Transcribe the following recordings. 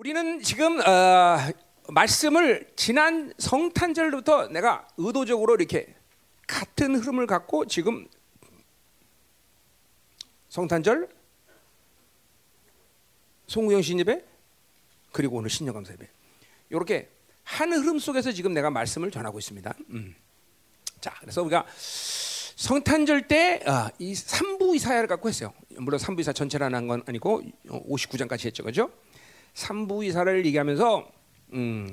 우리는 지금 어, 말씀을 지난 성탄절부터 내가 의도적으로 이렇게 같은 흐름을 갖고 지금 성탄절, 송구영 신예배 그리고 오늘 신년감사 예배 이렇게 한 흐름 속에서 지금 내가 말씀을 전하고 있습니다. 음. 자, 그래서 우리가 성탄절 때이 어, 삼부 이사야를 갖고 했어요. 물론 삼부 이사 전체를 한건 아니고 59장까지 했죠, 그죠? 삼부 이사를 얘기하면서 음,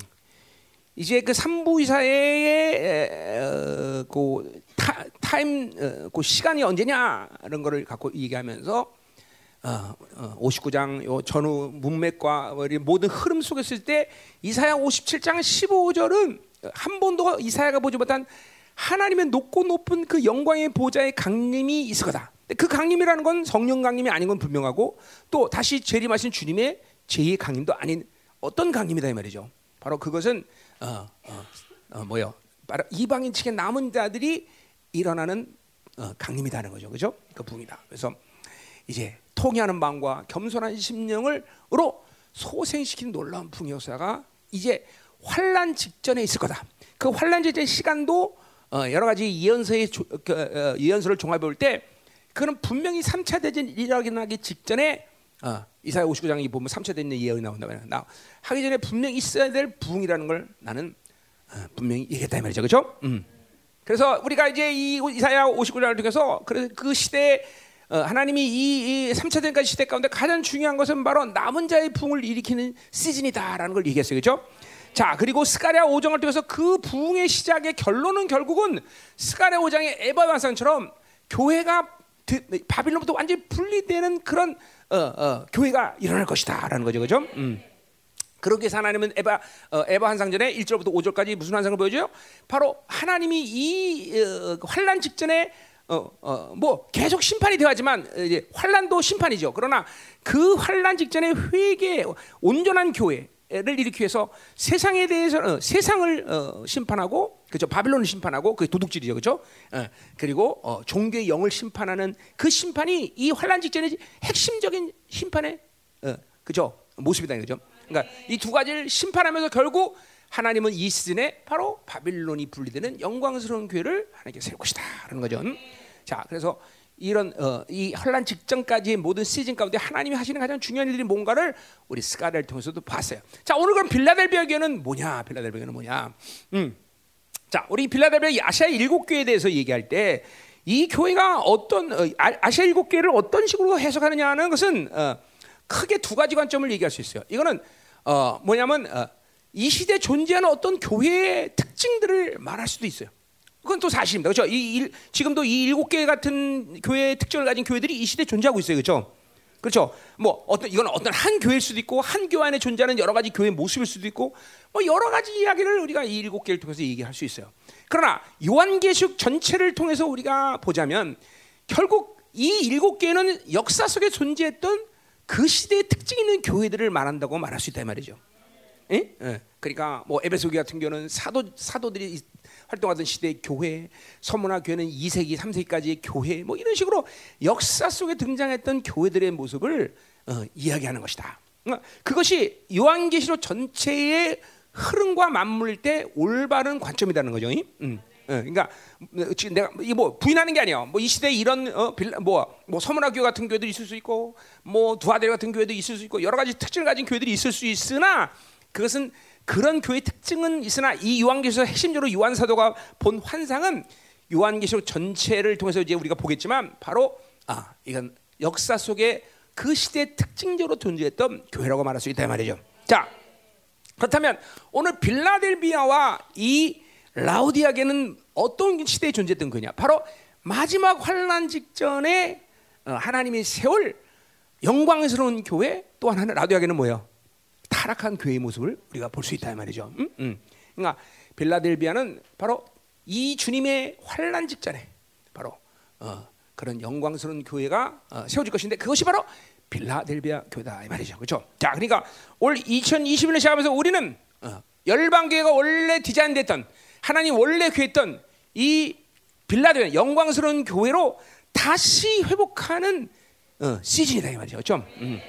이제 그 삼부 이사의 어, 그 타, 타임 어, 그 시간이 언제냐 이런 거를 갖고 얘기하면서 어, 어, 59장 요 전후 문맥과 모든 흐름 속에 있을 때 이사야 57장 15절은 한 번도 이사야가 보지 못한 하나님의 높고 높은 그 영광의 보좌의 강림이 있을 거다. 그 강림이라는 건 성령 강림이 아닌 건 분명하고 또 다시 재림하신 주님의 제2의 강림도 아닌 어떤 강림이다 이 말이죠. 바로 그것은 어, 어, 어 뭐요? 바로 이방인 측의 남은 자들이 일어나는 어, 강림이다는 거죠, 그죠? 그 부흥이다. 그래서 이제 통해하는 마음과 겸손한 심령을로 소생시킨 놀라운 부흥 역사가 이제 환란 직전에 있을 거다. 그 환란 직전 시간도 어, 여러 가지 예언서의 그, 어, 예언서를 종합해 볼 때 그는 분명히 3차 대전 일어나기 직전에 어, 이사야 59장이 보면 3차 대전 예언이 나온다 말이야. 나 하기 전에 분명히 있어야 될 부흥이라는 걸 나는 어, 분명히 얘기했다 말이죠. 그렇죠? 음. 그래서 우리가 이제 이 이사야 59장을 통해서 그 시대에 어, 하나님이 이, 이 3차 대전까지 시대 가운데 가장 중요한 것은 바로 남은 자의 부흥을 일으키는 시즌이다라는 걸 얘기했어요. 그렇죠? 자, 그리고 스가랴 5장을 통해서 그 부흥의 시작의 결론은 결국은 스가랴 5장의 에바 완상처럼 교회가 바빌론부터 완전히 분리되는 그런 어, 어, 교회가 일어날 것이다라는 거죠, 그죠? 음. 그렇게 해서 하나님은 에바 어, 에바 환상전에 1절부터 5절까지 무슨 환상을 보여줘요? 바로 하나님이 이 어, 환란 직전에 어, 어, 뭐 계속 심판이 되어야지만 이제 환란도 심판이죠. 그러나 그 환란 직전에 회개 온전한 교회 를 일으키기 위해서 세상에 대해서 어, 세상을 어, 심판하고 그죠? 바빌론을 심판하고 그 도둑질이죠. 그죠? 어, 그리고 어, 종교의 영을 심판하는 그 심판이 이 환란 직전의 핵심적인 심판의 어, 그죠? 모습이다 그죠. 그러니까 이 두 가지를 심판하면서 결국 하나님은 이 시즌에 바로 바빌론이 분리되는 영광스러운 교회를 하나님께 세울 것이다라는 거죠. 음? 자 그래서 이런 어, 이 환란 직전까지의 모든 시즌 가운데 하나님이 하시는 가장 중요한 일이 뭔가를 우리 스가를 통해서도 봤어요. 자 오늘 그럼 빌라델비아 교회는 뭐냐? 빌라델비아 교회는 뭐냐? 음. 자 우리 빌라델비아 아시아 일곱 교회에 대해서 얘기할 때 이 교회가 어떤 어, 아, 아시아 일곱 교회를 어떤 식으로 해석하느냐는 것은 어, 크게 두 가지 관점을 얘기할 수 있어요. 이거는 어, 뭐냐면 어, 이 시대 존재하는 어떤 교회의 특징들을 말할 수도 있어요. 그건 또 사실입니다. 그렇죠? 이, 일, 지금도 이 일곱 개 같은 교회의 특징을 가진 교회들이 이 시대에 존재하고 있어요. 그렇죠? 그렇죠? 뭐 어떤 이건 어떤 한 교회일 수도 있고 한 교회 안에 존재하는 여러 가지 교회 모습일 수도 있고 뭐 여러 가지 이야기를 우리가 이 일곱 개를 통해서 얘기할 수 있어요. 그러나 요한계시록 전체를 통해서 우리가 보자면 결국 이 일곱 개는 역사 속에 존재했던 그 시대의 특징 있는 교회들을 말한다고 말할 수 있다 이 말이죠. 예? 예. 그러니까 뭐 에베소교 같은 경우는 사도 사도들이 활동하던 시대의 교회, 서문화 교회는 2세기, 3세기까지의 교회, 뭐 이런 식으로 역사 속에 등장했던 교회들의 모습을 어, 이야기하는 것이다. 그러니까 그것이 요한계시록 전체의 흐름과 맞물릴 때 올바른 관점이라는 거죠. 음. 어, 그러니까 지금 내가 이뭐 부인하는 게 아니야. 뭐이 시대에 이런 어, 빌라, 뭐, 뭐 서문화 교회 같은 교회도 있을 수 있고, 뭐 두아대 같은 교회도 있을 수 있고 여러 가지 특징을 가진 교회들이 있을 수 있으나 그것은 그런 교회 특징은 있으나 이 요한계시록 핵심적으로 요한 사도가 본 환상은 요한계시록 전체를 통해서 이제 우리가 보겠지만 바로 아 이건 역사 속에 그 시대 특징적으로 존재했던 교회라고 말할 수 있다 말이죠. 자 그렇다면 오늘 빌라델비아와 이 라우디아게는 어떤 시대에 존재했던 거냐? 바로 마지막 환란 직전에 어, 하나님이 세월 영광스러운 교회 또 하나는 라우디아게는 뭐예요? 타락한 교회의 모습을 우리가 볼 수 있다 말이죠. 음? 음. 그러니까 빌라델비아는 바로 이 주님의 환란 직전에 바로 어, 그런 영광스러운 교회가 어, 세워질 것인데 그것이 바로 빌라델비아 교회다 이 말이죠. 그렇죠? 자, 그러니까 올 2021년 시작하면서 우리는 어, 열방 교회가 원래 디자인됐던 하나님 원래 교회했던 이 빌라델비아 영광스러운 교회로 다시 회복하는 어, 시즌이다 이 말이죠. 좀, 음.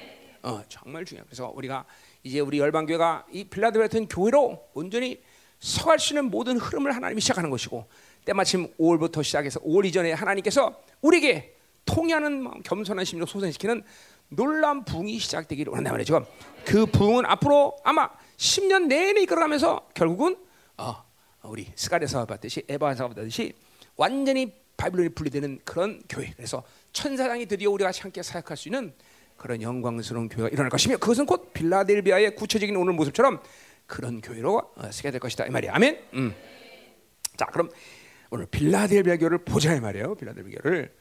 어, 정말 중요해. 그래서 우리가 이제 우리 열방 교회가 이 빌라델비아 같은 교회로 온전히 서갈 수 있는 모든 흐름을 하나님이 시작하는 것이고 때마침 5월부터 시작해서 5월 이전에 하나님께서 우리에게 통하는 겸손한 심리를 소생시키는 놀라운 부흥이 시작되기를 원한단 말이죠. 그 부흥은 앞으로 아마 10년 내내 이끌어가면서 결국은 어, 우리 스가랴서 봤듯이 에바서 봤듯이 완전히 바빌론이 분리되는 그런 교회. 그래서 천사장이 드디어 우리가 함께 사역할 수 있는 그런 영광스러운 교회가 일어날 것이며 그것은 곧 빌라델비아의 구체적인 오늘 모습처럼 그런 교회로 어, 쓰게 될 것이다 이 말이야. 아멘. 음. 자, 그럼 오늘 빌라델비아 교를 보자 이 말이에요. 빌라델비아 교를.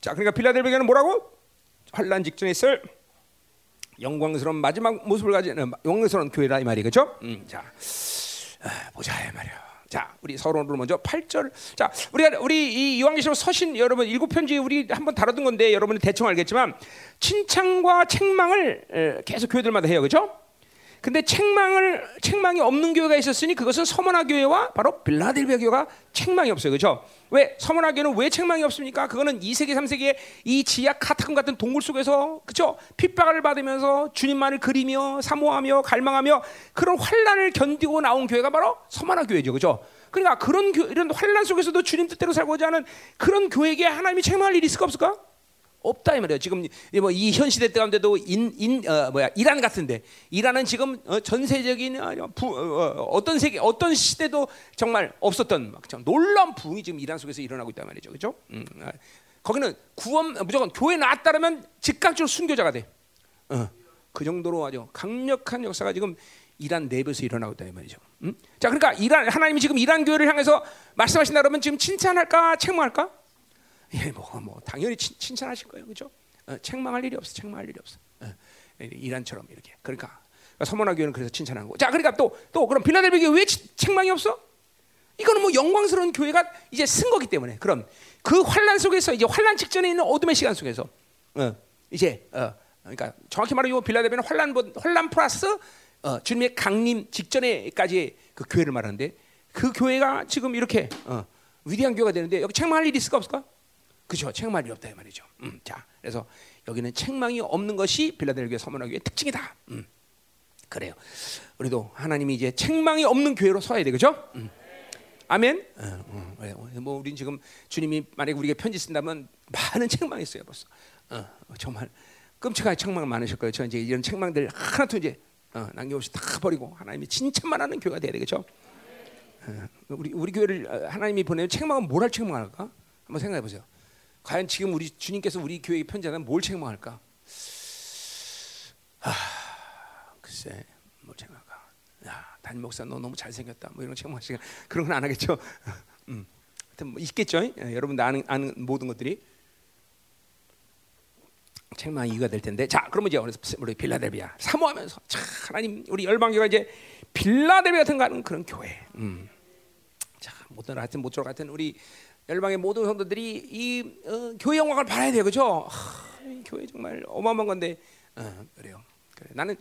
자, 그러니까 빌라델비아 교는 뭐라고? 환란 직전에 있을 영광스러운 마지막 모습을 가진 어, 영광스러운 교회라 이 말이 그죠? 음, 자, 아, 보자 이 말이야. 자, 우리 서론으로 먼저 8절. 자, 우리가 우리 이 요한계시록 서신 여러분 일곱 편지 우리 한번 다루던 건데 여러분은 대충 알겠지만 칭찬과 책망을 계속 교회들마다 해요. 그죠? 근데 책망을 책망이 없는 교회가 있었으니 그것은 서머나 교회와 바로 빌라델비아 교회가 책망이 없어요. 그렇죠? 왜 서머나 교회는 왜 책망이 없습니까? 그거는 2세기 3세기에 이 지약 카타콤 같은 동굴 속에서 그렇죠? 핍박을 받으면서 주님만을 그리며 사모하며 갈망하며 그런 환란을 견디고 나온 교회가 바로 서머나 교회죠. 그렇죠? 그러니까 그런 교, 이런 환란 속에서도 주님 뜻대로 살고자 하는 그런 교회에게 하나님이 책망할 일이 있을까 없을까? 없다 이 말이에요. 지금 뭐이 현 시대 가운데도 인, 인 어, 뭐야 이란 같은데 이란은 지금 어, 전세적인 어, 부, 어, 떤 세계 어떤 시대도 정말 없었던 막 놀라운 부흥이 지금 이란 속에서 일어나고 있단 말이죠. 그렇죠? 음, 아, 거기는 구원 무조건 교회 나왔다면 즉각적으로 순교자가 돼. 어, 그 정도로 아주 강력한 역사가 지금 이란 내부에서 일어나고 있다 이 말이죠. 음? 자, 그러니까 이란 하나님이 지금 이란 교회를 향해서 말씀하신다 그러면 지금 칭찬할까 책망할까? 예, 뭐, 뭐 당연히 칭, 찬하실 거예요, 그렇죠? 어, 책망할 일이 없어, 책망할 일이 없어. 어, 이란처럼 이렇게. 그러니까 서머나 교회는 그래서 칭찬하는 거. 자, 그러니까 또 또 그럼 빌라델비아 왜 책망이 없어? 이거는 뭐 영광스러운 교회가 이제 쓴 거기 때문에. 그럼 그 환란 속에서 이제 환란 직전에 있는 어둠의 시간 속에서 어, 이제 어, 그러니까 정확히 말하면 빌라델비아는 환란 환란 플러스 어, 주님의 강림 직전에까지 그 교회를 말하는데 그 교회가 지금 이렇게 어, 위대한 교회가 되는데 여기 책망할 일이 있을까 없을까? 그죠? 책망이 없다 이 말이죠. 음, 자, 그래서 여기는 책망이 없는 것이 빌라델비아 서문학교의 특징이다. 음, 그래요. 우리도 하나님이 이제 책망이 없는 교회로 서야 돼? 음. 아멘. 어, 어, 뭐 우린 지금 주님이 만약 우리가 편지 쓴다면 많은 책망이 있어요, 벌써. 어, 정말 끔찍하게 책망 많으실 거예요. 저 이제 이런 책망들 하나도 이제 어, 남김없이 다 버리고 하나님이 칭찬만 하는 교회가 돼야 되겠죠. 어, 우리 우리 교회를 어, 하나님이 보내면 책망은 뭘 할 책망할까? 한번 생각해 보세요. 과연 지금 우리 주님께서 우리 교회에 편지하면 뭘 책망할까? 아, 글쎄, 뭘 책망할까? 야, 담임 목사 너 너무 잘생겼다. 뭐 이런 책망하시 그런 건 안 하겠죠. 음, 하여튼 뭐 있겠죠. 예, 여러분 아는, 아는 모든 것들이 책망 이유가 될 텐데. 자, 그러면 이제 우리 빌라델비아 사모하면서 자, 하나님 우리 열방교가 이제 빌라델비아 같은 가는 그런 교회. 음. 자, 못들 하여튼 못들 같은 우리 열방의 모든 성도들이 이 어, 교회 영광을 바라야 돼요, 그렇죠? 교회 정말 어마어마한 건데 어, 그래요. 그래. 나는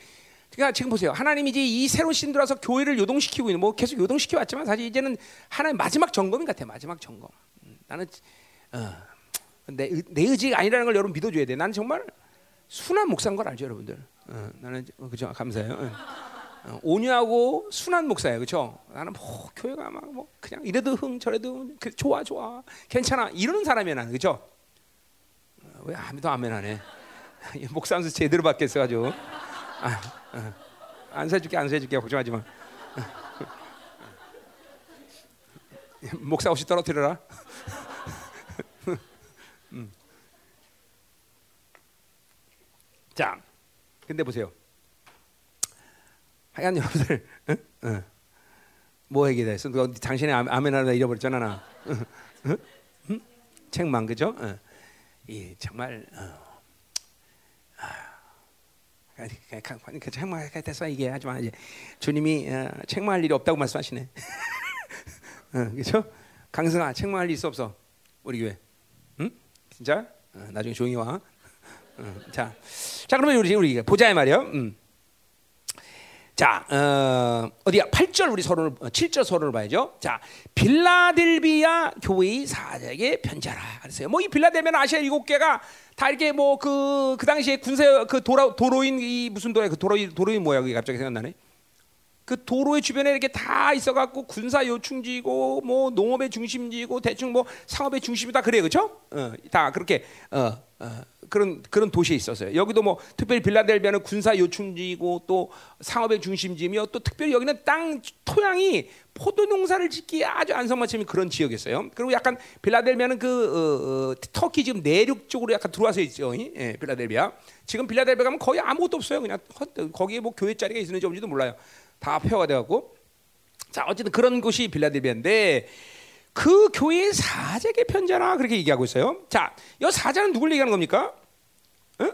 그러니까 지금 보세요. 하나님이 이제 이 새로운 신 들어서 교회를 요동시키고 있는 뭐 계속 요동시켜 왔지만 사실 이제는 하나님 마지막 점검인 같아. 마지막 점검. 음, 나는 어, 내, 내 의지가 아니라는 걸 여러분 믿어줘야 돼. 나는 정말 순한 목사인 걸 알죠, 여러분들. 어, 나는 어, 그죠, 감사해요. 어. 어, 온유하고 순한 목사예요, 그렇죠? 나는 뭐 교회가 막 뭐 그냥 이래도 흥 저래도 그 좋아 좋아 괜찮아 이러는 사람이야 나는 그렇죠? 왜 아무도 아멘하네? 목사 하면서 제대로 받겠어 가지고 아, 아, 안 사줄게 안 사줄게 걱정하지 마. 목사 없이 떨어뜨려라. 음. 자, 근데 보세요. 하여간 여러분들 응? 응. 뭐 얘기했어? 누가 당신의 아멘 하나 잃어버렸잖아 나. 응? 응? 책망 그죠? 응. 이 정말 어. 그 책망 됐어 이게 하지만 이제 주님이 어, 책망할 일이 없다고 말씀하시네. 어, 그렇죠? 강승아 책망할 일 있어 없어? 우리 교회. 응? 진짜? 어, 나중에 조용히 와. 자, 자 그러면 우리 우리 보자 말이요. 음. 자, 어, 어디야? 8절 우리 서론을 7절 서론을 봐야죠. 자, 빌라델비아 교회의 사자에게 편지하라. 그랬어요. 뭐 이 빌라델비아 아시아 일곱 개가 다 이렇게 뭐 그그 당시에 군사 그 도로 도로인 이 무슨 도로야? 그 도로인 도로인 뭐야? 그게 갑자기 생각나네. 그 도로의 주변에 이렇게 다 있어갖고 군사 요충지고 뭐 농업의 중심지고 대충 뭐 상업의 중심이다 그래 그렇죠? 어, 다 그렇게 어, 어, 그런 그런 도시에 있었어요. 여기도 뭐 특별히 빌라델비아는 군사 요충지고 또 상업의 중심지며 또 특별히 여기는 땅 토양이 포도 농사를 짓기 아주 안성맞춤이 그런 지역이었어요. 그리고 약간 빌라델비아는 그 어, 어, 터키 지금 내륙 쪽으로 약간 들어와서 있죠. 예, 빌라델비아. 지금 빌라델비아 가면 거의 아무것도 없어요. 그냥 거기에 뭐 교회 자리가 있는지 없는지도 몰라요. 다 폐허가 돼갖고 자 어쨌든 그런 곳이 빌라델비아인데 그 교회의 사제에게 편지하라 그렇게 얘기하고 있어요. 자, 이 사자는 누굴 얘기하는 겁니까? 어?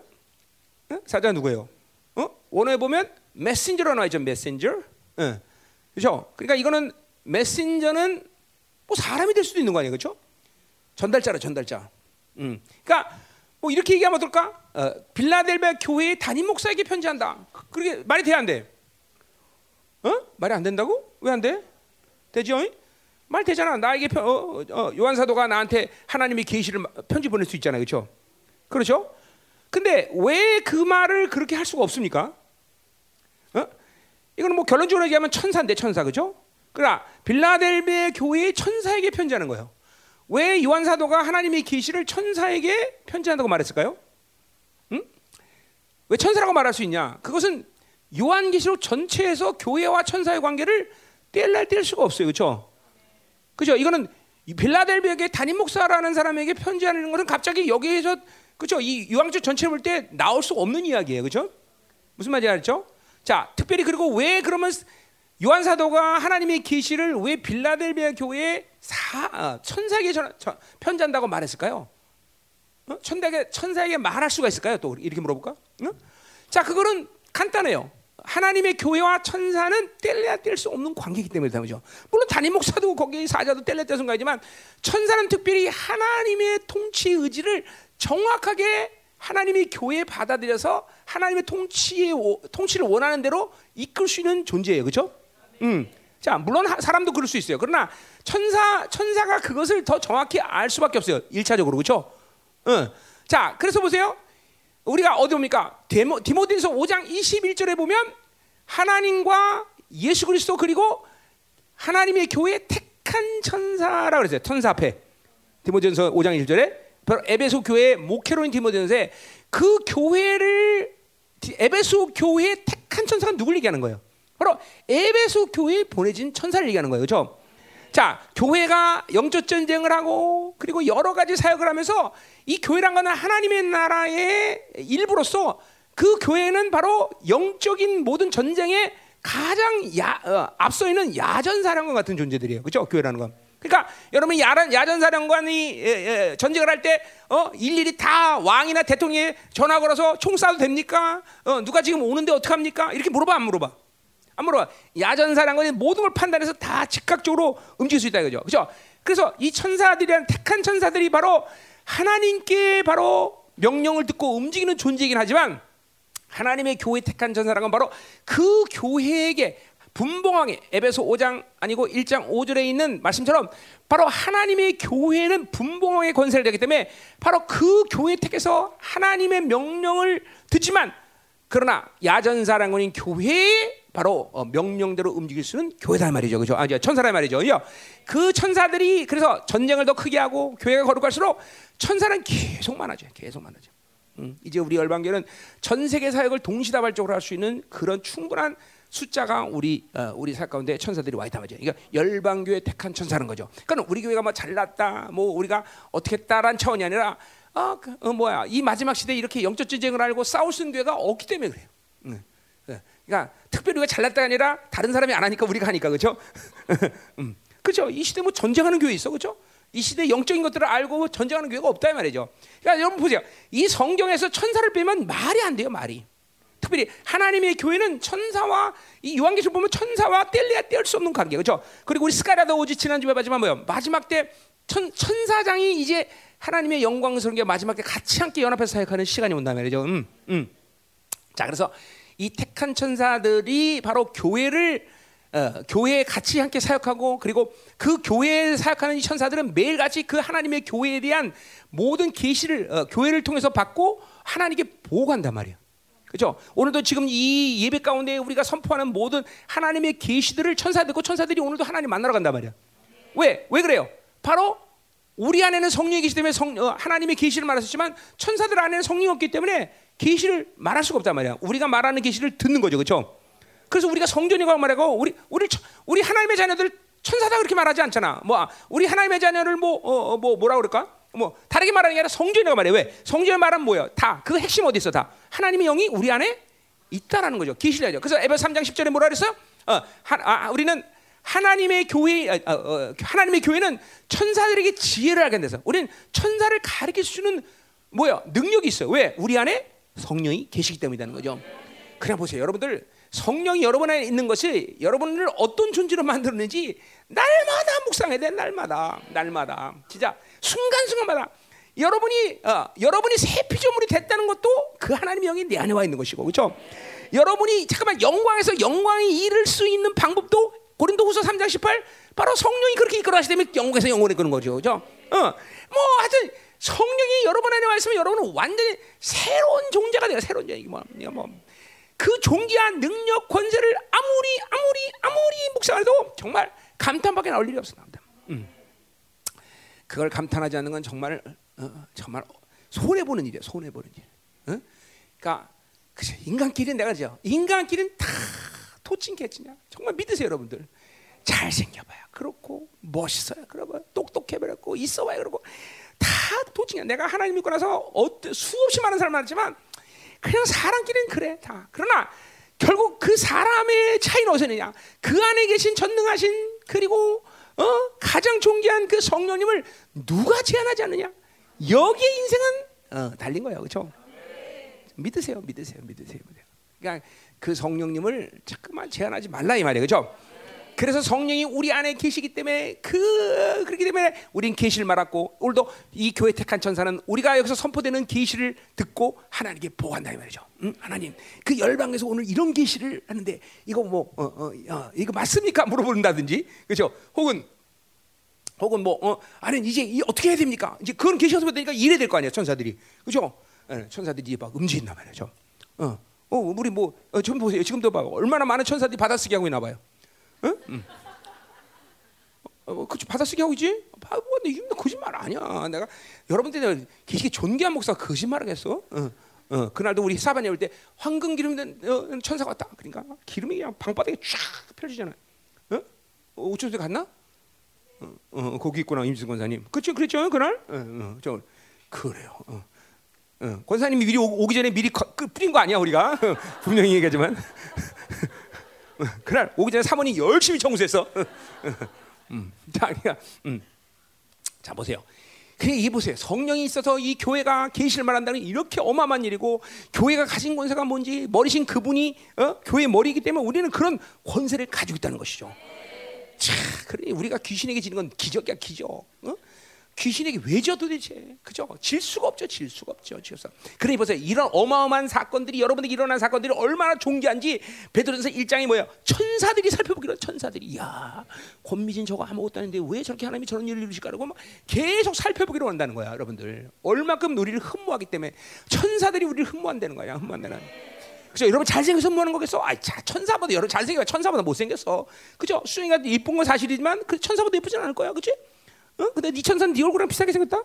어? 사자 누구예요? 어? 원어에 보면 메신저로 나와 있죠. 메신저. 어. 그렇죠? 그러니까 이거는 메신저는 뭐 사람이 될 수도 있는 거 아니에요, 그렇죠? 전달자라 전달자. 음. 그러니까 뭐 이렇게 얘기하면 어떨까? 어, 빌라델비아 교회의 담임 목사에게 편지한다. 그게 말이 돼야 안 돼? 어? 말이 안 된다고? 왜 안 돼? 되죠? 말 되잖아. 나에게 편, 어, 어, 요한 사도가 나한테 하나님의 계시를 편지 보낼 수 있잖아요, 그렇죠? 그렇죠? 근데 왜 그 말을 그렇게 할 수가 없습니까? 어? 이거는 뭐 결론적으로 얘기하면 천사인데 천사, 그렇죠? 그러나 빌라델베 교회의 천사에게 편지하는 거예요. 왜 요한 사도가 하나님의 계시를 천사에게 편지한다고 말했을까요? 응? 왜 천사라고 말할 수 있냐? 그것은 요한계시록 전체에서 교회와 천사의 관계를 뗄날 뗄 수가 없어요. 그렇죠? 그죠? 이거는 빌라델비아의 담임 목사라는 사람에게 편지하는 것은 갑자기 여기에서 그죠? 이 요한계시록 전체 볼때 나올 수 없는 이야기예요. 그죠? 무슨 말인지 알죠? 자, 특별히 그리고 왜 그러면 요한 사도가 하나님의 계시를 왜 빌라델비아 교회에 사, 어, 천사에게 전, 편지한다고 말했을까요? 어? 천사에게 천사에게 말할 수가 있을까요? 또 이렇게 물어볼까? 어? 자, 그거는 간단해요. 하나님의 교회와 천사는 뗄래야 뗄 수 없는 관계이기 때문에 그렇죠. 물론 담임 목사도 거기 사자도 뗄래야 뗄 순간이지만 천사는 특별히 하나님의 통치 의지를 정확하게 하나님의 교회에 받아들여서 하나님의 통치의 통치를 원하는 대로 이끌 수 있는 존재예요, 그렇죠? 음. 자, 물론 사람도 그럴 수 있어요. 그러나 천사 천사가 그것을 더 정확히 알 수밖에 없어요. 일차적으로 그렇죠? 응. 자, 그래서 보세요. 우리가 어디 봅니까? 디모, 디모데서 5장 21절에 보면 하나님과 예수 그리스도 그리고 하나님의 교회 택한 천사라고 그랬어요. 천사 앞에. 디모데서 5장 1절에 바로 에베소 교회 목회로인 디모데서에 그 교회를 에베소 교회에 택한 천사가 누굴 얘기하는 거예요? 바로 에베소 교회에 보내진 천사를 얘기하는 거예요. 그렇죠? 자, 교회가 영적 전쟁을 하고 그리고 여러 가지 사역을 하면서 이 교회란 것은 하나님의 나라의 일부로서 그 교회는 바로 영적인 모든 전쟁에 가장 야, 어, 앞서 있는 야전사령관 같은 존재들이에요. 그렇죠? 교회라는 건. 그러니까 여러분 야전 야전사령관이 예, 예, 전쟁을 할 때 어, 일일이 다 왕이나 대통령에 전화 걸어서 총 쏴도 됩니까? 어, 누가 지금 오는데 어떡 합니까? 이렇게 물어봐 안 물어봐? 안 물어봐. 야전사령관이 모든 걸 판단해서 다 즉각적으로 움직일 수 있다 이거죠. 그렇죠? 그래서 이 천사들이란 택한 천사들이 바로 하나님께 바로 명령을 듣고 움직이는 존재이긴 하지만 하나님의 교회 택한 천사랑은 바로 그 교회에게 분봉하게 에베소 5장 아니고 1장 5절에 있는 말씀처럼 바로 하나님의 교회는 분봉하게 권세를 되기 때문에 바로 그 교회 택해서 하나님의 명령을 듣지만 그러나 야전사랑원인 교회에 바로 어, 명령대로 움직일 수는 교회다 말이죠, 그죠? 아, 천사라 말이죠. 그 천사들이 그래서 전쟁을 더 크게 하고 교회가 거룩할수록 천사는 계속 많아져요, 계속 많아져. 음, 이제 우리 열방교는 전 세계 사역을 동시다발적으로 할 수 있는 그런 충분한 숫자가 우리 어, 우리 사 가운데 천사들이 와 있단 말이죠. 그러니까 열방교회 택한 천사는 거죠. 그러니까 우리 교회가 뭐 잘났다, 뭐 우리가 어떻게 했다란 차원이 아니라 아, 그, 어, 뭐야 이 마지막 시대에 이렇게 영적 전쟁을 알고 싸울 수 있는 교회가 없기 때문에 그래요. 음. 그러니까 특별히 우리가 잘났다 아니라 다른 사람이 안 하니까 우리가 하니까 그렇죠? 음. 그렇죠? 이 시대 뭐 전쟁하는 교회 있어 그렇죠? 이 시대 영적인 것들을 알고 전쟁하는 교회가 없다 이 말이죠. 그러니까 여러분 보세요. 이 성경에서 천사를 빼면 말이 안 돼요, 말이. 특별히 하나님의 교회는 천사와 이 요한계시록 보면 천사와 뗄래야 뗄 수 없는 관계 그렇죠? 그리고 우리 스카라도 오지 지난주에 봤지만 뭐요? 마지막 때 천, 천사장이 이제 하나님의 영광스러운 게 마지막 때 같이 함께 연합해서 사역하는 시간이 온다 말이죠. 음, 음. 자, 그래서 이 택한 천사들이 바로 교회를 어, 교회에 같이 함께 사역하고 그리고 그 교회에 사역하는 이 천사들은 매일같이 그 하나님의 교회에 대한 모든 계시를 어, 교회를 통해서 받고 하나님께 보고한단 말이야. 그렇죠? 오늘도 지금 이 예배 가운데 우리가 선포하는 모든 하나님의 계시들을 천사들고 천사들이 오늘도 하나님 만나러 간단 말이야. 왜? 왜 그래요? 바로 우리 안에는 성령이 계시 때문에 성, 어, 하나님의 계시를 말했었지만 천사들 안에는 성령이 없기 때문에 계시를 말할 수가 없단 말이야. 우리가 말하는 계시를 듣는 거죠, 그렇죠? 그래서 우리가 성전이라고 말하고 우리 우리 우리 하나님의 자녀들 천사다 그렇게 말하지 않잖아. 뭐 우리 하나님의 자녀를 뭐뭐 어, 뭐 뭐라 그럴까? 뭐 다르게 말하는 게 아니라 성전이라고 말해. 왜? 성전의 말은 뭐예요? 다 그 핵심 어디 있어? 다 하나님의 영이 우리 안에 있다라는 거죠. 계시라죠. 그래서 에베소 3장 10절에 뭐라 그랬어요? 어, 하, 아, 우리는 하나님의 교회, 어, 어, 하나님의 교회는 천사들에게 지혜를 알게 돼서 우리는 천사를 가르칠 수 있는 뭐야 능력이 있어요. 왜? 우리 안에 성령이 계시기 때문이라는 거죠. 그냥 보세요, 여러분들 성령이 여러분 안에 있는 것이 여러분을 어떤 존재로 만들었는지 날마다 묵상해야 돼, 날마다, 날마다, 진짜 순간순간마다. 여러분이 어, 여러분이 새 피조물이 됐다는 것도 그 하나님의 영이 내 안에 와 있는 것이고, 그렇죠? 여러분이 잠깐만 영광에서 영광이 이를 수 있는 방법도 고린도후서 3장 18 바로 성령이 그렇게 이끌어 가시 때문에 영광에서 영원에 그런 거죠, 그렇죠? 어, 뭐 하여튼 성령이 여러분 안에 와 있으면 여러분은 완전히 새로운 존재가 돼요, 새로운 존재. 뭐, 뭐. 그 존귀한 능력 권세를 아무리 아무리 아무리 묵상해도 정말 감탄밖에 나올 일이 없어 나옵니다. 음. 그걸 감탄하지 않는 건 정말 어, 정말 손해 보는 일이야. 손해 보는 일. 어? 그러니까 그죠. 인간끼리는 내가 죠. 인간끼리는 다 토칭 개치냐. 정말 믿으세요, 여러분들. 잘 생겨봐요. 그렇고 멋있어요. 그러고 똑똑해버렸고 있어봐요. 그러고 다 토칭이야. 내가 하나님 믿고 나서 수없이 많은 사람 많았지만 그냥 사람끼리는 그래 다. 그러나 결국 그 사람의 차이는 어디서 있느냐? 그 안에 계신 전능하신 그리고 어? 가장 존귀한 그 성령님을 누가 제한하지 않느냐? 여기에 인생은 어, 달린 거예요, 그렇죠? 믿으세요, 믿으세요, 믿으세요. 그러니까 그 성령님을 자꾸만 제한하지 말라 이 말이에요, 그렇죠? 그래서 성령이 우리 안에 계시기 때문에 그 그렇기 때문에 우린 계시를 말았고 오늘도 이 교회 택한 천사는 우리가 여기서 선포되는 계시를 듣고 하나님께 보고한다 이 말이죠. 응? 하나님 그 열방에서 오늘 이런 계시를 하는데 이거 뭐 어, 어, 어, 이거 맞습니까? 물어본다든지 그렇죠? 혹은 혹은 뭐 어, 아니 이제 이 어떻게 해야 됩니까? 이제 그런 계시가 되니까 이래 될 거 아니야 천사들이 그렇죠? 예, 천사들이 막 움직인단 말이죠. 어, 어 우리 뭐 어, 좀 보세요. 지금도 봐 얼마나 많은 천사들이 받아쓰기 하고 있나 봐요. 응? 응. 어, 그 받아쓰기 하고 있지? 아, 뭐, 이게 거짓말 아니야. 내가 여러분들 계시게 존귀한 목사가 거짓말하겠어? 어, 어, 그날도 우리 사반에 올 때 황금 기름 된 어, 천사가 왔다. 그러니까 기름이 그냥 방바닥에 쫙 펼치잖아. 어? 어 우측에 갔나? 어, 어, 거기 있구나 임승 권사님. 그렇죠, 그랬죠 그날? 어, 어, 저 그래요. 어. 어, 권사님이 미리 오, 기 전에 미리 거, 그, 뿌린 거 아니야 우리가 분명히 얘기하지만 그날 오기 전에 사모님 열심히 청소했어. 음, 자, 그러니까, 음. 자 보세요. 그래 이 보세요. 성령이 있어서 이 교회가 계시를 말한다는 이렇게 어마어마한 일이고 교회가 가진 권세가 뭔지 머리신 그분이 어? 교회 머리이기 때문에 우리는 그런 권세를 가지고 있다는 것이죠. 자, 그래 우리가 귀신에게 지는 건 기적이야 기적. 어? 귀신에게 왜져 도대체? 그죠? 질 수가 없죠. 질 수가 없죠. 지어서. 그러니 보세요. 이런 어마어마한 사건들이 여러분에게 일어난 사건들이 얼마나 존귀한지 베드로전서 1장이 뭐예요? 천사들이 살펴보기로 천사들이 야, 권미진 저거 아무것도 아닌데 왜 저렇게 하나님이 저런 일을 이루실까? 그러고 막 계속 살펴보기로 한다는 거야, 여러분들. 얼마큼 우리를 흠모하기 때문에 천사들이 우리를 흠모한다는 거야. 흠모한다는. 그죠? 여러분 잘생겨서 흠모하는 거겠어? 아, 자, 천사보다 여러분 잘생겨 천사보다 못생겼어. 그죠? 수영이가 이쁜 건 사실이지만 그 천사보다 예쁘진 않을 거야. 그치 어? 근데 네 천사는 네 얼굴이랑 비슷하게 생겼다.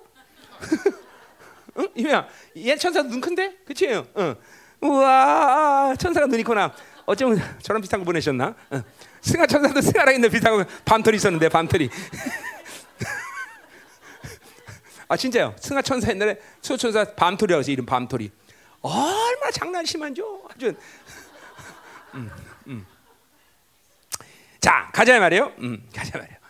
응? 이야, 얘 천사 눈 큰데, 그치? 응. 우와, 천사가 눈이 크나. 어쩌면 저런 비슷한 거 보내셨나? 응. 승하 천사도 승하랑 있는 비슷한 거 밤털이 있었는데 밤털이. 아 진짜요? 승하 천사 옛날에 수 천사 밤털이라고 해서 이름 밤털이. 얼마나 장난 심한죠? 아주. 음, 음. 자 가자 말이에요. 음, 가자 말이에요.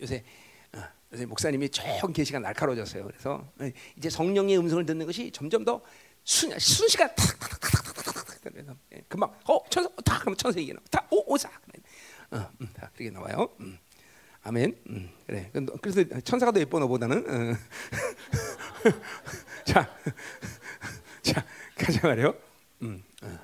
요새 어, 요새 목사님이 조금 계시가 날카로워졌어요. 그래서 어, 이제 성령의 음성을 듣는 것이 점점 더 순, 순시가 탁탁탁탁탁탁 그래서 예, 금방 어 천사 탁 하면 천사 얘기 나와 탁오 오사 어, 음, 다 그렇게 나와요. 음. 아멘. 음, 그래. 그래서 천사가 더 예뻐 너보다는. 어. 자, 자 가자 말이요. 음, 어.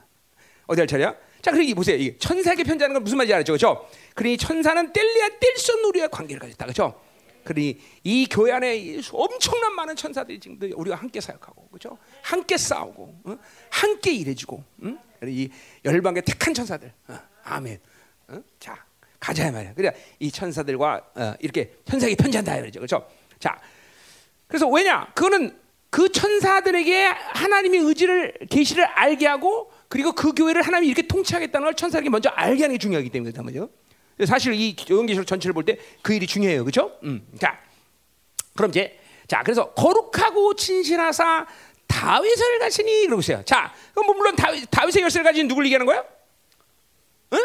어디 할 차례야? 자, 그러니 보세요. 이게 천사에게 편지하는 건 무슨 말인지 알았죠, 그렇죠? 그러니 천사는 뗄래야 뗄 수 없는 우리와 관계를 가졌다, 그렇죠? 그러니 이 교회 안에 엄청난 많은 천사들이 지금 우리가 함께 사역하고, 그렇죠? 함께 싸우고, 어? 함께 일해주고, 응? 이 열방의 택한 천사들, 어, 아멘. 어? 자, 가자 말이야. 그래, 이 천사들과 어, 이렇게 천사에게 편지한다, 그렇죠? 그렇죠? 자, 그래서 왜냐? 그거는 그 천사들에게 하나님의 의지를 계시를 알게 하고 그리고 그 교회를 하나님이 이렇게 통치하겠다는 걸 천사에게 먼저 알게 하는 게 중요하기 때문에 그렇단 사실 이 요한계시록 전체를 볼 때 그 일이 중요해요, 그렇죠? 음, 자, 그럼 이제 자 그래서 거룩하고 진실하사 다윗을 가시니 이러고 있어요. 자, 그럼 뭐 물론 다윗, 다윗의 열쇠를 가진 누굴 얘기하는 거야? 응?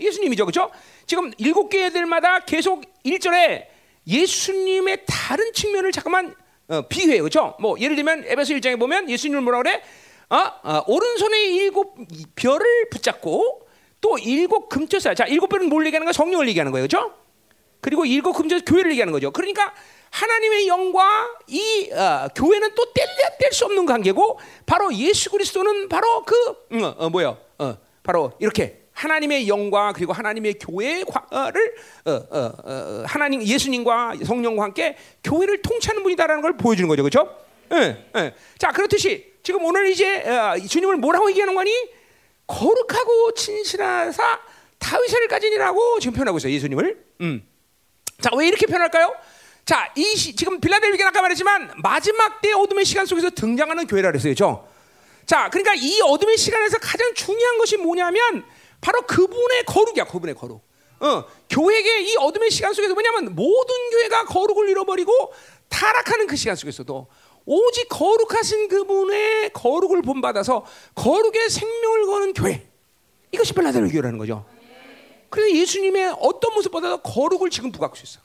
예수님이죠, 그렇죠? 지금 일곱 개들마다 계속 1절에 예수님의 다른 측면을 잠깐만 어, 비유해요, 그렇죠? 뭐 예를 들면 에베소 1장에 보면 예수님을 뭐라 그래? 어? 어, 오른손에 일곱 별을 붙잡고 또 일곱 금초사. 자, 일곱 별은 뭘 얘기하는 거야? 성령을 얘기하는 거예요, 그렇죠? 그리고 일곱 금초사 교회를 얘기하는 거죠. 그러니까 하나님의 영과 이 어, 교회는 또 뗄래야 뗄 수 없는 관계고 바로 예수 그리스도는 바로 그 음, 어, 뭐요? 어, 바로 이렇게 하나님의 영과 그리고 하나님의 교회를 어, 어, 어, 하나님 예수님과 성령과 함께 교회를 통치하는 분이다라는 걸 보여주는 거죠, 그렇죠? 예, 예. 자 그렇듯이 지금 오늘 이제 어, 주님을 뭐라고 얘기하는 거니? 거룩하고 진실하사 다윗을 가진이라고 지금 표현하고 있어요. 예수님을. 음. 자, 왜 이렇게 표현할까요? 자, 이 시, 지금 빌라델비가 아까 말했지만 마지막 때 어둠의 시간 속에서 등장하는 교회라 그랬어요. 그렇죠? 자, 그러니까 이 어둠의 시간에서 가장 중요한 것이 뭐냐면 바로 그분의 거룩이야. 그분의 거룩. 어, 교회의 이 어둠의 시간 속에서 뭐냐면 모든 교회가 거룩을 잃어버리고 타락하는 그 시간 속에서도 오직 거룩하신 그분의 거룩을 본받아서 거룩의 생명을 거는 교회. 이것이 빌라델 교회라는 거죠. 그래서 예수님의 어떤 모습보다도 거룩을 지금 부각할 수 있어.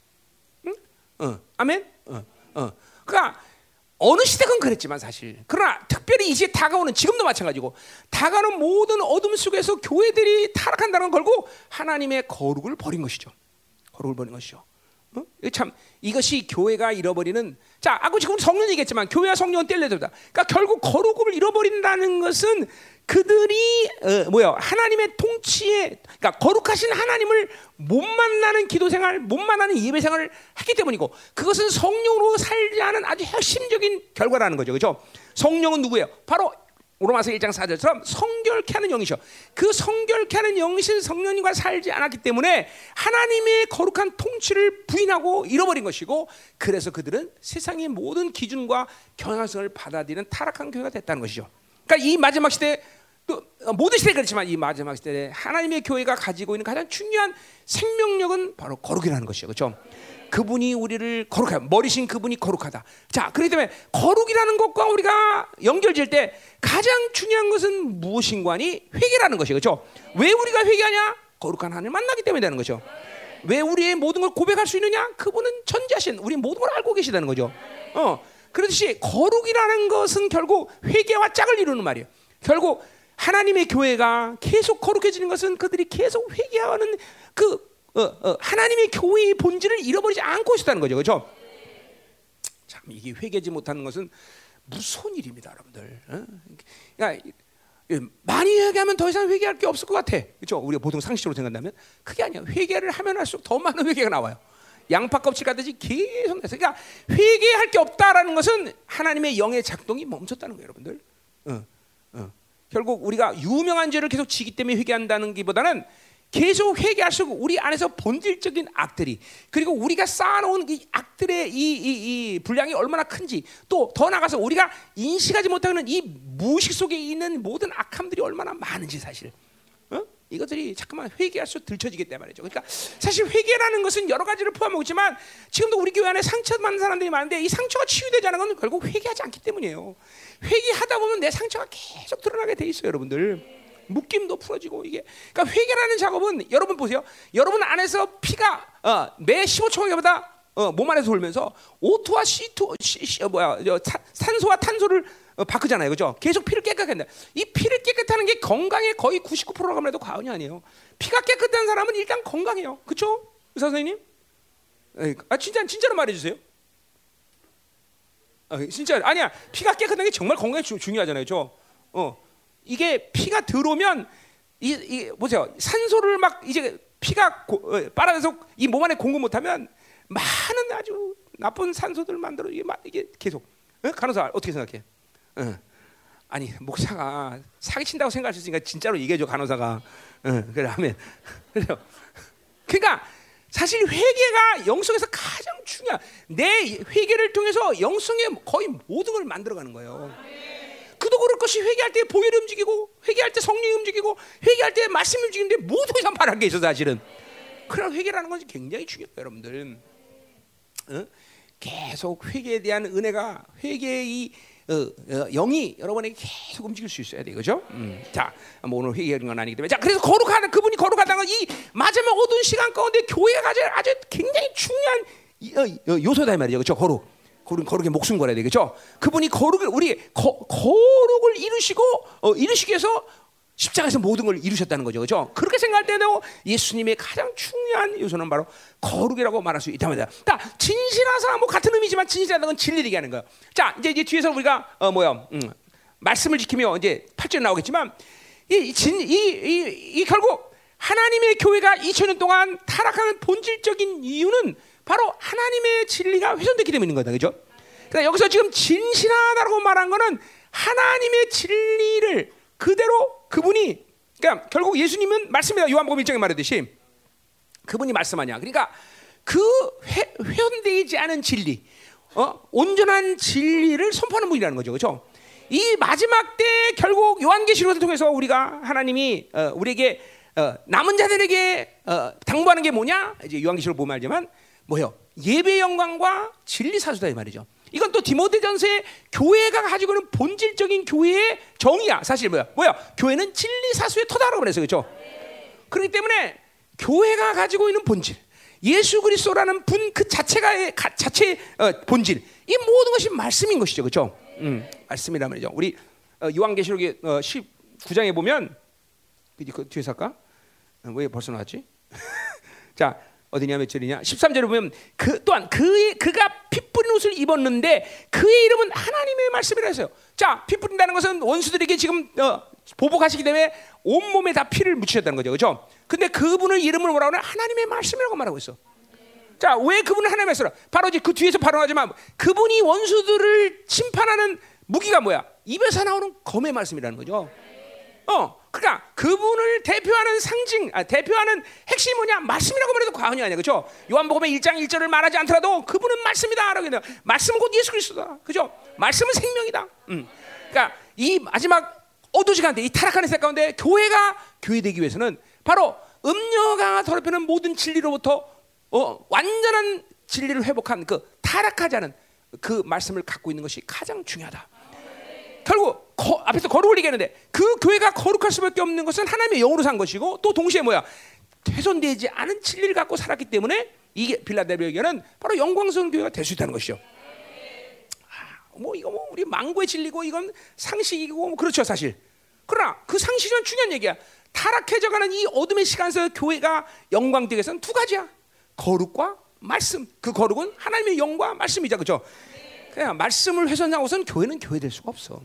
응? 어, 아멘. 어, 어. 그러니까 어느 시대건 그랬지만 사실 그러나 특별히 이제 다가오는 지금도 마찬가지고 다가오는 모든 어둠 속에서 교회들이 타락한다는 걸 걸고 하나님의 거룩을 버린 것이죠. 거룩을 버린 것이죠. 어? 참 이것이 교회가 잃어버리는 자 아까 지금 성령 얘기했지만 교회와 성령은 뗄려졌다. 그러니까 결국 거룩을 잃어버린다는 것은 그들이 어, 뭐야 하나님의 통치에 그러니까 거룩하신 하나님을 못 만나는 기도 생활, 못 만나는 예배 생활을 했기 때문이고 그것은 성령으로 살지 않은 아주 핵심적인 결과라는 거죠, 그렇죠? 성령은 누구예요? 바로 로마서 1장 4절처럼 성결케 하는 영이셔. 그 성결케 하는 영이신 성령님과 살지 않았기 때문에 하나님의 거룩한 통치를 부인하고 잃어버린 것이고 그래서 그들은 세상의 모든 기준과 경향성을 받아들이는 타락한 교회가 됐다는 것이죠. 그러니까 이 마지막 시대 또 모든 시대 그렇지만 이 마지막 시대에 하나님의 교회가 가지고 있는 가장 중요한 생명력은 바로 거룩이라는 것이죠. 그렇죠? 그분이 우리를 거룩해 머리신 그분이 거룩하다. 자, 그렇기 때문에 거룩이라는 것과 우리가 연결될 때 가장 중요한 것은 무엇인가니 회개라는 것이 그렇죠? 왜 우리가 회개하냐? 거룩한 하나님을 만나기 때문에 되는 거죠. 왜 우리의 모든 걸 고백할 수 있느냐? 그분은 전자신, 우리 모든 걸 알고 계시다는 거죠. 어, 그렇듯이 거룩이라는 것은 결국 회개와 짝을 이루는 말이에요. 결국 하나님의 교회가 계속 거룩해지는 것은 그들이 계속 회개하는 그 어, 어, 하나님의 교회의 본질을 잃어버리지 않고 있었다는 거죠, 그렇죠? 참 이게 회개지 못하는 것은 무서운 일입니다, 여러분들. 어? 그러니까 많이 회개하면 더 이상 회개할 게 없을 것 같아, 그렇죠? 우리가 보통 상식적으로 생각한다면 그게 아니야. 회개를 하면 할수록 더 많은 회개가 나와요. 양파 껍질 같듯이 계속 나서 그러니까 회개할 게 없다라는 것은 하나님의 영의 작동이 멈췄다는 거예요, 여러분들. 어, 어. 결국 우리가 유명한 죄를 계속 지기 때문에 회개한다는 기보다는 계속 회개할수록 우리 안에서 본질적인 악들이 그리고 우리가 쌓아놓은 이 악들의 이, 이, 이 분량이 얼마나 큰지 또 더 나가서 우리가 인식하지 못하는 이 무의식 속에 있는 모든 악함들이 얼마나 많은지 사실 어? 이것들이 잠깐만 회개할수록 들춰지겠다 말이죠. 그러니까 사실 회개라는 것은 여러 가지를 포함하고 있지만 지금도 우리 교회 안에 상처받는 사람들이 많은데 이 상처가 치유되지 않은 건 결국 회개하지 않기 때문이에요. 회개하다 보면 내 상처가 계속 드러나게 돼 있어요, 여러분들. 묶임도 풀어지고 이게 그러니까 회개라는 작업은 여러분 보세요. 여러분 안에서 피가 어, 매 15초마다 어, 몸 안에서 돌면서 O2와 C2 C, C, 어, 뭐야 저, 산소와 탄소를 어, 바꾸잖아요, 그죠? 계속 피를 깨끗하게 한다. 이 피를 깨끗하는 게 건강의 거의 99%라고 해도 과언이 아니에요. 피가 깨끗한 사람은 일단 건강해요, 그렇죠? 의사 선생님? 아 진짜 진짜로 말해주세요. 아, 진짜 아니야 피가 깨끗한 게 정말 건강에 주, 중요하잖아요, 저. 어. 이게 피가 들어오면 이, 이 보세요. 산소를 막 이제 피가 고, 어, 빨아내서 이 몸 안에 공급 못하면 많은 아주 나쁜 산소들 만들어 이게, 이게 계속 어? 간호사 어떻게 생각해? 어. 아니 목사가 사기친다고 생각하셨으니까 진짜로 얘기해줘 간호사가. 어, 그래 하면 그래요. 그러니까 사실 회개가 영성에서 가장 중요한 내 회개를 통해서 영성의 거의 모든 걸 만들어가는 거예요. 그도 그럴 것이 회개할 때 보혈이 움직이고 회개할 때 성령이 움직이고 회개할 때 말씀이 움직이는데 모두 이상 바란 게 있어 사실은. 그런 회개라는 것이 굉장히 중요해요, 여러분들. 어? 계속 회개에 대한 은혜가 회개의 이 어, 어, 영이 여러분에게 계속 움직일 수 있어야 돼, 그죠? 음. 자, 뭐 오늘 회개하는 건 아니기 때문에, 자, 그래서 거룩하는 그분이 거룩하다는 건이 마지막 어두운 시간 가운데 교회가 가진 아주 굉장히 중요한 어, 어, 요소다 이 말이죠, 그죠? 거룩. 거룩 거룩의 목숨 걸어야 되겠죠. 그분이 거룩을 우리 거, 거룩을 이루시고 어, 이루시기 위해서 십자가에서 모든 걸 이루셨다는 거죠. 그죠? 그렇게 생각할 때도 예수님의 가장 중요한 요소는 바로 거룩이라고 말할 수 있다. 자, 진실하사 뭐 같은 의미지만 진실하다는 건 진리를 얘기하는 거야. 자, 이제 이제 뒤에서 우리가 어 뭐야? 음, 말씀을 지키며 이제 8절 나오겠지만 이, 진, 이, 이, 이 결국 하나님의 교회가 2000년 동안 타락하는 본질적인 이유는 바로 하나님의 진리가 훼손됐기 때문인 거다. 그죠? 그러니까 여기서 지금 진실하다고 말한 거는 하나님의 진리를 그대로 그분이 그러니까 결국 예수님은 말씀이다. 요한복음 1장에 말했듯이 그분이 말씀하냐. 그러니까 그 회, 회원되지 않은 진리, 어? 온전한 진리를 선포하는 분이라는 거죠. 그렇죠? 이 마지막 때 결국 요한계시록을 통해서 우리가 하나님이 어, 우리에게 어, 남은 자들에게 어, 당부하는 게 뭐냐? 이제 요한계시록 보면 알지만 뭐요? 예배 영광과 진리 사수다 이 말이죠. 이건 또 디모데전서의 교회가 가지고 있는 본질적인 교회의 정의야. 사실 뭐야? 뭐야? 교회는 진리 사수의 터다라고 그랬어요. 그렇죠? 그렇기 때문에 교회가 가지고 있는 본질, 예수 그리스도라는 분 그 자체가 자체 어, 본질, 이 모든 것이 말씀인 것이죠. 그렇죠? 음, 말씀이란 말이죠. 우리 어, 요한계시록의 어, 19장에 보면 그 뒤에서 할까? 어, 왜 벌써 나왔지? 자, 어디냐 몇 절이냐? 13절에 보면 그 또한 그의 그가 피 뿌린 옷을 입었는데 그의 이름은 하나님의 말씀이라 했어요. 자, 피 뿌린다는 것은 원수들에게 지금 어, 보복하시기 때문에 온 몸에 다 피를 묻히셨다는 거죠. 그렇죠? 근데 그분을 이름을 뭐라고 하냐? 하나님의 말씀이라고 말하고 있어. 자, 왜 그분을 하나님의 말씀? 바로 이제 그 뒤에서 발언하지만 그분이 원수들을 심판하는 무기가 뭐야? 입에서 나오는 검의 말씀이라는 거죠. 어, 그러니까 그분을 대표하는 상징, 아, 대표하는 핵심이 뭐냐? 말씀이라고 말해도 과언이 아니야, 그렇죠? 요한복음의 1장 1절을 말하지 않더라도 그분은 말씀이다 라고 해요. 말씀은 곧 예수 그리스도다, 그렇죠? 말씀은 생명이다. 음. 그러니까 이 마지막 어두 시간대, 이 타락하는 세 가운데 교회가 교회되기 위해서는 바로 음녀가 더럽히는 모든 진리로부터 어, 완전한 진리를 회복한 그 타락하지 않은 그 말씀을 갖고 있는 것이 가장 중요하다. 결국 거, 앞에서 거룩을 얘기하는데 그 교회가 거룩할 수밖에 없는 것은 하나님의 영으로 산 것이고 또 동시에 뭐야 훼손되지 않은 진리를 갖고 살았기 때문에 이게 빌라델비아는 바로 영광스러운 교회가 될 수 있다는 것이죠. 아, 뭐 이거 뭐 우리 망고의 진리고 이건 상식이고 뭐 그렇죠 사실. 그러나 그 상식은 중요한 얘기야. 타락해져가는 이 어둠의 시간에서 교회가 영광되기 위해서는 두 가지야. 거룩과 말씀. 그 거룩은 하나님의 영과 말씀이죠, 그렇죠? 그냥 말씀을 훼손하고선 교회는 교회 될 수가 없어.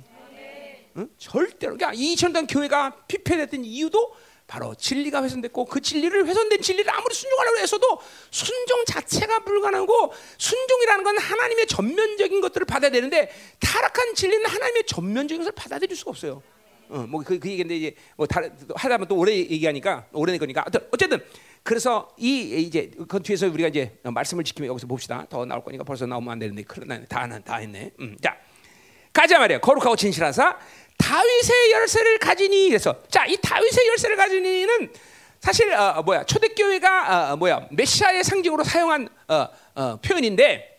응? 절대로 그러니까 2천 년 교회가 피폐됐던 이유도 바로 진리가 훼손됐고 그 진리를 훼손된 진리를 아무리 순종하려고 해서도 순종 자체가 불가능하고 순종이라는 건 하나님의 전면적인 것들을 받아야 되는데 타락한 진리는 하나님의 전면적인 것을 받아들일 수가 없어요. 어, 뭐그 그 얘기인데 이제 뭐 다, 하다 보면 또 오래 얘기하니까 오래 거니까 어쨌든 그래서 이 이제 그 뒤에서 우리가 이제 말씀을 지키면 여기서 봅시다. 더 나올 거니까 벌써 나오면 안 되는데 그러나 다다 다 했네. 음, 자 가자 말이야. 거룩하고 진실하사 다윗의 열쇠를 가지니 그래서 자 이 다윗의 열쇠를 가지니는 사실 어, 뭐야 초대교회가 어, 뭐야 메시아의 상징으로 사용한 어, 어, 표현인데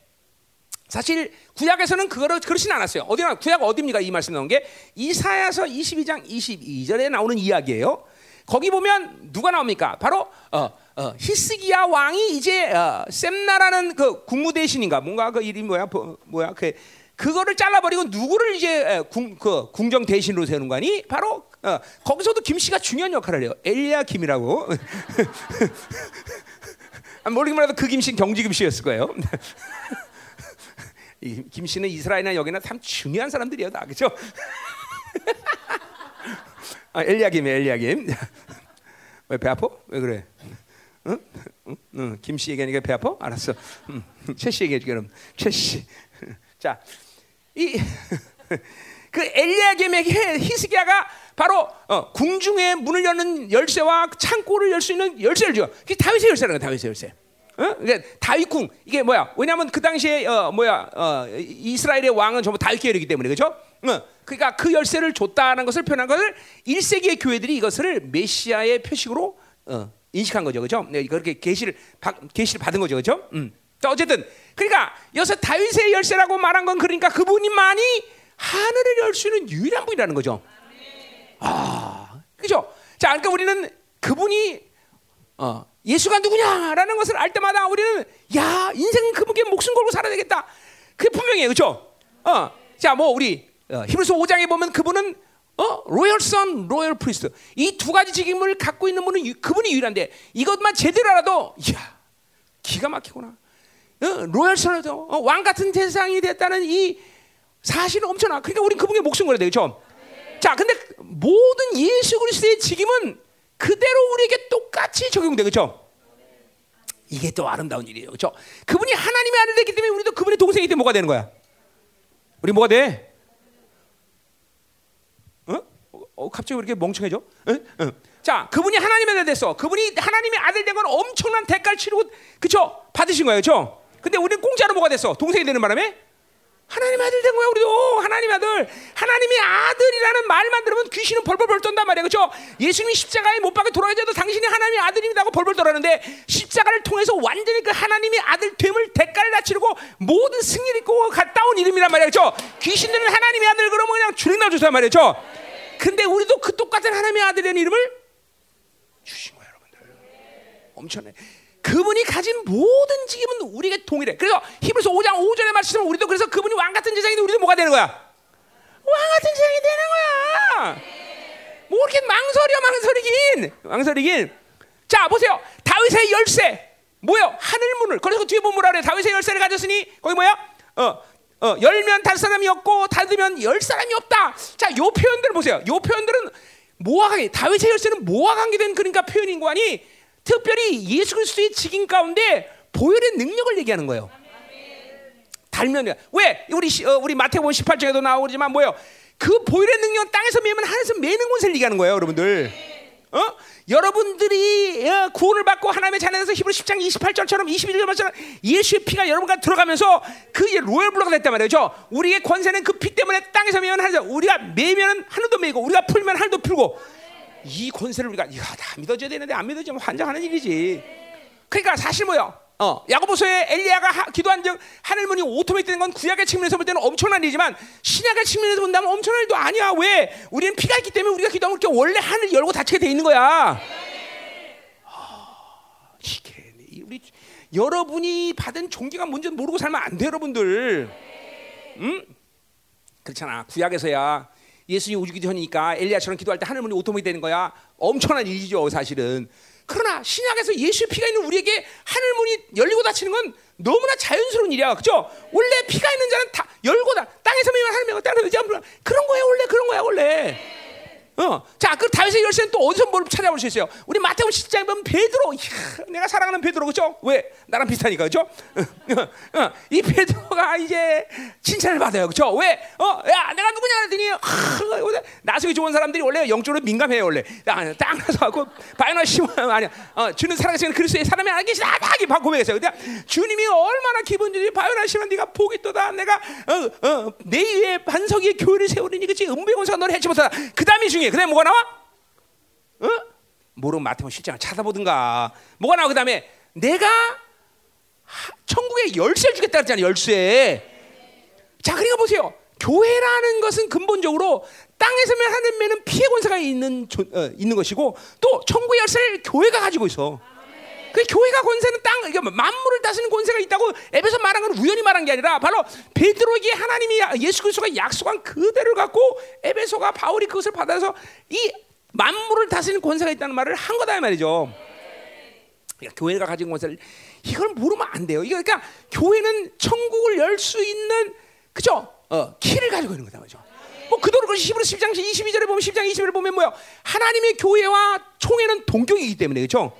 사실 구약에서는 그거를 그렇진 않았어요. 어디나 구약 어디입니까? 이 말씀 나온 게 이사야서 22장 22절에 나오는 이야기예요. 거기 보면 누가 나옵니까? 바로 어, 어, 히스기야 왕이 이제 어, 셈나라는 그 국무 대신인가 뭔가 그 이름이 뭐야 뭐야 그 그거를 잘라버리고 누구를 이제 궁, 그 궁정 대신으로 세우는 거니? 바로 어, 거기서도 김 씨가 중요한 역할을 해요. 엘리야 김이라고. 모르기만 해도 그 김씨는 경지 김씨였을 거예요. 김씨는 이스라엘이나 여기나 참 중요한 사람들이에요, 다 그죠? 아, 엘리야김, 엘리야 김. 왜 배 아파? 왜 그래? 응? 응? 응. 김씨 얘기하니까 배 아파? 알았어. 응. 최씨 얘기해 그럼. 최 씨. 자, 이 그 엘리야김에게 히스기야가 바로 어, 궁중의 문을 여는 열쇠와 창고를 열 수 있는 열쇠를 줘. 그게 다윗의 열쇠라는 거야. 다윗의 열쇠. 어? 그러니까 다윗궁 이게 뭐야? 왜냐하면 그 당시에 어, 뭐야? 어, 이스라엘의 왕은 전부 다윗 계열이기 때문에 그렇죠? 어, 그러니까 그 열쇠를 줬다는 것을 표현한 것을 1세기의 교회들이 이것을 메시아의 표식으로 어, 인식한 거죠, 그렇죠? 네, 그렇게 계시를 계시를 받은 거죠, 그렇죠? 음. 자, 어쨌든 그러니까 여기서 다윗의 열쇠라고 말한 건 그러니까 그분이만이 하늘을 열 수 있는 유일한 분이라는 거죠. 아, 그죠? 자, 그러니까 우리는 그분이 어, 예수가 누구냐라는 것을 알 때마다 우리는 야 인생 그분께 목숨 걸고 살아야 되겠다. 그게 분명해요, 그렇죠? 어, 자, 뭐 우리 어, 히브리서 5장에 보면 그분은 어, royal son, royal priest 이 두 가지 직임을 갖고 있는 분은 유, 그분이 유일한데 이것만 제대로 알아도 야 기가 막히구나. 어, 선에도 어, 왕 같은 제사장이 됐다는 이 사실은 엄청나. 그러니까 우리 그분께 목숨 걸어야 되죠. 자, 근데 모든 예수 그리스도의 직임은 그대로 우리에게 똑같이 적용돼, 그렇죠? 이게 또 아름다운 일이에요, 그렇죠? 그분이 하나님의 아들 됐기 때문에 우리도 그분의 동생이기 때문에 뭐가 되는 거야? 우리 뭐가 돼? 어? 어 갑자기 왜 이렇게 멍청해져? 어? 어. 자, 그분이 하나님의 아들 됐어. 그분이 하나님의 아들 된 건 엄청난 대가를 치르고, 그렇죠? 받으신 거예요, 그렇죠? 근데 우리는 공짜로 뭐가 됐어? 동생이 되는 바람에? 하나님 아들 된 거야 우리도. 하나님 아들. 하나님의 아들이라는 말만 들으면 귀신은 벌벌벌 떤단 말이야. 그렇죠? 예수님이 십자가에 못 박혀 돌아가셔도 당신이 하나님의 아들입니다고 벌벌 떨었는데 십자가를 통해서 완전히 그 하나님의 아들 됨을 대가를 다 치르고 모든 승리를 있고 갔다 온 이름이란 말이야. 그렇죠? 귀신들은 하나님의 아들 그러면 그냥 주랭 나주단 말이죠? 근데 우리도 그 똑같은 하나님의 아들의 이름을 주신 거야 여러분들. 엄청나 그분이 가진 모든 직임은 우리에게 동일해. 그래서 히브리서 5장 5절의 말씀은 우리도 그래서 그분이 왕 같은 제사인데 우리도 뭐가 되는 거야? 왕 같은 제사장이 되는 거야. 뭐 이렇게 망설여 망설이긴 망설이긴. 자 보세요. 다윗의 열쇠 뭐요? 하늘 문을. 그래서 뒤에 보면 뭐라 그래? 다윗의 열쇠를 가졌으니 거기 뭐야? 어. 어, 열면 달 사람이 없고 닫으면 열 사람이 없다. 자, 요 표현들을 보세요. 요 표현들은 뭐와 관계? 다윗의 열쇠는 뭐와 관계된 그러니까 표현인 거 아니? 특별히 예수 그리스도의 직인 가운데 보혈의 능력을 얘기하는 거예요. 달면 왜 우리 어, 우리 마태복음 18장에도 나오지만 뭐예요? 그 보혈의 능력 땅에서 매면 하늘에서 매는 것을 얘기하는 거예요, 여러분들. 어? 여러분들이 어, 구원을 받고 하나님의 자녀에서 히브리 10장 28절처럼 21절처럼 예수의 피가 여러분과 들어가면서 그게 로열 블록가 됐단 말이죠. 우리의 권세는 그 피 때문에 땅에서 매면 하늘에서 우리가 매면 하늘도 매고 우리가 풀면 하늘도 풀고 이 권세를 우리가 이거 다 믿어줘야 되는데 안 믿어지면 환장하는 일이지. 그러니까 사실 뭐요? 어, 야고보서에 엘리야가 하, 기도한 적 하늘 문이 오토매틱 된 건 구약의 측면에서 볼 때는 엄청난 일이지만 신약의 측면에서 본다면 엄청난 일도 아니야. 왜? 우리는 피가 있기 때문에 우리가 기도하면 이렇게 원래 하늘 열고 닫히게 돼 있는 거야. 어, 이게 우리 여러분이 받은 종기가 뭔지 모르고 살면 안 돼, 여러분들. 응? 그렇잖아. 구약에서야 예수님이 오기 전이니까 엘리야처럼 기도할 때 하늘 문이 오토매틱 되는 거야. 엄청난 일이죠, 사실은. 그러나 신약에서 예수의 피가 있는 우리에게 하늘 문이 열리고 닫히는 건 너무나 자연스러운 일이야, 그죠? 원래 피가 있는 자는 다 열고 다 땅에서 매면 하늘 매고 땅에서 의지하면 그런 거야, 원래 그런 거야, 원래. 어, 자, 그 다윗의 열쇠는 또 어디서 뭘 찾아볼 수 있어요? 우리 마태복음 10장에 보면 베드로, 이야, 내가 사랑하는 베드로, 그죠? 왜? 나랑 비슷하니까, 그죠? 어, 어, 이 베드로가 이제 칭찬을 받아요, 그죠? 왜? 어, 야, 내가 누구냐 했더니, 하, 나중에 좋은 사람들이 원래 영적으로 민감해요, 원래. 땅, 땅 나서 하고, 바이나 시몬, 아니야, 어, 주는 살아계시는 그리스도의 사람이 안 계시다, 하기 고백했어요. 근데 주님이 얼마나 기분 좋지, 바이나 시몬 네가 복이 또다, 내가, 어, 어, 내 위에 반석의 교회를 세우리니, 그치? 은배원사가 너를 해치 못하다. 그 다음이 중요 해. 그 다음에 뭐가 나와? 어? 모르면 마태복음 실장을 찾아보든가. 뭐가 나와? 그 다음에 내가 천국에 열쇠를 주겠다 그랬잖아 열쇠. 자, 그러니까 보세요. 교회라는 것은 근본적으로 땅에서면 하는 매는 피해 권세가 있는 어, 있는 것이고 또 천국의 열쇠를 교회가 가지고 있어. 그 교회가 권세는 땅, 만물을 다스리는 권세가 있다고 에베소 말한 건 우연히 말한 게 아니라 바로 베드로에게 하나님이 예수 그리스도가 약속한 그대를 갖고 에베소가 바울이 그것을 받아서 이 만물을 다스리는 권세가 있다는 말을 한 거다 이 말이죠. 그러니까 교회가 가진 권세를 이걸 모르면 안 돼요. 그러니까 교회는 천국을 열 수 있는 그죠? 어, 키를 가지고 있는 거다 말이죠. 뭐 그대로 그 히브리 10장 22절에 보면 10장 21절에 보면 뭐야? 하나님의 교회와 총회는 동격이기 때문에 그렇죠?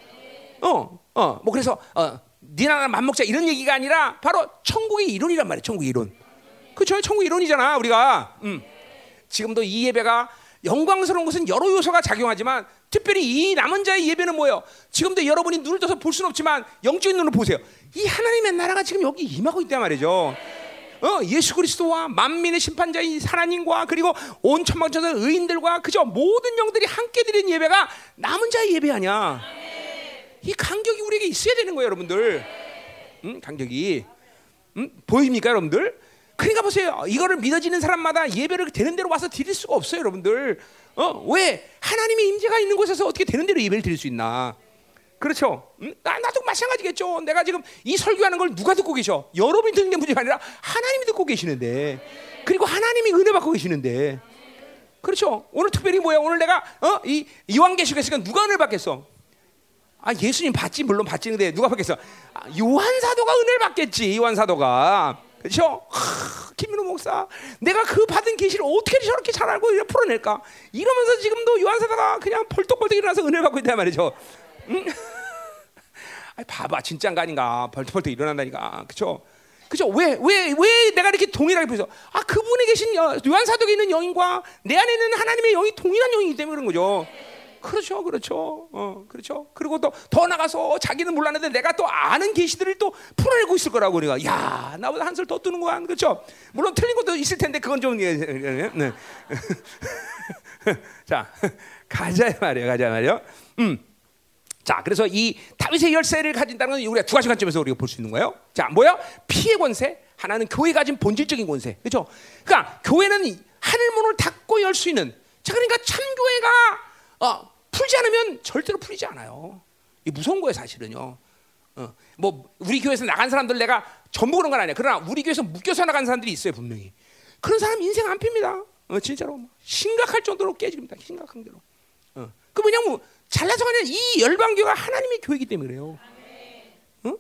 어, 어, 뭐 그래서 어, 니나나 맘먹자 이런 얘기가 아니라 바로 천국의 이론이란 말이에요. 천국의 이론. 그렇죠? 천국 이론이잖아 우리가. 음. 지금도 이 예배가 영광스러운 것은 여러 요소가 작용하지만 특별히 이 남은 자의 예배는 뭐예요? 지금도 여러분이 눈을 떠서 볼 수는 없지만 영적인 눈으로 보세요. 이 하나님의 나라가 지금 여기 임하고 있단 말이죠. 어, 예수 그리스도와 만민의 심판자인 하나님과 그리고 온 천방천사 의인들과 그저 모든 영들이 함께 드리는 예배가 남은 자의 예배 아니야. 이 간격이 우리에게 있어야 되는 거예요, 여러분들. 음, 간격이 음, 보입니까, 여러분들? 그러니까 보세요. 이거를 믿어지는 사람마다 예배를 되는 대로 와서 드릴 수가 없어요, 여러분들. 어, 왜 하나님의 임재가 있는 곳에서 어떻게 되는 대로 예배를 드릴 수 있나? 그렇죠. 음? 나, 나도 마찬가지겠죠. 내가 지금 이 설교하는 걸 누가 듣고 계셔? 여러분이 듣는 게 문제가 아니라 하나님이 듣고 계시는데, 그리고 하나님이 은혜 받고 계시는데, 그렇죠. 오늘 특별히 뭐야? 오늘 내가 어? 이 요한계시록에서 누가 은혜 받겠어? 아 예수님 받지 물론 받지는데 누가 받겠어? 아, 요한 사도가 은혜를 받겠지. 요한 사도가 그렇죠? 김민호 목사, 내가 그 받은 계시를 어떻게 저렇게 잘 알고 풀어낼까? 이러면서 지금도 요한 사도가 그냥 벌떡벌떡 일어나서 은혜를 받고 있단 말이죠. 응? 아니, 봐봐 진짜인가 아닌가 벌떡벌떡 일어난다니까 그렇죠? 그죠? 왜, 왜, 왜 내가 이렇게 동일하게 보여서, 아, 그분에 계신 요한 사도에 있는 영인과 내 안에 있는 하나님의 영이 동일한 영이기 때문에 그런 거죠. 그렇죠, 그렇죠, 어, 그렇죠. 그리고 또 더 나가서 자기는 몰랐는데 내가 또 아는 계시들을 또 풀어내고 있을 거라고 우리가, 야, 나보다 한술 더 뜨는 거야, 그렇죠? 물론 틀린 것도 있을 텐데 그건 좀, 예, 예, 네. 자, 가자 말이야, 가자 말이야. 음. 자, 그래서 이 다윗의 열쇠를 가진다는 건 우리가 두 가지 관점에서 우리가 볼 수 있는 거예요. 자, 뭐야? 피해 권세. 하나는 교회 가진 본질적인 권세. 그렇죠? 그러니까 교회는 하늘 문을 닫고 열 수 있는. 자, 그러니까 참 교회가 어, 풀지 않으면 절대로 풀리지 않아요. 이 무서운 거예요, 사실은요. 어, 뭐 우리 교회에서 나간 사람들 내가 전부 그런 건 아니야. 그러나 우리 교회에서 묶여서 나간 사람들이 있어요, 분명히. 그런 사람 인생 안 핍니다. 어, 진짜로 심각할 정도로 깨집니다. 심각한 대로. 어. 그 뭐냐면 잘나서가 아니라 이 열방교가 하나님의 교회이기 때문에 그래요. 어?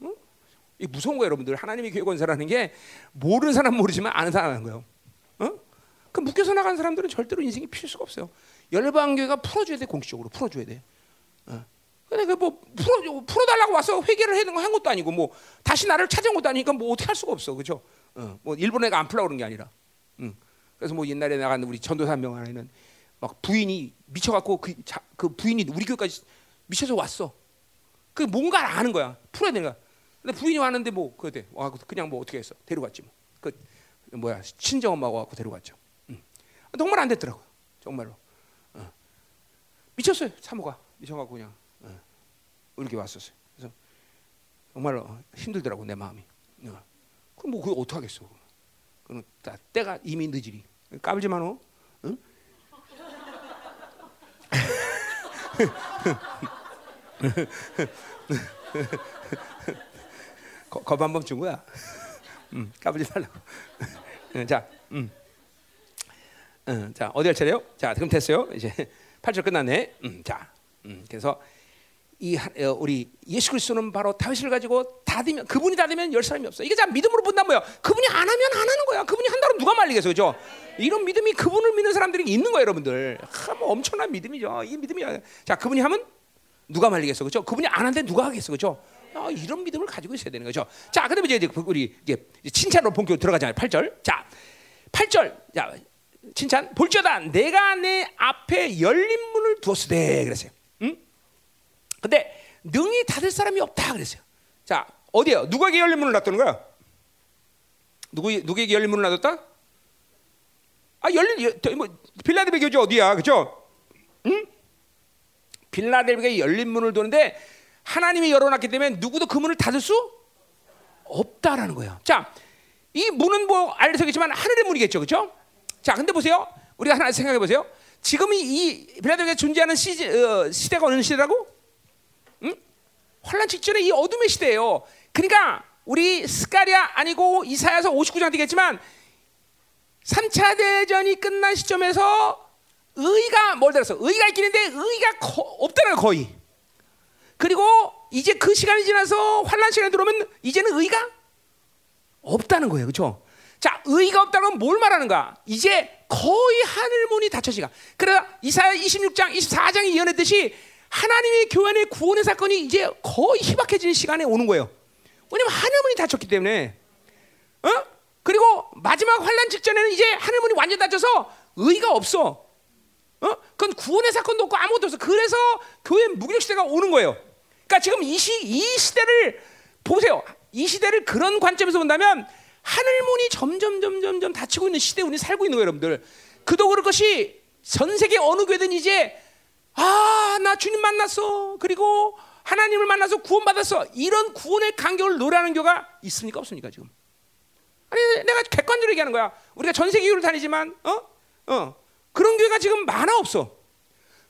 어? 이 무서운 거예요, 여러분들. 하나님의 교회 건설하는 게 모르는 사람 모르지만 아는 사람 아는 거예요. 어? 그 묶여서 나간 사람들은 절대로 인생이 필 수가 없어요. 열방교회가 풀어줘야 돼 공식적으로 풀어줘야 돼. 어. 근데 그뭐 풀어 풀어달라고 와서 회개를 해는 한 것도 아니고 뭐 다시 나를 찾아온 것도 아니니까 뭐 어떻게 할 수가 없어, 그죠? 어. 뭐 일본 애가 안 풀라 그런 게 아니라. 응. 그래서 뭐 옛날에 나간 우리 전도사 명 안에는 막 부인이 미쳐갖고 그, 자, 그 부인이 우리 교회까지 미쳐서 왔어. 그 뭔가 아는 거야. 풀어야 되는 거야. 근데 부인이 왔는데 뭐 그때 와 그냥 뭐 어떻게 했어? 데려갔지 뭐. 그 뭐야 친정 엄마가 와고 데려갔죠. 응. 정말 안 됐더라고. 정말로. 어. 미쳤어요. 사모가 미쳐갖고 그냥 어. 이렇게 왔었어요. 그래서 정말로 힘들더라고 내 마음이. 어. 그럼 뭐 그거 어떻게 하겠어? 그는 때가 이미 늦으리. 까불지만 어. 응? 겁한번 준 거야. 음, 까불지 말라고. 자, 음. 음, 자 어디 할 차례요? 자, 그럼 됐어요. 이제 8절 끝났네. 음, 자, 음, 그래서 이 어, 우리 예수 그리스도는 바로 다윗을 가지고 닫으면 그분이 닫으면 열 사람이 없어. 이게 자 믿음으로 본단 뭐야? 그분이 안 하면 안 하는 거야. 그분이 한다면 누가 말리겠어, 그죠? 이런 믿음이 그분을 믿는 사람들이 있는 거예요, 여러분들. 하, 뭐 엄청난 믿음이죠. 이 믿음이 자 그분이 하면 누가 말리겠어, 그죠? 그분이 안 하는데 누가 하겠어, 그죠? 아, 이런 믿음을 가지고 있어야 되는 거죠. 자, 그다음에 이제 우리 이제 칭찬으로 본격으로 들어가잖아요. 8절. 자, 8절. 자, 칭찬. 볼지어다 내가 내 앞에 열린 문을 두었으되 그랬어요. 근데 능히 닫을 사람이 없다 그랬어요. 자, 어디요? 누구에게 열린 문을 놔두는 거야? 누구 누구에게 열린 문을 놔뒀다? 아, 열린 뭐 빌라델베 교주 어디야? 그죠? 응? 빌라델베에 열린 문을 두는데 하나님이 열어놨기 때문에 누구도 그 문을 닫을 수 없다라는 거예요. 자, 이 문은 뭐 알려서겠지만 하늘의 문이겠죠, 그렇죠? 자, 근데 보세요. 우리가 하나 생각해 보세요. 지금 이 빌라델베에 존재하는 시, 어, 시대가 어느 시대라고? 환란 직전에 이 어둠의 시대예요. 그러니까 우리 스가랴 아니고 이사야서 59장 되겠지만 3차 대전이 끝난 시점에서 의가 뭘 들었어? 의가 있긴 한데 의가 거, 없다는 거의. 그리고 이제 그 시간이 지나서 환란 시간이 들어오면 이제는 의가 없다는 거예요. 그렇죠? 자, 의가 없다는 건 뭘 말하는가? 이제 거의 하늘 문이 닫혀지가. 그래서 이사야 26장, 24장이 예언했듯이 하나님의 교회 안의 구원의 사건이 이제 거의 희박해지는 시간에 오는 거예요. 왜냐면 하늘 문이 닫혔기 때문에. 어? 그리고 마지막 환란 직전에는 이제 하늘 문이 완전 닫혀서 의가 없어. 어? 그건 구원의 사건도 없고 아무것도 없어. 그래서 교회 무기력 시대가 오는 거예요. 그러니까 지금 이, 시, 이 시대를 보세요. 이 시대를 그런 관점에서 본다면 하늘 문이 점점 점점 점 닫히고 있는 시대에 우리 살고 있는 거예요, 여러분들. 그도 그럴 것이 전 세계 어느 교회든 이제 아, 나 주님 만났어. 그리고 하나님을 만나서 구원받았어. 이런 구원의 간격을 노래하는 교가 있습니까, 없습니까, 지금? 아니, 내가 객관적으로 얘기하는 거야. 우리가 전 세계 교회를 다니지만 어? 어. 그런 교회가 지금 많아 없어.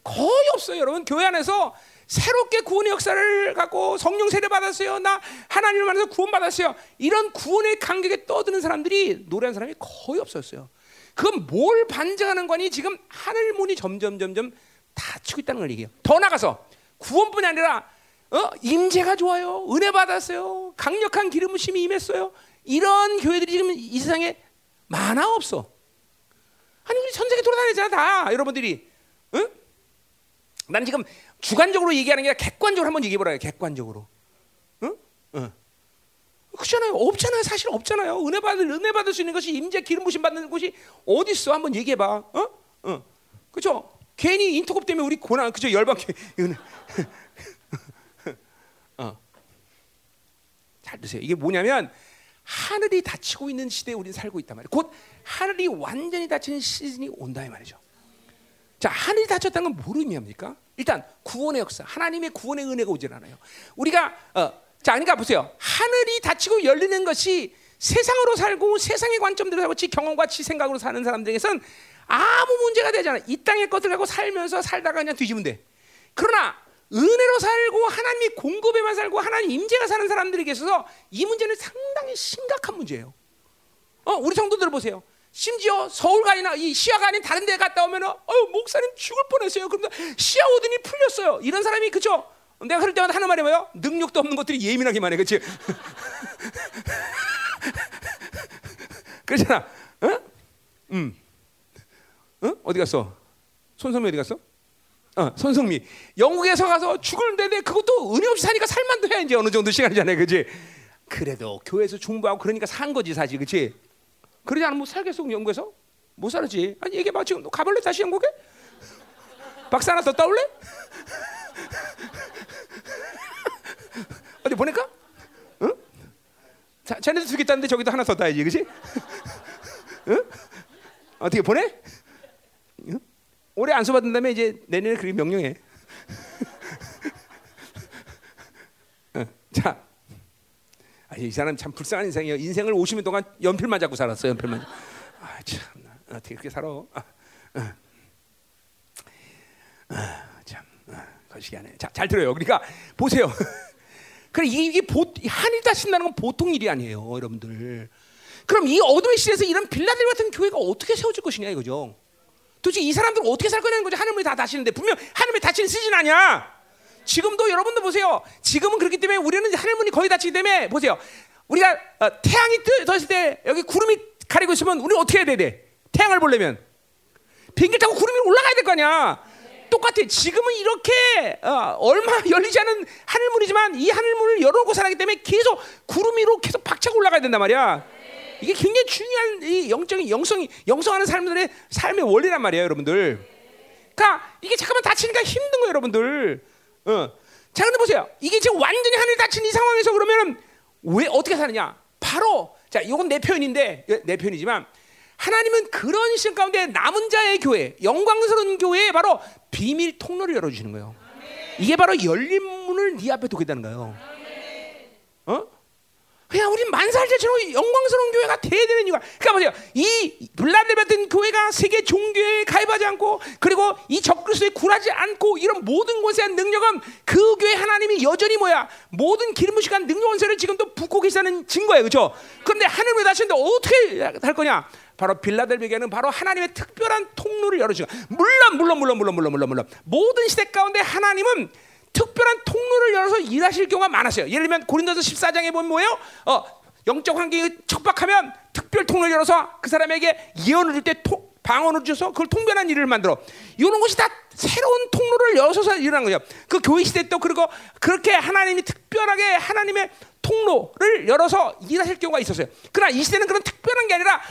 거의 없어요, 여러분. 교회 안에서 새롭게 구원의 역사를 갖고 성령 세례 받았어요. 나 하나님을 만나서 구원 받았어요. 이런 구원의 간격에 떠드는 사람들이 노래하는 사람이 거의 없었어요. 그건 뭘 반증하는 거니? 지금 하늘 문이 점점 점점 닫히고 있다는 걸 얘기해요. 더 나가서 구원뿐이 아니라 어? 임재가 좋아요. 은혜 받았어요. 강력한 기름 부심이 임했어요. 이런 교회들이 지금 이 세상에 많아 없어. 아니 우리 전 세계 돌아다니잖아 다 여러분들이. 응? 난 지금 주관적으로 얘기하는 게 아니라 객관적으로 한번 얘기해 보라요. 객관적으로. 응? 응. 그렇잖아요. 없잖아요. 사실 없잖아요. 은혜 받을 은혜 받을 수 있는 것이 임재 기름 부심 받는 곳이 어디 있어? 한번 얘기해 봐. 어? 어. 그렇죠? 괜히 인터컵 때문에 우리 고난 그죠? 열방 은혜. 어. 잘 드세요. 이게 뭐냐면 하늘이 닫히고 있는 시대에 우리는 살고 있단 말이에요. 곧 하늘이 완전히 닫히는 시즌이 온다 이 말이죠. 자, 하늘이 닫혔다는 건 뭐를 의미합니까? 일단 구원의 역사, 하나님의 구원의 은혜가 오질 않아요. 우리가 어, 자, 그러니까 보세요. 하늘이 닫히고 열리는 것이 세상으로 살고 세상의 관점대로 살고 지 경험과 지 생각으로 사는 사람들에게선 아무 문제가 되지 않아. 이 땅의 것들 갖고 살면서 살다가 그냥 뒤지면 돼. 그러나 은혜로 살고 하나님이 공급에만 살고 하나님 임재가 사는 사람들에게 있어서 이 문제는 상당히 심각한 문제예요. 어, 우리 성도들 보세요. 심지어 서울가 아니나 이 시야가 아닌 다른 데 갔다 오면 어 목사님 죽을 뻔했어요. 그런데 시야 오더니 풀렸어요. 이런 사람이 그죠? 내가 그럴 때마다 하는 말이 뭐예요? 능력도 없는 것들이 예민하기만 해, 그렇지? 그렇잖아. 응? 음. 응? 어디 갔어? 손성미 어디 갔어? 어, 손성미. 영국에서 가서 죽을 때데 그것도 은혜 없이 사니까 살만도 해 이제 어느 정도 시간이잖아요, 그렇지? 그래도 교회에서 중보하고 그러니까 산 거지 사실, 그렇지? 그러지 않으면 뭐 살겠어 영국에서? 못 살지. 아니 얘기해봐 지금 가볼래 다시 영국에? 박사 하나 더 따올래? 어디 보낼까? 응? 자, 쟤네도 두겠다는데 저기도 하나 더 따야지, 그렇지? 응? 어떻게 보내? 응? 올해 안수 다음에 이제 내년에 그게 명령해. 응. 자, 아, 이 사람 참 불쌍한 인생이에요. 인생을 50년 동안 연필만 잡고 살았어, 연필만. 아, 참, 어떻게 그렇게 살아? 아, 아, 아, 참, 아, 거시기하네. 자, 잘 들어요. 그러니까 보세요. 그래 이게 보, 한일 다신다는 건 보통 일이 아니에요, 여러분들. 그럼 이 어둠의 시대에서 이런 빌라델 같은 교회가 어떻게 세워질 것이냐 이거죠. 도대체 이 사람들 어떻게 살 거냐는 거죠. 하늘문이 다 닫히는데 분명 하늘문이 닫히는 시즌 아니야. 지금도 여러분들 보세요. 지금은 그렇기 때문에 우리는 하늘 문이 거의 닫히기 때문에 보세요. 우리가 어, 태양이 떠있을 때 여기 구름이 가리고 있으면 우리는 어떻게 해야 돼? 태양을 보려면 비행기 타고 구름이 올라가야 될 거 아니야. 똑같아. 지금은 이렇게 어, 얼마 열리지 않은 하늘문이지만 이 하늘문을 열어놓고 살았기 때문에 계속 구름 위로 계속 박차고 올라가야 된단 말이야. 이게 굉장히 중요한 이 영적인 영성이 영성하는 사람들의 삶의 원리란 말이에요, 여러분들. 그러니까 이게 잠깐만 다치니까 힘든 거예요, 여러분들. 어. 자, 근데 보세요. 이게 지금 완전히 하늘 닫힌 이 상황에서 그러면은 왜 어떻게 사느냐? 바로 자, 이건 내 표현인데 내 표현이지만 하나님은 그런 시간 가운데 남은 자의 교회, 영광스러운 교회에 바로 비밀 통로를 열어주시는 거예요. 이게 바로 열린 문을 네 앞에 두게 되는 거예요. 어? 그냥 우리 만살제처럼 영광스러운 교회가 돼야 되는 이유가. 그러니까 보세요. 이 블라드 같은 교회가 세계 종교에 가입하지 않고 그리고 이 적그리스도에 굴하지 않고 이런 모든 것에 대한 능력은 그 교회 하나님이 여전히 뭐야? 모든 기름 부식한 능력 원세를 지금도 붓고 계시다는 증거예요. 그렇죠? 그런데 하늘을 다시는데 어떻게 할 거냐? 바로 빌라델비에는 바로 하나님의 특별한 통로를 열어주고 물론 물론 물론 물론 물론 물론 물론. 모든 시대 가운데 하나님은 특별한 통로를 열어서 일하실 경우가 많았어요. 예를 들면 고린도서 14장에 보면 뭐예요? 어, 영적 환경이 척박하면 특별 통로를 열어서 그 사람에게 예언을 줄 때 방언을 주셔서 그걸 통변한 일을 만들어. 이런 것이 다 새로운 통로를 여서서 일어난 거죠. 그 교회 시대 또 그리고 그렇게 하나님이 특별하게 하나님의 통로를 열어서 일하실 경우가 있었어요. 그러나 이 시대는 그런 특별한 게 아니라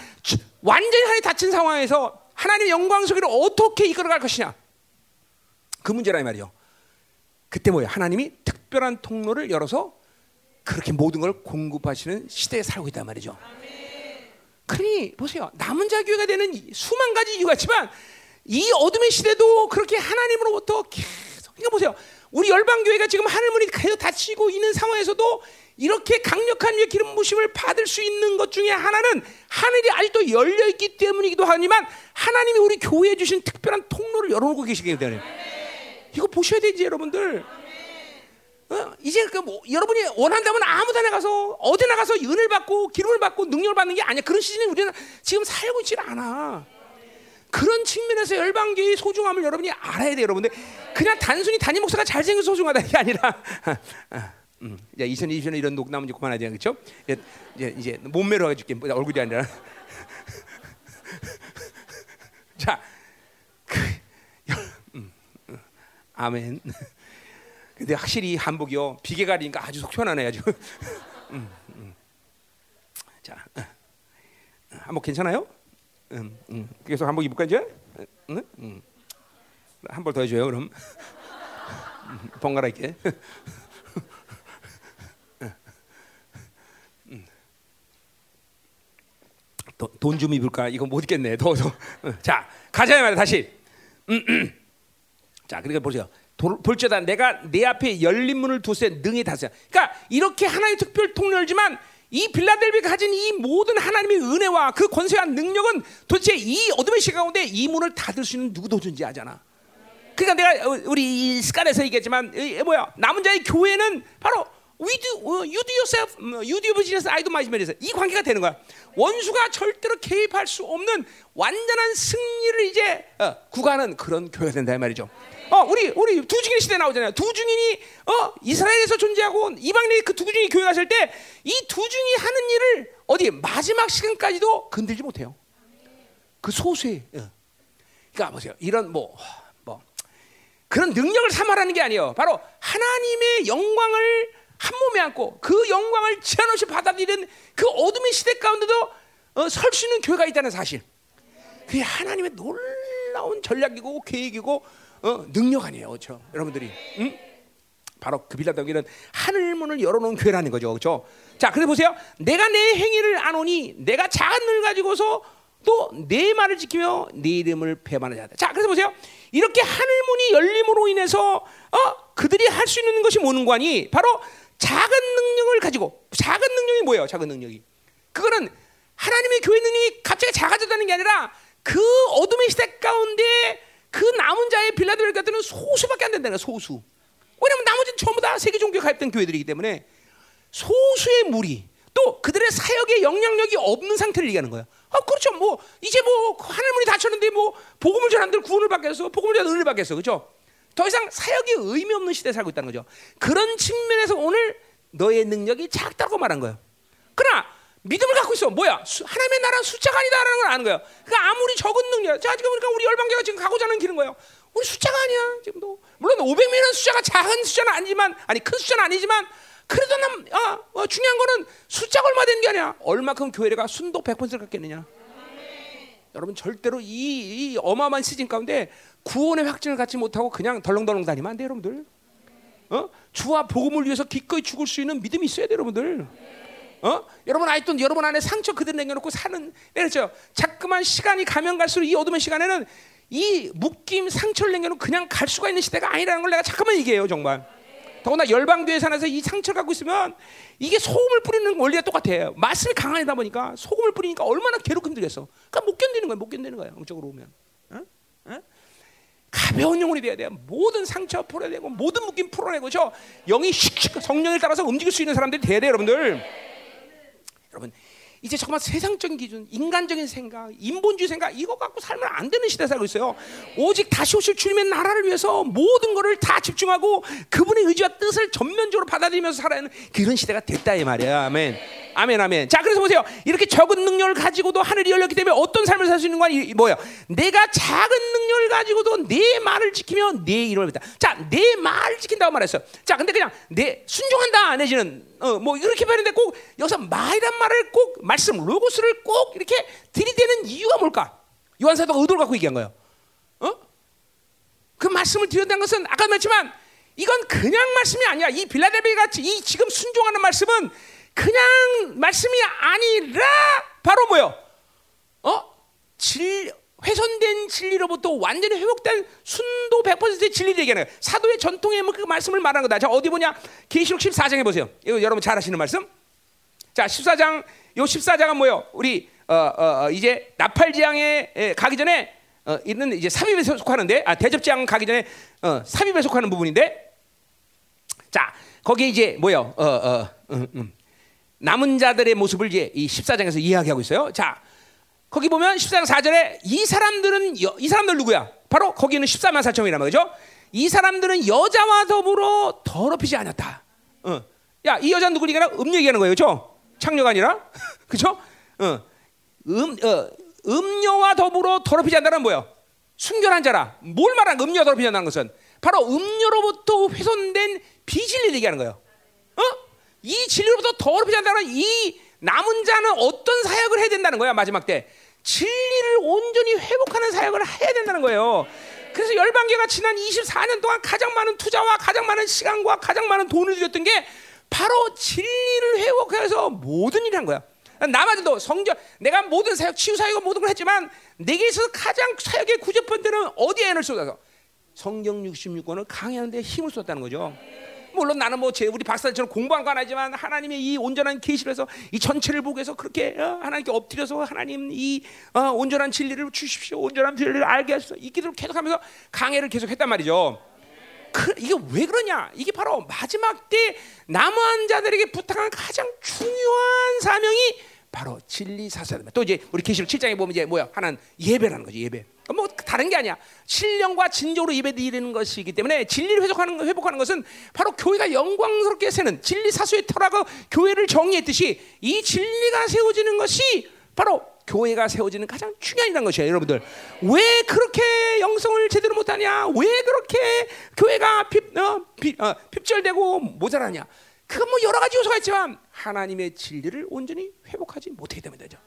완전히 하나님 닫힌 상황에서 하나님의 영광 속으로 어떻게 이끌어갈 것이냐. 그 문제라 이 말이요. 그때 뭐예요? 하나님이 특별한 통로를 열어서 그렇게 모든 걸 공급하시는 시대에 살고 있단 말이죠. 그러니 보세요. 남은 자 교회가 되는 수만 가지 이유가 있지만 이 어둠의 시대도 그렇게 하나님으로부터 계속 그러니까 보세요. 우리 열방 교회가 지금 하늘문이 계속 닫히고 있는 상황에서도 이렇게 강력한 위의 기름 부심을 받을 수 있는 것 중에 하나는 하늘이 아직도 열려 있기 때문이기도 하지만 하나님이 우리 교회에 주신 특별한 통로를 열어놓고 계시기 때문에 이거 보셔야 되지 여러분들. 어? 이제 그 뭐 여러분이 원한다면 아무데나 가서 어디 나가서 은을 받고 기름을 받고 능력을 받는 게 아니야. 그런 시즌에 우리는 지금 살고 있지 않아. 그런 측면에서 열방교의 소중함을 여러분이 알아야 돼, 여러분들. 그냥 단순히 단임 목사가 잘생겨서 소중하다 이게 아니라. 음, 이제 2020년에 이런 녹담은 이제 그만하자, 그렇죠? 이제, 이제 몸매로 해줄게, 뭐 얼굴이 아니라. 자, 그, 음, 음, 아멘. 근데 확실히 한복이요 비계 가리니까 아주 속 편하네 아주. 음, 음. 자, 어. 한복 괜찮아요? 음, 음. 계속 한복 입을까 이제? 응? 음. 한벌 더 해줘요 그럼. 번갈아 있게. 돈좀 입을까? 이거 못 입겠네. 더워서. 자, 가자 말이야 다시. 자, 그러니까 보세요. 볼지어다 내가 내 앞에 열린 문을 두세 능히 다스려. 그러니까 이렇게 하나의 특별 통로지만 이 빌라델비가 가진 이 모든 하나님의 은혜와 그 권세와 능력은 도대체 이 어둠의 시간 가운데 이 문을 닫을 수 있는 누구도 존재하잖아. 그러니까 내가 우리 스칼에서 얘기했지만 뭐야 남은 자의 교회는 바로 you do business, I do my business. 이 관계가 되는 거야. 원수가 절대로 개입할 수 없는 완전한 승리를 이제 어, 구가하는 그런 교회가 된다 이 말이죠. 어, 우리 우리 두 증인 시대 나오잖아요. 두 증인이 어, 이스라엘에서 존재하고 이방인의 그두 증인이 교회 갔을 때 이 두 증이 하는 일을 어디 마지막 시간까지도 건들지 못해요. 그 소수의. 어. 그러니까 보세요. 이런 뭐 뭐, 그런 능력을 삼아라는 게 아니에요. 바로 하나님의 영광을 한 몸에 안고 그 영광을 제한 없이 받아들이는 그 어둠의 시대 가운데도 어, 설수 있는 교회가 있다는 사실. 그게 하나님의 놀라운 전략이고 계획이고 어, 능력 아니에요, 그렇죠? 여러분들이 응? 바로 그 빌라도기는 하늘 문을 열어놓은 교회라는 거죠, 그렇죠? 자, 그래 보세요. 내가 내 행위를 안 오니 내가 작은 을 가지고서 또 내 말을 지키며 내 이름을 배반하지 않다. 자, 그래서 보세요. 이렇게 하늘 문이 열림으로 인해서 어, 그들이 할 수 있는 것이 뭐는 관이 바로 작은 능력을 가지고 작은 능력이 뭐예요? 작은 능력이 그거는 하나님의 교회 능력이 갑자기 작아졌다는 게 아니라 그 어둠의 시대 가운데 그 남은 자의 빌라델 같은 소수밖에 안 된다는 거야 소수. 왜냐면 나머지는 전부 다 세계 종교에 가입된 교회들이기 때문에 소수의 무리 또 그들의 사역에 영향력이 없는 상태를 얘기하는 거야. 아 그렇죠. 뭐 이제 뭐 하늘문이 닫혔는데 뭐 복음을 전한들 구원을 받겠어, 복음을 전한 은혜를 받겠어, 그렇죠? 더 이상 사역이 의미 없는 시대에 살고 있다는 거죠. 그런 측면에서 오늘 너의 능력이 작다고 말한 거예요. 그러나 믿음을 갖고 있어. 뭐야? 수, 하나님의 나라는 숫자가 아니다라는 걸 아는 거예요. 그러니까 아무리 적은 능력, 자 지금 보니까 우리 열방교가 지금 가고자 하는 길은 거예요. 우리 숫자가 아니야. 지금도 물론 500명은 숫자가 작은 숫자는 아니지만, 아니 큰 숫자는 아니지만, 그래도 난 아, 어, 중요한 거는 숫자가 얼마 되는 게 아니야. 얼마큼 교회가 순도 100%를 갖겠느냐. 여러분 절대로 이, 이 어마어마한 시즌 가운데 구원의 확증을 갖지 못하고 그냥 덜렁덜렁 다니면 안 돼요, 여러분들. 어? 주와 복음을 위해서 기꺼이 죽을 수 있는 믿음이 있어야 돼요, 여러분들. 어? 여러분 아직도 여러분 안에 상처 그대로 남겨놓고 사는 그렇죠. 자꾸만 시간이 가면 갈수록 이 어둠의 시간에는 이 묶임 상처를 남겨놓고 그냥 갈 수가 있는 시대가 아니라는 걸 내가 잠깐만 얘기해요, 정말. 더구나 열방교회 산에서 이 상처를 갖고 있으면 이게 소금을 뿌리는 원리가 똑같아요. 말씀이 강하다 보니까 소금을 뿌리니까 얼마나 괴롭게 힘들겠어. 그러니까 못 견디는 거야, 못 견디는 거야. 영적으로 오면. 어? 어? 가벼운 영혼이 돼야 돼요. 모든 상처 풀어내고 모든 묶임 풀어내고 저 영이 슉슉 성령을 따라서 움직일 수 있는 사람들이 돼야 돼요, 여러분들. 여러분 이제 정말 세상적인 기준, 인간적인 생각, 인본주의 생각 이거 갖고 살면 안 되는 시대에 살고 있어요. 오직 다시 오실 주님의 나라를 위해서 모든 것을 다 집중하고 그분의 의지와 뜻을 전면적으로 받아들이면서 살아야 하는 그런 시대가 됐다 이 말이야. 아멘. 아멘, 아멘. 자, 그래서 보세요. 이렇게 적은 능력을 가지고도 하늘이 열렸기 때문에 어떤 삶을 살 수 있는 건 뭐예요? 내가 작은 능력을 가지고도 내 말을 지키며 내 이름을 믿다. 자, 내 말을 지킨다고 말했어요. 자, 근데 그냥 내 순종한다 내지는 어, 뭐 이렇게 표현했는데 꼭 여기서 말이란 말을 꼭 말씀 로고스를 꼭 이렇게 들이대는 이유가 뭘까? 요한 사도가 의도를 갖고 얘기한 거예요. 어? 그 말씀을 드렸다는 것은 아까 말했지만 이건 그냥 말씀이 아니야. 이 빌라델비 같이 이 지금 순종하는 말씀은 그냥 말씀이 아니라 바로 뭐요? 어? 질 훼손된 진리로부터 완전히 회복된 순도 100%의 진리를 얘기하는 거예요. 사도의 전통의 그 말씀을 말하는 거다. 자, 어디 보냐? 계시록 14장에 보세요. 이거 여러분 잘 아시는 말씀. 자, 14장 요 14장은 뭐요? 우리 어, 어, 어, 이제 나팔지향에 가기 전에 어, 있는 이제 삽입에 속하는데 아 대접지향 가기 전에 어, 삽입에 속하는 부분인데 자 거기 이제 뭐요? 어, 어, 음, 음. 남은 자들의 모습을 이제 이 14장에서 이야기하고 있어요. 자 거기 보면 14장 4절에 이 사람들은 여, 이 사람들 누구야? 바로 거기는 14만 4천이란 말이죠. 이 사람들은 여자와 더불어 더럽히지 않았다. 어. 야, 이 여자 누구니까 음 얘기하는 거예요, 그렇죠? 창녀가 아니라, 그렇죠? 어. 음, 어, 음녀와 더불어 더럽히지 않는다는 뭐예요? 순결한 자라. 뭘 거? 음녀 더럽히지 않는 것은 바로 음녀로부터 훼손된 비진리를 얘기하는 거예요. 어? 이 진리로부터 더럽히지 않는다는 이 남은 자는 어떤 사역을 해야 된다는 거야 마지막 때 진리를 온전히 회복하는 사역을 해야 된다는 거예요. 그래서 열방계가 지난 24년 동안 가장 많은 투자와 가장 많은 시간과 가장 많은 돈을 들였던 게 바로 진리를 회복해서 모든 일을 한 거야. 나마저도 성전 내가 모든 사역 치유 사역과 모든 걸 했지만 내게 있어서 가장 사역의 구제 번째는 어디에 에너를 쏟아서 성경 66권을 강의하는 데 힘을 쏟았다는 거죠. 물론 나는 뭐 제 우리 박사들처럼 공부한 건 아니지만 하나님의 이 온전한 계시를 해서 이 전체를 보고 해서 그렇게 어, 하나님께 엎드려서 하나님 이 어, 온전한 진리를 주십시오. 온전한 진리를 알게 하소서. 이 기도를 계속하면서 강해를 계속했단 말이죠. 그, 이게 왜 그러냐? 이게 바로 마지막 때 남은 자들에게 부탁한 가장 중요한 사명이 바로 진리 사사입니다. 또 이제 우리 계시록 7장에 보면 이제 뭐야? 하나는 예배라는 거지 예배. 뭐 다른 게 아니야. 신령과 진정으로 예배드리는 것이기 때문에 진리를 회복하는 회복하는 것은 바로 교회가 영광스럽게 세는 진리 사수의 터라고 교회를 정의했듯이 이 진리가 세워지는 것이 바로 교회가 세워지는 가장 중요한 것이에요, 여러분들. 왜 그렇게 영성을 제대로 못하냐? 왜 그렇게 교회가 핍, 어, 핍, 어, 핍절되고 모자라냐? 그건 뭐 여러 가지 요소가 있지만 하나님의 진리를 온전히 회복하지 못하기 때문이죠.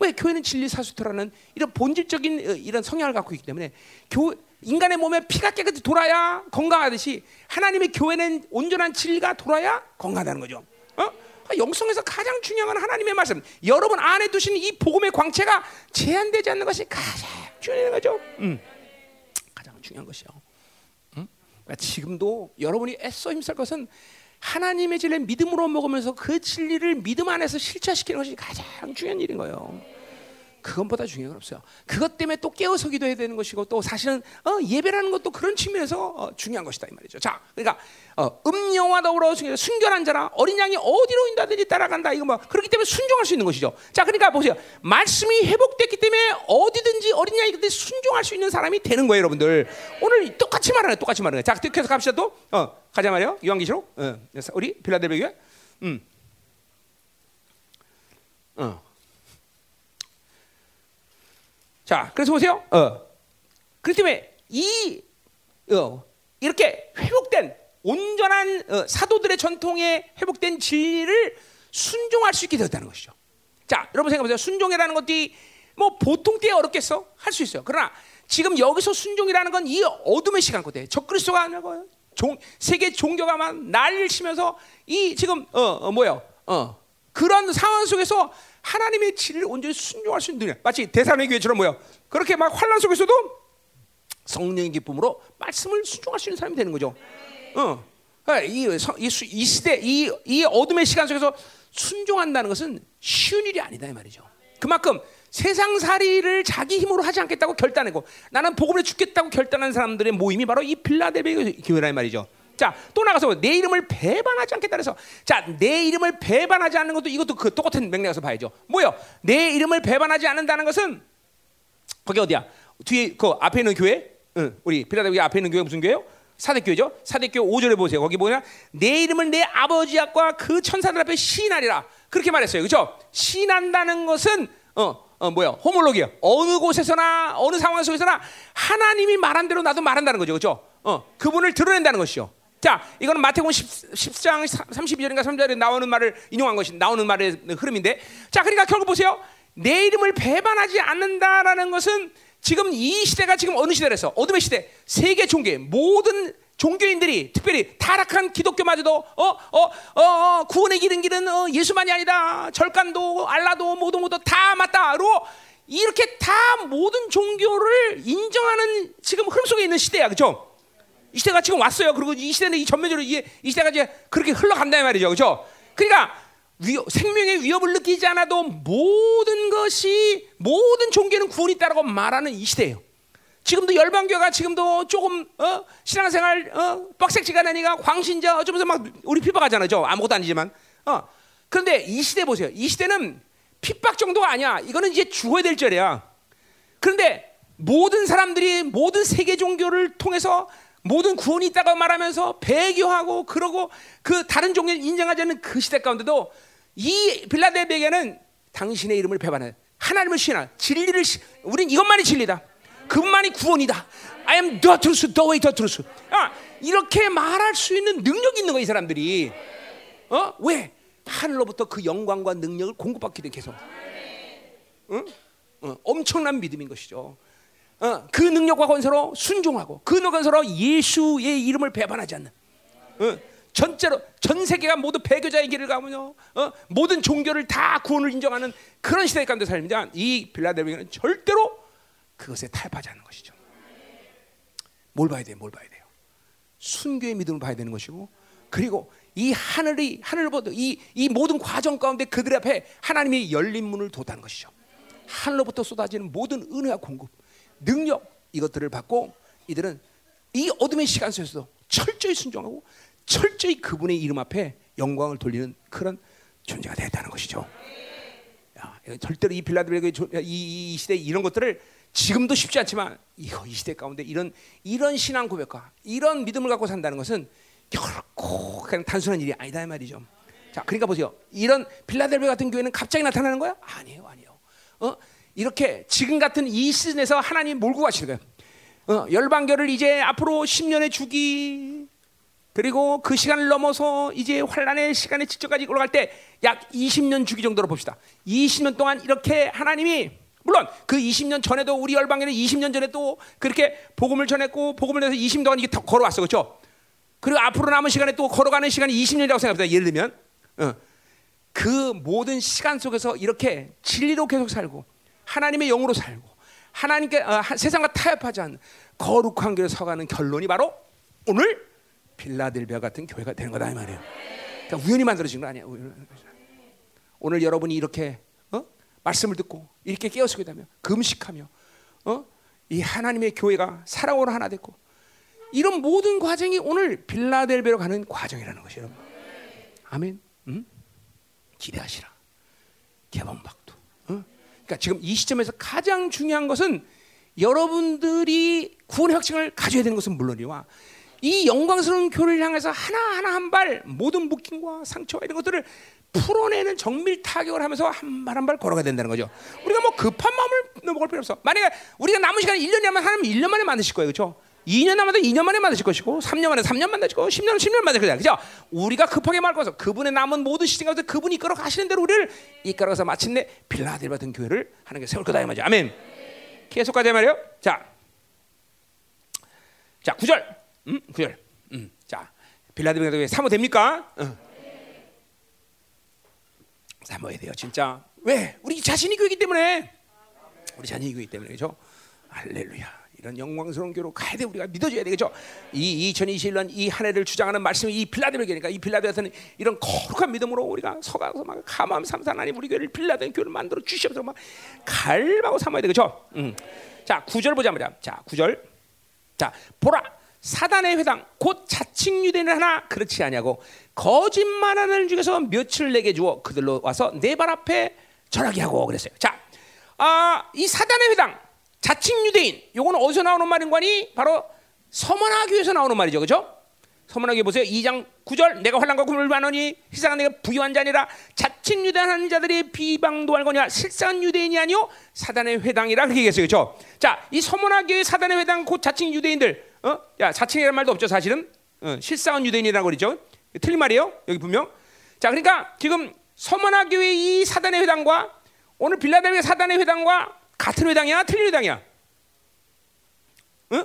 왜 교회는 진리 사수터라는 이런 본질적인 어, 이런 성향을 갖고 있기 때문에 교 인간의 몸에 피가 깨끗이 돌아야 건강하듯이 하나님의 교회는 온전한 진리가 돌아야 건강하다는 거죠. 어? 영성에서 가장 중요한 건 하나님의 말씀. 여러분 안에 두신 이 복음의 광채가 제한되지 않는 것이 가장 중요한 거죠. 음. 가장 중요한 것이요. 음? 그러니까 지금도 여러분이 애써 힘쓸 것은 하나님의 진리를 믿음으로 먹으면서 그 진리를 믿음 안에서 실체시키는 것이 가장 중요한 일인 거예요. 그것보다 중요한 건 없어요. 그것 때문에 또 깨어서 기도해야 되는 것이고 또 사실은 어, 예배라는 것도 그런 측면에서 어, 중요한 것이다 이 말이죠. 자, 그러니까 어, 음녀와 더불어 순결한 자라 어린 양이 어디로 인다든지 따라간다 이거 뭐 그렇기 때문에 순종할 수 있는 것이죠. 자, 그러니까 보세요. 말씀이 회복됐기 때문에 어디든지 어린 양이 그때 순종할 수 있는 사람이 되는 거예요, 여러분들. 오늘 똑같이 말하네, 똑같이 말하네. 자, 계속 갑시다 또. 어, 가자 말이요. 요한계시록. 어, 우리 빌라델비 교회. 음. 어. 자, 그래서 보세요. 어. 그렇기 때문에 이 어, 이렇게 회복된 온전한 어, 사도들의 전통에 회복된 진리를 순종할 수 있게 되었다는 것이죠. 자, 여러분 생각해보세요. 순종이라는 것이 뭐 보통 때 어렵겠어? 할 수 있어요. 그러나 지금 여기서 순종이라는 건 이 어둠의 시간 거대. 적그리스도가 아니고 종, 세계 종교가 막 난리를 치면서 이 지금 어, 어 뭐요? 어 그런 상황 속에서 하나님의 진리를 온전히 순종할 수 있는 능력. 마치 대사의 교회처럼 뭐요? 그렇게 막 환란 속에서도 성령의 기쁨으로 말씀을 순종할 수 있는 사람이 되는 거죠. 어. 그러니까 이, 이, 이 시대, 이, 이 어둠의 시간 속에서 순종한다는 것은 쉬운 일이 아니다 이 말이죠. 그만큼 세상 살이를 자기 힘으로 하지 않겠다고 결단하고 나는 복음을 죽겠다고 결단한 사람들의 모임이 바로 이 빌라델비 교회란 말이죠. 자, 또 나가서 내 이름을 배반하지 않겠다 그래서 자, 내 이름을 배반하지 않는 것도 이것도 그 똑같은 맥락에서 봐야죠. 뭐요? 내 이름을 배반하지 않는다는 것은 거기 어디야? 뒤에 그 앞에 있는 교회? 응, 우리 필라델비아 앞에 있는 교회 무슨 교회요? 사대교회죠. 사대교 5절에 보세요. 거기 뭐냐? 내 이름을 내 아버지 앞과 그 천사들 앞에 시인하리라. 그렇게 말했어요. 그죠? 시인한다는 것은 어, 어 뭐야? 호몰로기야. 어느 곳에서나 어느 상황 속에서나 하나님이 말한 대로 나도 말한다는 거죠. 그죠? 어, 그분을 드러낸다는 것이죠. 자, 이거는 마태복음 10, 10장 32절인가 3절에 나오는 말을 인용한 것이 나오는 말의 흐름인데. 자, 그러니까 결국 보세요. 내 이름을 배반하지 않는다라는 것은 지금 이 시대가 지금 어느 시대라서 어둠의 시대, 세계 종교 모든 종교인들이 특별히 타락한 기독교마저도 어어어 어, 구원의 길은 길은 어, 예수만이 아니다. 절간도 알라도 모두 모두 다 맞다로 이렇게 다 모든 종교를 인정하는 지금 흐름 속에 있는 시대야, 그렇죠? 이 시대가 지금 왔어요. 그리고 이 시대는 이 전면적으로 이, 이 시대가 이제 그렇게 흘러간다 말이죠, 그렇죠? 그러니까 위협, 생명의 위협을 느끼지 않아도 모든 것이 모든 종교는 구원이 있다라고 말하는 이 시대예요. 지금도 열방교가 지금도 조금 어? 신앙생활 어? 빡색지가 나니까 광신자 어쩌면서 막 우리 핍박하잖아요. 저 아무것도 아니지만. 어. 그런데 이 시대 보세요. 이 시대는 핍박 정도가 아니야. 이거는 이제 죽어야 될 절이야. 그런데 모든 사람들이 모든 세계 종교를 통해서 모든 구원이 있다고 말하면서 배교하고 그러고 그 다른 종교를 인정하지 않는 그 시대 가운데도 이 빌라델베에게는 당신의 이름을 배반해 하나님을 신하 진리를 시, 우린 이것만이 진리다. 그분만이 구원이다. I am the truth, the way, the truth. 아, 이렇게 말할 수 있는 능력이 있는 거야 이 사람들이. 어? 왜? 하늘로부터 그 영광과 능력을 공급받기 때문에 계속. 응? 어, 엄청난 믿음인 것이죠. 어, 그 능력과 건설로 순종하고 그 능력과 건설로 예수의 이름을 배반하지 않는. 어, 전체로 전 세계가 모두 배교자의 길을 가면요, 어? 모든 종교를 다 구원을 인정하는 그런 시대 가운데 살면 이 빌라델비아는 절대로 그것에 타협하지 않는 것이죠. 뭘 봐야 돼요? 뭘 봐야 돼요? 순교의 믿음을 봐야 되는 것이고, 그리고 이 하늘이 하늘로부터 이, 이 모든 과정 가운데 그들 앞에 하나님이 열린 문을 뒀다는 것이죠. 하늘로부터 쏟아지는 모든 은혜와 공급, 능력 이것들을 받고 이들은 이 어둠의 시간 속에서도 철저히 순종하고 철저히 그분의 이름 앞에 영광을 돌리는 그런 존재가 됐다는 것이죠. 야, 절대로 이 빌라델비아 이, 이 시대 이런 것들을 지금도 쉽지 않지만 이거 이 시대 가운데 이런 이런 신앙 고백과 이런 믿음을 갖고 산다는 것은 결코 그냥 단순한 일이 아니다 이 말이죠. 자, 그러니까 보세요. 이런 빌라델비아 같은 교회는 갑자기 나타나는 거야? 아니에요, 아니에요. 어? 이렇게 지금 같은 이 시즌에서 하나님 몰고 가시는 거예요. 어, 열방교를 이제 앞으로 10년의 주기 그리고 그 시간을 넘어서 이제 환란의 시간에 직접까지 올라갈 때 약 20년 주기 정도로 봅시다. 20년 동안 이렇게 하나님이 물론 그 20년 전에도 우리 열방에는 20년 전에 또 그렇게 복음을 전했고 복음을 내서 20년 동안 이게 걸어왔어 그렇죠? 그리고 앞으로 남은 시간에 또 걸어가는 시간이 20년이라고 생각합니다. 예를 들면 어. 그 모든 시간 속에서 이렇게 진리로 계속 살고 하나님의 영으로 살고 하나님께 어, 세상과 타협하지 않는 거룩한 길을 서가는 결론이 바로 오늘 빌라델비아 같은 교회가 되는 거다 이 말이에요. 그러니까 우연히 만들어진 거 아니야. 오늘 여러분이 이렇게 어? 말씀을 듣고 이렇게 깨어서게 되면 금식하며 어? 이 하나님의 교회가 사랑으로 하나 됐고 이런 모든 과정이 오늘 빌라델비아로 가는 과정이라는 것이에요. 아멘. 응? 기대하시라. 개방박도. 어? 그러니까 지금 이 시점에서 가장 중요한 것은 여러분들이 구원의 확증을 가져야 되는 것은 물론이와 이 영광스러운 교를 향해서 하나하나 한 발 모든 묶임과 상처와 이런 것들을 풀어내는 정밀 타격을 하면서 한 발 한 발 걸어가야 된다는 거죠. 우리가 뭐 급한 마음을 먹을 필요 없어. 만약에 우리가 남은 시간 1년이면 하나님 1년 만에 만드실 거예요. 그렇죠? 2년 남아도 2년 만에 만드실 것이고 3년 만에 3년 만드실 거고 10년은 10년 만드실 거죠. 그죠? 우리가 급하게 말할 것은 그분의 남은 모든 시간 가운데 그분이 이끌어 가시는 대로 우리를 이끌어가서 마침내 빌라델 같은 교회를 하는 게 세울 거다 이 말이죠. 아멘. 계속 가자 말이요. 자. 자, 9절. 음, 구절. 음, 자, 빌라델비아 교회 사모 됩니까? 어. 사모해야 돼요, 진짜. 왜? 우리 자신이 교회이기 때문에. 우리 자신이 교회이기 때문에 그죠? 할렐루야. 이런 영광스러운 교로 가야 돼 우리가 믿어줘야 되겠죠. 이 2021년 이 한 해를 주장하는 말씀이 이 빌라델비아니까 이 빌라델비아는 이런 거룩한 믿음으로 우리가 서가서 막 감암 삼산 하나님 우리 교회를 빌라델 교회를 만들어 주시옵소서 막 갈망하고 삼아야 되겠죠. 음. 자, 구절 보자 말이야. 자, 구절. 자, 보라. 사단의 회당 곧 자칭 유대인 하나 그렇지 아니하고 거짓말하는 중에서 며칠 내게 주어 그들로 와서 내 발 앞에 절하게 하고 그랬어요. 자, 아, 이 사단의 회당 자칭 유대인 요거는 어디서 나오는 말인 거니? 바로 서머나 교회에서 나오는 말이죠. 그죠? 교회 보세요. 2장 9절 내가 환란과 굶을 만하니 실상은 내가 부유한 자니라 자칭 유대하는 자들이 비방도 할거냐 실상은 유대인이 아니요 사단의 회당이라 그렇게 얘기했어요. 그죠? 자, 이 교회 사단의 회당 곧 자칭 유대인들 어? 야, 자칭이라는 말도 없죠, 사실은. 어, 실상은 유대인이라고 그러죠. 틀린 말이에요. 여기 분명. 자, 그러니까 지금 교회 이 사단의 회당과 오늘 빌라델비아 사단의 회당과 같은 회당이야, 틀린 회당이야. 응?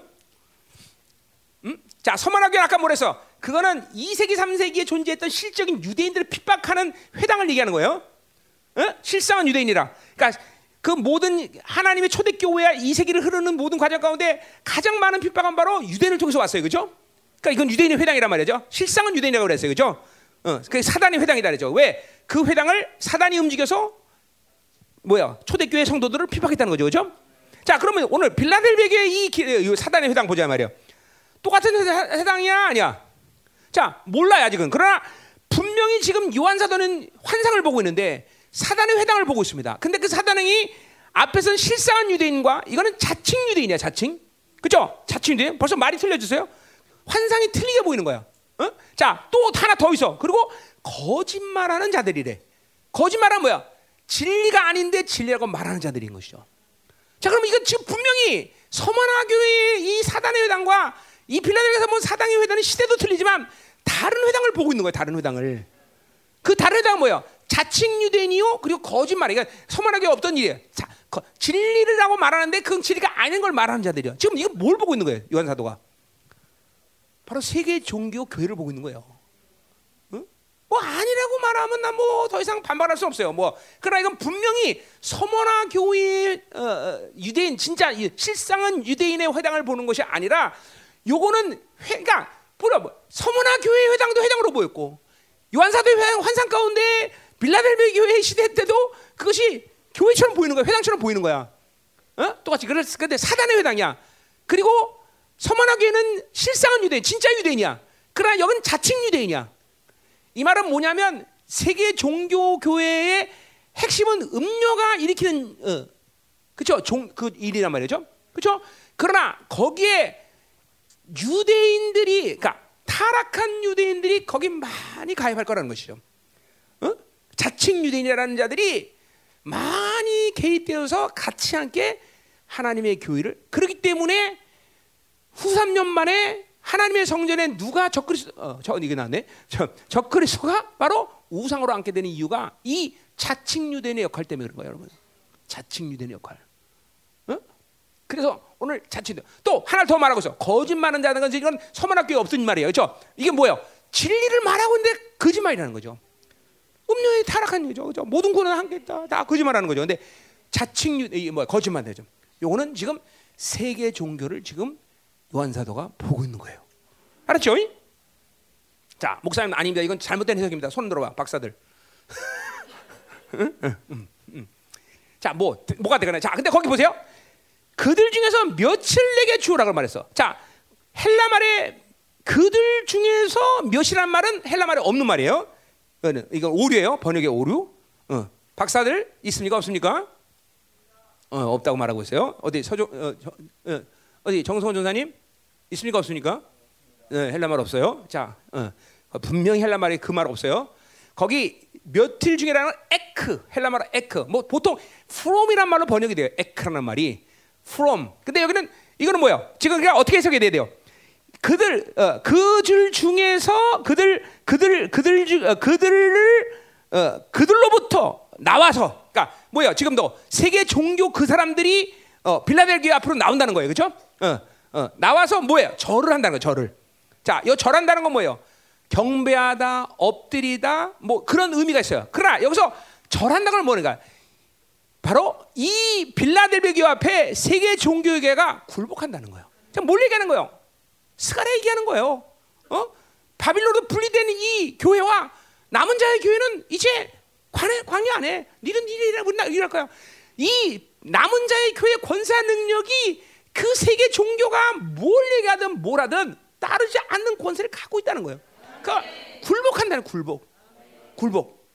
응? 자, 교회 아까 뭐랬어? 그거는 2세기, 3세기에 존재했던 실적인 유대인들을 핍박하는 회당을 얘기하는 거예요. 응? 실상은 유대인이라. 그러니까 그 모든 하나님의 초대교회와 2세기를 흐르는 모든 과정 가운데 가장 많은 핍박은 바로 유대인을 통해서 왔어요. 그죠? 그러니까 이건 유대인의 회당이란 말이죠. 실상은 유대인이라고 그랬어요. 그죠? 어, 그 사단의 회당이다 그랬죠. 왜? 그 회당을 사단이 움직여서 뭐야? 초대교회 성도들을 핍박했다는 거죠. 그죠? 자, 그러면 오늘 빌라델베교의 이, 이 사단의 회당 보자 말이야. 똑같은 회당이야, 아니야? 자, 몰라요, 아직은. 그러나 분명히 지금 요한 사도는 환상을 보고 있는데 사단의 회당을 보고 있습니다. 근데 그 사단이 앞에서는 실상한 유대인과 이거는 자칭 유대인이야, 자칭. 그죠? 자칭 유대인. 벌써 말이 틀려주세요. 환상이 틀리게 보이는 거야. 어? 자, 또 하나 더 있어. 그리고 거짓말하는 자들이래. 거짓말은 뭐야? 진리가 아닌데 진리라고 말하는 자들인 것이죠. 자, 그러면 이건 지금 분명히 서머나 교회의 이 사단의 회당과 이 빌라델에서 본 사당의 회당은 시대도 틀리지만 다른 회당을 보고 있는 거예요. 다른 회당을. 그 다른 회당은 뭐야? 자칭 유대인이요 그리고 거짓말. 그러니까 교회 없던 일이에요. 자, 거, 진리라고 말하는데 그 진리가 아닌 걸 말하는 자들이요. 지금 이거 뭘 보고 있는 거예요? 요한 사도가. 바로 세계 종교 교회를 보고 있는 거예요. 응? 뭐 아니라고 말하면 난 뭐 더 이상 반발할 수 없어요. 뭐 그러나 이건 분명히 서머나 교회의 어, 어 유대인 진짜 실상은 유대인의 회당을 보는 것이 아니라 요거는 회가 뭐라 뭐 서머나 교회 회당도 회당으로 보였고 요한사도의 회당 환상 가운데 빌라델베 교회 시대 때도 그것이 교회처럼 보이는 거야. 회당처럼 보이는 거야. 어? 똑같이 그랬을 근데 사단의 회당이야. 그리고 서머나 교회는 실상은 유대인, 진짜 유대인이야. 그러나 여긴 자칭 유대인이야. 이 말은 뭐냐면 세계 종교 교회의 핵심은 음료가 일으키는 어, 그죠? 그 일이란 말이죠. 그죠? 그러나 거기에 유대인들이 그러니까 타락한 유대인들이 거기 많이 가입할 거라는 것이죠. 어? 자칭 유대인이라는 자들이 많이 개입되어서 같이 함께 하나님의 교회를 그렇기 때문에 후 3년 만에 하나님의 성전에 누가 적그리스도 어, 저 이게 나네. 저 적그리스도가 바로 우상으로 앉게 되는 이유가 이 자칭 유대인의 역할 때문에 그런 거예요, 여러분. 자칭 유대인의 역할. 어? 그래서 오늘 자칭 또 하나 더 말하고 있어. 거짓말하는 자는 건 이건 서만학교에 없던 말이에요, 그렇죠? 이게 뭐예요? 진리를 말하고 있는데 거짓말이라는 거죠. 음료에 타락한 거죠, 그죠? 모든 구는 한개 다, 다 거짓말하는 거죠. 근데 자칭 유, 뭐 거짓말 되죠. 요거는 지금 세계 종교를 지금 요한 사도가 보고 있는 거예요. 알았죠? 자, 목사님 아닙니다. 이건 잘못된 해석입니다. 손 들어봐, 박사들. 자, 뭐 뭐가 되거나. 자, 근데 거기 보세요. 그들 중에서 몇을 내게 주오라고 말했어. 자, 헬라 말에 그들 중에서 몇이란 말은 헬라 말에 없는 말이에요. 이건 오류예요. 번역의 오류. 어. 박사들 있습니까? 없습니까? 어, 없다고 말하고 있어요. 어디 서조 어, 어, 어디 정성원 전사님 있습니까? 없습니까? 네, 헬라 말 없어요. 자, 어, 분명히 헬라 말이 그말 없어요. 거기 몇일 중에라는 ἐκ 헬라 말로 ἐκ 뭐 보통 from이란 말로 번역이 돼요. ἐκ라는 말이 from. 근데 여기는 이거는 뭐야? 지금 그냥 어떻게 해석이 돼야 돼요? 그들 어, 그들 중에서 그들 그들 그들 중 어, 그들을 어, 그들로부터 나와서 그러니까 뭐야? 지금도 세계 종교 그 사람들이 어, 빌라델기아 앞으로 나온다는 거예요, 그렇죠? 어, 어, 나와서 뭐예요? 절을 한다는 거예요. 절을. 자, 이 절한다는 건 뭐예요? 경배하다, 엎드리다, 뭐 그런 의미가 있어요. 그러나 여기서 절한다는 건 뭐니까? 바로 이 빌라델베 교 앞에 세계 종교계가 굴복한다는 거예요. 자, 뭘 얘기하는 거예요? 스가랴 얘기하는 거예요. 어? 바빌론으로 분리된 이 교회와 남은 자의 교회는 이제 관해, 관여 안 해. 니는 니네 일할 거야. 이 남은 자의 교회 권사 능력이 그 세계 종교가 뭘 얘기하든 뭘 하든 따르지 않는 권세를 갖고 있다는 거예요. 그러니까 굴복한다는 굴복. 굴복.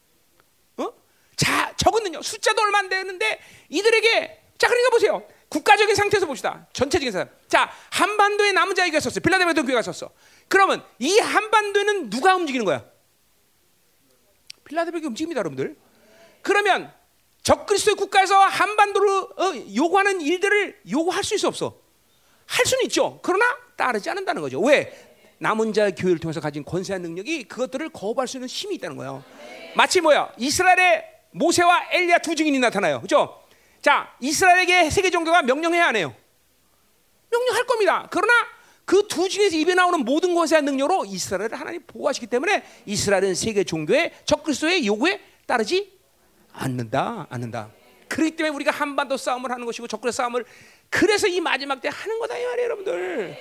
어? 자, 적은는요. 숫자도 얼마 안 되는데 이들에게 자, 그러니까 보세요. 국가적인 상태에서 봅시다. 전체적인 사람. 자, 한반도에 남은 자에게 썼어. 빌라델비아 교회가 썼어. 그러면 이 한반도는 누가 움직이는 거야? 빌라델비아 움직입니다, 여러분들. 그러면 적그리스도의 국가에서 한반도를 어, 요구하는 일들을 요구할 수 있어 없어? 할 수는 있죠. 그러나 따르지 않는다는 거죠. 왜? 남은 자 교회를 통해서 가진 권세한 능력이 그것들을 거부할 수 있는 힘이 있다는 거예요. 마치 뭐야? 이스라엘의 모세와 엘리야 두 증인이 나타나요. 그죠? 자, 이스라엘에게 세계 종교가 명령해야 안 해요. 명령할 겁니다. 그러나 그 두 중에서 입에 나오는 모든 권세한 능력으로 이스라엘을 하나님 보호하시기 때문에 이스라엘은 세계 종교의 적그리스도의 요구에 따르지 않는다. 않는다. 그렇기 때문에 우리가 한반도 싸움을 하는 것이고 적그리스도 싸움을 그래서 이 마지막 때 하는 거다 이 말이에요, 여러분들.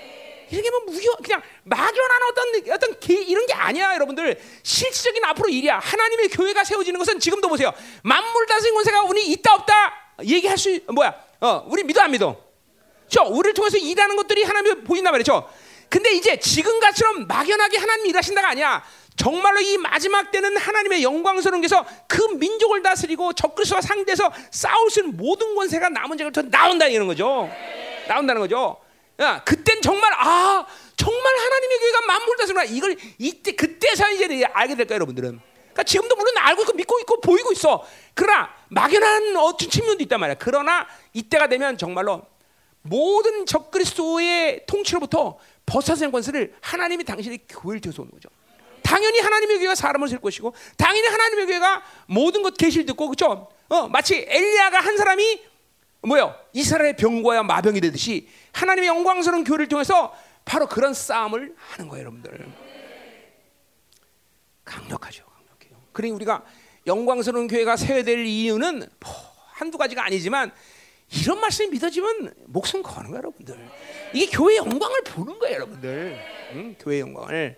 이게 뭐 무효 그냥 막연한 어떤 어떤 기, 이런 게 아니야 여러분들 실질적인 앞으로 일이야 하나님의 교회가 세워지는 것은 지금도 보세요 만물 다스린 권세가 우리 있다 없다 얘기할 수 뭐야 어 우리 믿어 안 믿어 저 우리를 통해서 일하는 것들이 하나님이 보인단 말이죠 근데 이제 지금같처럼 막연하게 하나님이 일하신다가 아니야 정말로 이 마지막 때는 하나님의 영광스러운 게서 그 민족을 다스리고 적그리스와 상대해서 싸울 수 있는 모든 권세가 남은 자가 나온다 이런 거죠 나온다는 거죠 야, 그땐 정말 아 정말 하나님의 교회가 만물 다스리나 이걸 이때 그때서 이제 알게 될 거예요, 여러분들은. 그러니까 지금도 물론 알고 있고 믿고 있고 보이고 있어. 그러나 막연한 어떤 측면도 있단 말이야. 그러나 이때가 되면 정말로 모든 적그리스도의 통치로부터 벗어진 권세를 하나님이 당신의 교회를 뒤서 오는 거죠. 당연히 하나님의 교회가 사람을 쓸 것이고 당연히 하나님의 교회가 모든 것 계시를 듣고 그죠? 어, 마치 엘리야가 한 사람이 뭐요? 이스라엘의 병과야 마병이 되듯이 하나님의 영광스러운 교회를 통해서 바로 그런 싸움을 하는 거예요, 여러분들. 강력하죠, 강력해요. 그러니 우리가 영광스러운 교회가 세워될 이유는 뭐 한두 가지가 아니지만 이런 말씀이 믿어지면 목숨 거는 거예요, 여러분들. 이게 교회의 영광을 보는 거예요, 여러분들. 응? 교회의 영광을.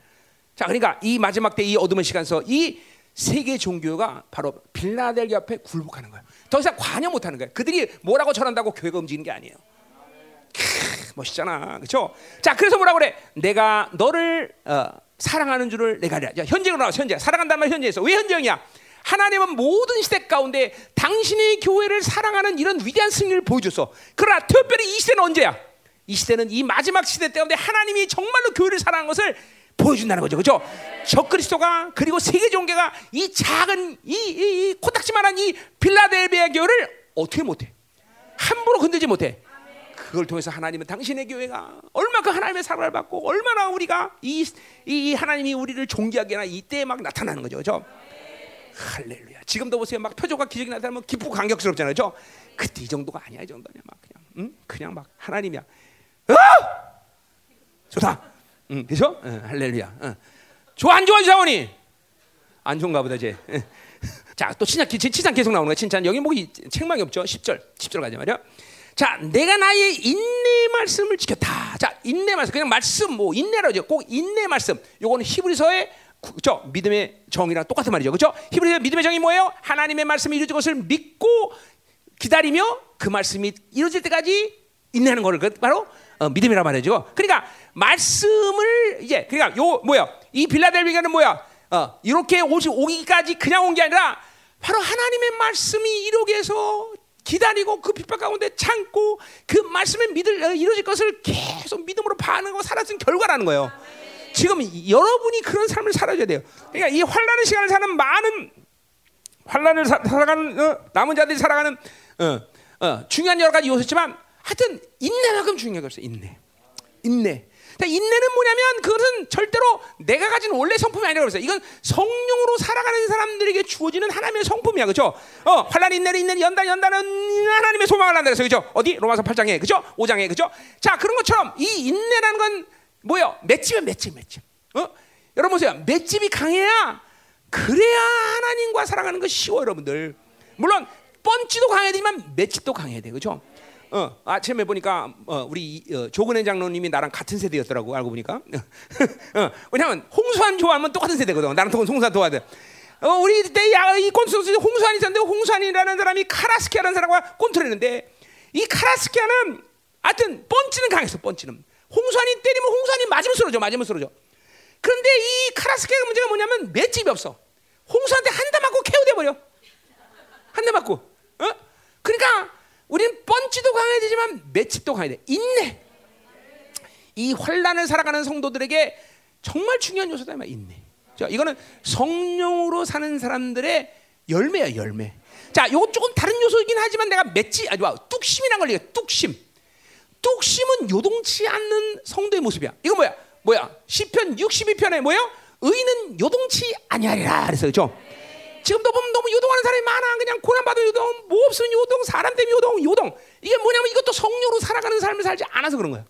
자, 그러니까 이 마지막 때 이 어둠의 시간서 이 세계 종교가 바로 빌라델기 앞에 굴복하는 거예요. 더 이상 관여 못하는 거예요. 그들이 뭐라고 전한다고 교회가 움직이는 게 아니에요. 크, 멋있잖아, 그렇죠? 자, 그래서 뭐라 그래? 내가 너를 어, 사랑하는 줄을 내가 알아. 현재로 나와 현재. 사랑한다는 말 현재에서 왜 현재이냐? 하나님은 모든 시대 가운데 당신의 교회를 사랑하는 이런 위대한 승리를 보여줬어. 그러나 특별히 이 시대는 언제야? 이 시대는 이 마지막 시대 때문에 하나님이 정말로 교회를 사랑한 것을 보여준다는 거죠, 그렇죠? 적그리스도가 그리고 세계 종교가 이 작은 이, 이, 이 코딱지만한 이 빌라델비아 교회를 어떻게 못해? 함부로 건들지 못해. 그걸 통해서 하나님은 당신의 교회가 얼마큼 하나님의 사랑을 받고 얼마나 우리가 이, 이 하나님이 우리를 존귀하게 하나 이때 막 나타나는 거죠, 그렇죠? 할렐루야. 지금도 보세요, 막 표적과 기적이 나타나면 기쁘고 감격스럽잖아요, 그렇죠? 그때 이 정도가 아니야, 이 정도냐, 막 그냥, 응? 그냥 막 하나님이야. 어! 좋다. 응, 그죠? 응, 할렐루야. 응. 좋아 안 좋아 사원이? 안 좋은가 보다 이제. 자, 또 칭찬, 칭찬 계속 나오는 거야. 칭찬. 여기 뭐 책망이 없죠. 10절. 10절 가자 말이야. 자, 내가 나의 인내 말씀을 지켰다. 자, 인내 말씀. 그냥 말씀 뭐 인내라죠. 꼭 인내 말씀. 요거는 히브리서의 그죠? 믿음의 정이랑 똑같은 말이죠. 그죠? 히브리서 믿음의 정이 뭐예요? 하나님의 말씀이 이루어질 것을 믿고 기다리며 그 말씀이 이루어질 때까지 인내하는 거를 그 바로 어, 믿음이라 말이죠. 그러니까 말씀을 이제 그러니까 요 뭐야 이 빌라델비가는 뭐야 어, 이렇게 오기까지 그냥 온 게 아니라 바로 하나님의 말씀이 이루게 해서 기다리고 그 핍박 가운데 참고 그 말씀의 믿을 어, 이루어질 것을 계속 믿음으로 반응하고 살았은 결과라는 거예요. 지금 여러분이 그런 삶을 살아야 돼요. 그러니까 이 환란의 시간을 사는 많은 환란을 사, 살아가는 어, 남은 자들이 살아가는 어, 어, 중요한 여러 가지 요소지만 하여튼 인내만큼 중요한 게 없어요. 인내, 인내. 그러니까 인내는 뭐냐면 그것은 절대로 내가 가진 원래 성품이 아니라고 그랬어요. 이건 성령으로 살아가는 사람들에게 주어지는 하나님의 성품이야. 그죠? 어, 환란 인내를 인내를 연단 연단은 하나님의 소망을 한다 그래서 그죠? 어디? 로마서 8장에 그죠? 5장에 그죠? 자, 그런 것처럼 이 인내라는 건 뭐예요? 맷집은 맷집 맷집. 어? 여러분 보세요. 맷집이 강해야 그래야 하나님과 살아가는 것이 쉬워 여러분들. 물론 뻔치도 강해야 되지만 맷집도 강해야 돼. 그죠? 어, 아침에 보니까 어, 우리 어, 조근혜 장로님이 나랑 같은 세대였더라고 알고 보니까. 어, 왜냐면 홍수환 좋아하면 똑같은 세대거든. 나랑 홍수환 좋아하든. 어, 우리 때이 콘서트 홍수환이 있었는데 홍수환이라는 사람이 카라스키아라는 사람과 콘트했는데 이 카라스키아는 하여튼 펀치는 강했어. 펀치는. 홍수환이 때리면 홍수환이 맞으면 쓰러져. 맞으면 쓰러져. 그런데 이 카라스키아 문제가 뭐냐면 맷집이 없어. 홍수한테 한 대 맞고 케어돼 버려. 한 대 맞고. 어? 그러니까 우리는 뻔치도 강해야 되지만 맷집도 강해야 돼. 인내. 이 환란을 살아가는 성도들에게 정말 중요한 요소다 말 인내. 자, 이거는 성령으로 사는 사람들의 열매야 열매. 자, 이거 조금 다른 요소이긴 하지만 내가 맺지 아니 와 뚝심이란 걸 얘기해. 뚝심. 뚝심은 요동치 않는 성도의 모습이야. 이거 뭐야? 뭐야? 시편 62편에 뭐야? 의는 요동치 아니하리라 그래서 그죠? 지금도 보면 너무 요동하는 사람이 많아. 그냥 고난 받은 요동, 뭐 없으면 요동, 사람 때문에 요동, 요동. 이게 뭐냐면 이것도 성령으로 살아가는 삶을 살지 않아서 그런 거야.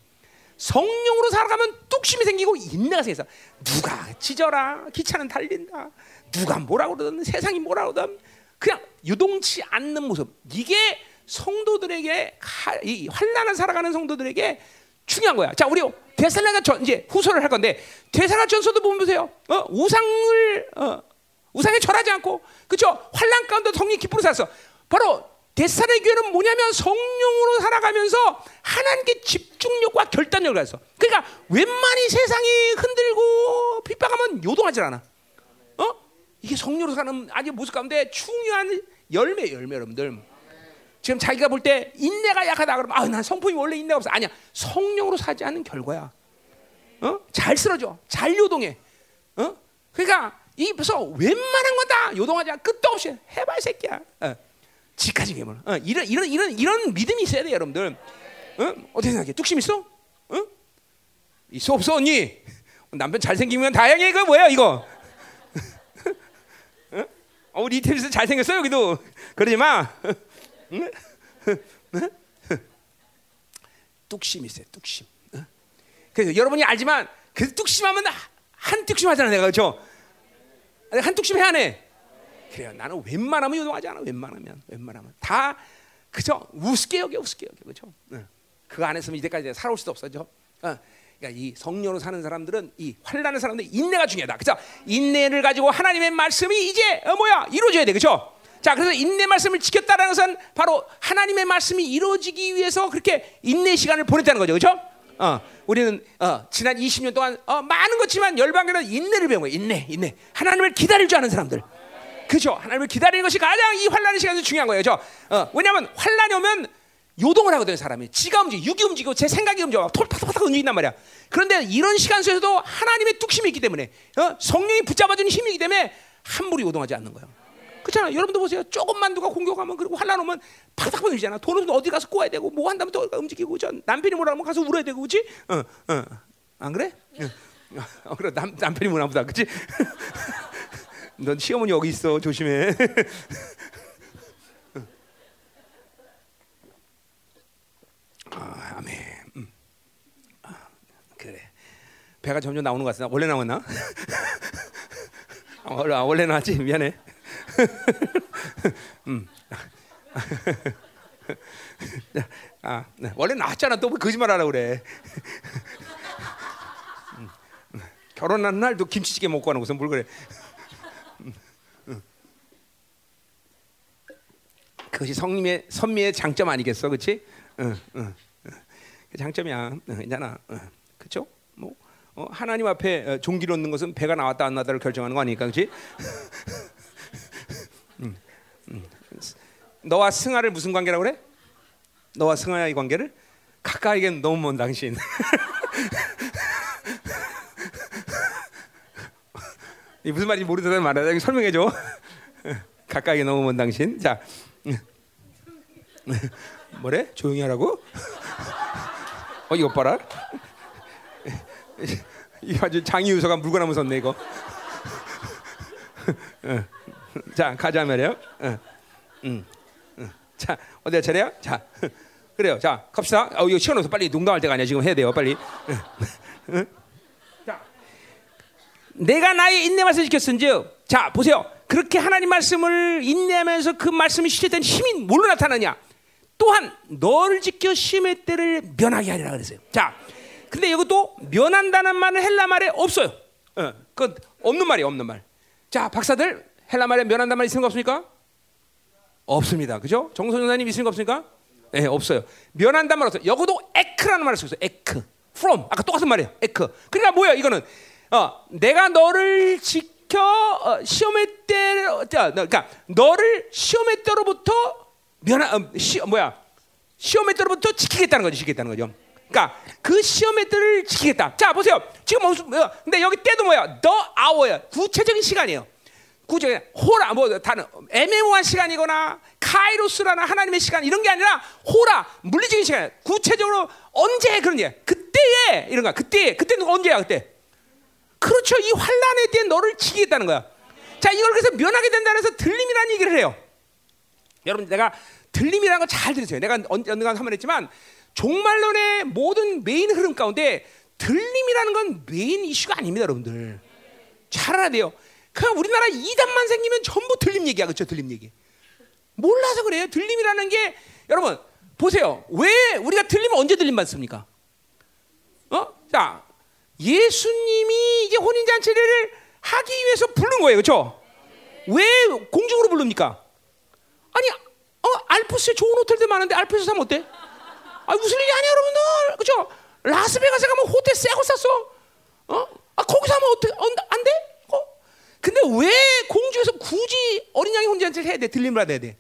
성령으로 살아가면 뚝심이 생기고 인내가 생겨서 누가 찢어라 기차는 달린다 누가 뭐라 그러든 세상이 뭐라 그러든 그냥 유동치 않는 모습 이게 성도들에게 이 환란을 살아가는 성도들에게 중요한 거야. 자, 우리 전 이제 후소를 할 건데 대살라 전서도 보면 보세요. 어, 우상을 어, 우상에 절하지 않고 그렇죠? 환란 가운데 성령 기쁨으로 살았어. 바로 데살의 교회는 뭐냐면 성령으로 살아가면서 하나님께 집중력과 결단력을 가졌어. 그러니까 웬만히 세상이 흔들고 핍박하면 요동하지 않아. 어? 이게 성령으로 사는 아주 모습 가운데 중요한 열매 열매 여러분들. 지금 자기가 볼 때 인내가 약하다 그러면 아, 난 성품이 원래 인내가 없어. 아니야. 성령으로 사지 않는 결과야. 어? 잘 쓰러져. 잘 요동해. 어? 그러니까 이 벌써 웬만한 거다 요동하지 않아. 끝도 없이 해봐 이 새끼야. 어. 지까지 괴물. 어, 이런 이런 이런 이런 믿음이 있어야 돼, 여러분들. 어? 어떻게 생각해? 뚝심 있어? 어? 있어 없어 언니? 남편 잘생기면 다행해 이거 뭐야 이거? 어? 어, 이태리에서 잘생겼어 여기도 그러지 마. 뚝심 있어요, 뚝심. 어? 그래서 여러분이 알지만 그 뚝심하면 한 뚝심 하잖아 내가 그렇죠? 한 뚝심 해야 해. 그래요. 나는 웬만하면 요동하지 않아. 웬만하면, 웬만하면 다 그죠? 우습게 여겨, 우습게 여겨, 그죠? 네. 그 안에서 이제까지 살아올 수도 없어죠. 어. 그러니까 이 성령으로 사는 사람들은 이 환란을 사람들 인내가 중요하다. 그죠? 인내를 가지고 하나님의 말씀이 이제 어, 뭐야 이루어져야 돼, 그죠? 자, 그래서 인내 말씀을 지켰다는 것은 바로 하나님의 말씀이 이루어지기 위해서 그렇게 인내 시간을 보냈다는 거죠, 그죠? 어, 우리는 어, 지난 20년 동안 어, 많은 것지만 열방에는 인내를 배운 거예요. 인내, 인내. 하나님을 기다릴 줄 아는 사람들. 그죠? 하나님을 기다리는 것이 가장 이 환란의 시간에서 중요한 거예요. 저, 어, 왜냐하면 환란이 오면 요동을 하거든요, 사람이. 지가 움직이, 육이 움직이고 제 생각이 움직여, 톨파닥파닥 움직인단 말이야. 그런데 이런 시간 속에서도 하나님의 뚝심이 있기 때문에, 어? 성령이 붙잡아주는 힘이 있기 때문에 함부로 요동하지 않는 거예요. 그렇잖아. 여러분도 보세요. 조금만 누가 공격하면 그리고 환란 오면 파닥파닥 울잖아. 돈은 어디 가서 꼬아야 되고 뭐 한다면 또 움직이고 저 남편이 뭐라 하면 가서 울어야 되고 그렇지? 어, 어. 안 그래? 어, 그래 남 남편이 뭐나 보다 그렇지? 넌 시어머니 여기 있어 조심해. 아, 아멘. 음. 아, 그래. 배가 점점 나오는 것 같아. 원래 나왔나? 아, 원래 나왔지. 미안해. 음. 아, 네. 원래 나왔잖아. 또 거짓말하라 그래. 음. 결혼한 날도 김치찌개 먹고 가는 무슨 뭘 그래? 그것이 성님의 선미의 장점 아니겠어, 그렇지? 응, 응, 그 장점이야. 괜찮아. 그렇죠? 뭐 어, 하나님 앞에 어, 종기로 얻는 것은 배가 나왔다 안 나왔다를 결정하는 거 아니니까, 그렇지? 너와 승아를 무슨 관계라고 그래? 너와 승아의 관계를 가까이게 너무 먼 당신. 이 무슨 말인지 모르는 말이야. 설명해 줘. 가까이 너무 먼 당신. 자, 뭐래? 조용히 하라고? 어 이거 봐라. 이 아주 장이 유서가 물건하면 섰네 이거. 어. 자 가자 말이에요. 자 어디야 차례야? 자 그래요. 자 갑시다. 어 이거 시간 없어 빨리 농담할 때가 아니야 지금 해야 돼요 빨리. 어. 자 내가 나의 인내 말씀 지켰은즉 자 보세요. 그렇게 하나님 말씀을 인내하면서 그 말씀이 실현된 힘이 뭘로 나타나냐? 또한 너를 지켜 심의 때를 면하게 하리라 그랬어요. 자, 근데 이것도 면한다는 말은 헬라 말에 없어요. 어, 그 없는 말이 없는 말. 자, 박사들 헬라 말에 면한다는 말 있는 거 없습니까? 없습니다. 그죠? 정선생님 있는 거 없습니까? 네, 없어요. 면한다는 말 없어요. 여기도 에크라는 말을 쓰고 있어요. 에크. from. 아까 똑같은 말이에요. 에크. 그러니까 뭐야? 이거는 어, 내가 너를 지켜 어, 시험의 때, 그러니까 너를 시험의 때로부터 면하 어, 시 뭐야 시험의 때로부터 지키겠다는 거죠. 지키겠다는 거죠. 그러니까 그 시험의 때를 지키겠다. 자 보세요. 지금 무슨 뭐, 근데 여기 때도 뭐야? the hour야. 구체적인 시간이에요. 구체적인 호라 뭐 다른 애매모호한 시간이거나 카이로스라는 하나님의 시간 이런 게 아니라 호라 물리적인 시간. 구체적으로 언제 그런 게 그때에 이런 거 그때 그때는 언제야 그때? 그렇죠. 이 환란의 때 너를 지키겠다는 거야. 자 이걸 그래서 면하게 된다는 해석 들림이라는 얘기를 해요. 여러분 내가 들림이라는 거 잘 들으세요. 내가 언젠가 한번 했지만 종말론의 모든 메인 흐름 가운데 들림이라는 건 메인 이슈가 아닙니다, 여러분들. 잘 알아야 돼요. 그냥 우리나라 이단만 생기면 전부 들림 얘기야, 그렇죠? 들림 얘기. 몰라서 그래요. 들림이라는 게 여러분 보세요. 왜 우리가 들리면 언제 들림 받습니까? 어? 자, 예수님이 이제 혼인 잔치를 하기 위해서 부른 거예요, 그렇죠? 왜 공중으로 부릅니까? 아니, 어 알프스에 좋은 호텔들 많은데 알프스 사면 어때? 아 무슨 일이 아니야 여러분들 그죠? 라스베가스 가면 호텔 새거 샀어 어? 아 거기서 하면 어떻게 어, 안 돼? 어? 근데 왜 공주에서 굳이 어린 양이 혼자한테 해야 돼? 들림을 해야 돼?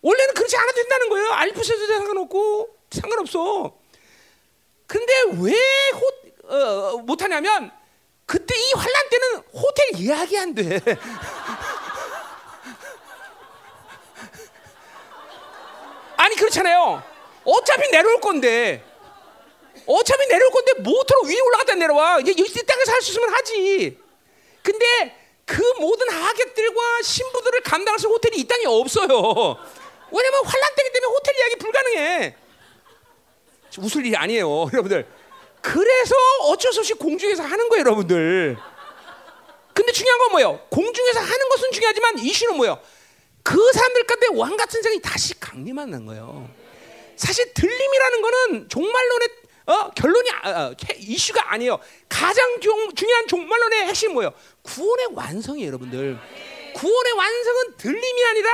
원래는 그렇지 않아도 된다는 거예요 알프스에도 상관없고 상관없어 근데 왜 호, 어, 못하냐면 그때 이 환란 때는 호텔 예약이 안 돼. 아니 그렇잖아요. 어차피 내려올 건데 어차피 내려올 건데 모터로 위에 올라갔다 내려와. 이 땅에서 할수 있으면 하지. 근데 그 모든 하객들과 신부들을 감당할 수 있는 호텔이 이 땅에 없어요. 왜냐면 환란 때기 때문에 호텔 예약이 불가능해. 웃을 일이 아니에요, 여러분들. 그래서 어쩔 수 없이 공중에서 하는 거예요, 여러분들. 근데 중요한 건 뭐예요? 공중에서 하는 것은 중요하지만 이슈는 뭐예요? 그 사람들 가운데 왕 같은 생이 다시 강림하는 거예요. 사실 들림이라는 거는 종말론의 어, 결론이 아, 어, 이슈가 아니에요. 가장 종, 중요한 종말론의 핵심 뭐예요? 구원의 완성이에요, 여러분들. 구원의 완성은 들림이 아니라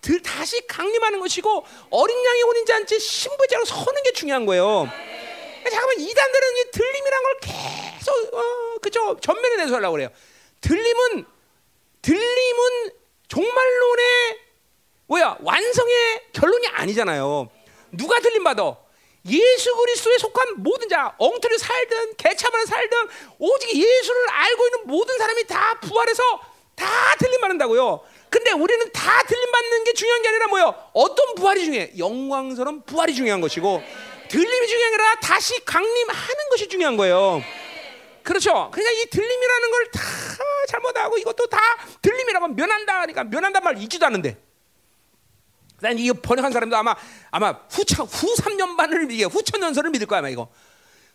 들, 다시 강림하는 것이고 어린 양의 혼인 잔치 신부자로 서는 게 중요한 거예요. 잠깐만 이단들은 이 들림이란 걸 계속 어, 그죠 전면에 내서하려고 그래요. 들림은 들림은 종말론의 뭐야 완성의 결론이 아니잖아요. 누가 들림 받아? 예수 그리스도에 속한 모든 자, 엉터리 살든 개참을 살든 오직 예수를 알고 있는 모든 사람이 다 부활해서 다 들림 받는다고요. 근데 우리는 다 들림 받는 게 중요한 게 아니라 뭐요? 어떤 부활이 중요해? 영광스러운 부활이 중요한 것이고 들림이 중요한 게 아니라 다시 강림하는 것이 중요한 거예요. 그렇죠? 그러니까 이 들림이라는 걸 다 잘못하고 이것도 다 들림이라고 면한다 하니까 면한단 말 잊지도 않는데. 난 이거 번역한 사람도 아마 아마 후천 후 3년 반을 이게 후천년설을 믿을 거야 아마 이거.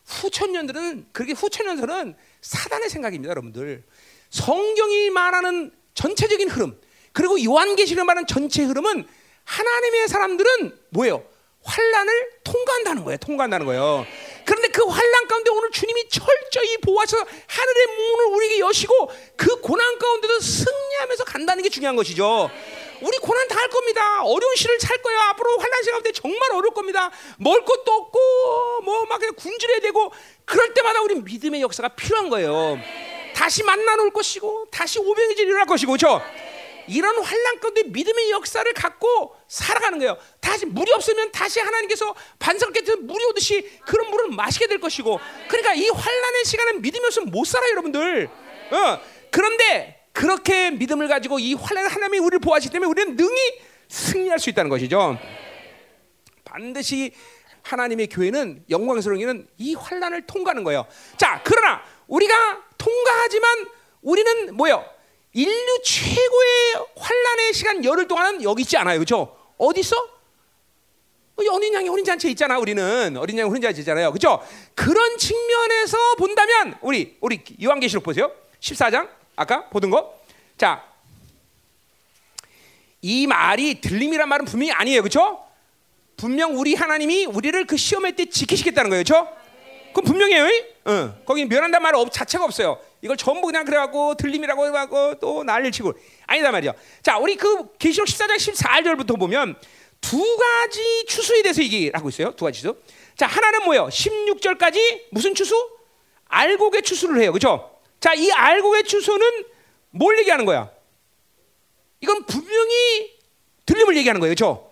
후천년들은 그렇게 후천년설은 사단의 생각입니다, 여러분들. 성경이 말하는 전체적인 흐름 그리고 요한계시를 말하는 전체 흐름은 하나님의 사람들은 뭐예요? 환란을 통과한다는 거예요. 통과한다는 거예요. 그런데 그 환란 가운데 오늘 주님이 철저히 보호하셔서 하늘의 문을 우리에게 여시고 그 고난 가운데도 승리하면서 간다는 게 중요한 것이죠. 우리 고난 다 할 겁니다. 어려운 시를 찰 거야. 앞으로 환란 시간 때 정말 어려울 겁니다. 먹을 것도 없고 뭐 막 그냥 굶주려야 되고 그럴 때마다 우리 믿음의 역사가 필요한 거예요. 다시 만나 놓을 것이고 다시 오병이질 일어날 것이고 그렇죠? 이런 환란 가운데 믿음의 역사를 갖고 살아가는 거예요. 다시 물이 없으면 다시 하나님께서 반석 같은 물이 오듯이 그런 물을 마시게 될 것이고. 그러니까 이 환란의 시간은 믿음이 없으면 못 살아요, 여러분들. 어. 그런데 그렇게 믿음을 가지고 이 환란을 하나님이 우리를 보호하시기 때문에 우리는 능히 승리할 수 있다는 것이죠. 반드시 하나님의 교회는 영광스러운 게는 이 환란을 통과하는 거예요. 자, 그러나 우리가 통과하지만 우리는 뭐요? 인류 최고의 환란의 시간 열흘 동안은 여기 있지 않아요, 그렇죠? 어디 있어? 어린 양이 혼인 잔치 있잖아, 우리는 어린 양이 혼인 잔치 있잖아요, 그렇죠? 그런 측면에서 본다면 우리 우리 요한계시록 보세요, 14장 아까 보던 거, 자. 이 말이 들림이란 말은 분명히 아니에요, 그렇죠? 분명 우리 하나님이 우리를 그 시험할 때 지키시겠다는 거예요, 그렇죠? 그럼 분명해요. 어, 거기 면한단 말 자체가 없어요. 이걸 전부 그냥 그래갖고 들림이라고 해갖고 또 난리를 치고 아니다 말이죠. 자, 우리 그 계시록 14장 14절부터 보면 두 가지 추수에 대해서 얘기하고 있어요. 두 가지 추수. 자, 하나는 뭐예요? 16절까지 무슨 추수? 알곡의 추수를 해요. 그렇죠? 자, 이 알곡의 추수는 뭘 얘기하는 거야? 이건 분명히 들림을 얘기하는 거예요. 그렇죠?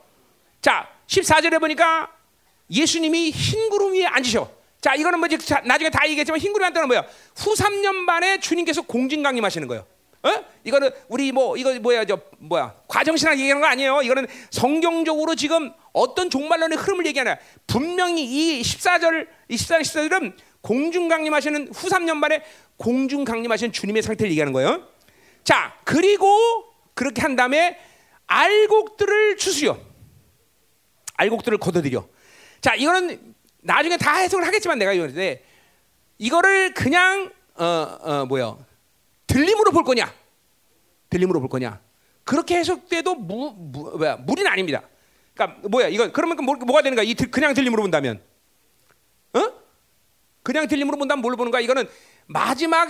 자, 14절에 보니까 예수님이 흰 구름 위에 앉으셔. 자, 이거는 뭐지? 자, 나중에 다 얘기했지만 흰 구름이 앉다는 뭐야? 후 3년 만에 주님께서 공진 강림하시는 거예요. 어? 이거는 우리 뭐 이거 뭐야 저 뭐야 과정신학 얘기하는 거 아니에요. 이거는 성경적으로 지금 어떤 종말론의 흐름을 얘기하냐. 분명히 이 14절, 이 14절, 14절은 공중 강림하시는 후 3년 만에 공중 강림하시는 주님의 상태를 얘기하는 거예요. 자, 그리고 그렇게 한 다음에 알곡들을 주수요. 알곡들을 걷어들여. 자, 이거는 나중에 다 해석을 하겠지만 내가 이거는데 이거를 그냥 어, 어 뭐야 들림으로 볼 거냐? 들림으로 볼 거냐? 그렇게 해석돼도 무, 무 뭐야 무리는 아닙니다. 그러니까 뭐야 이건 그러면 뭐, 뭐가 되는가? 이 그냥 들림으로 본다면, 어? 그냥 들림으로 본다면 뭘 보는가? 이거는 마지막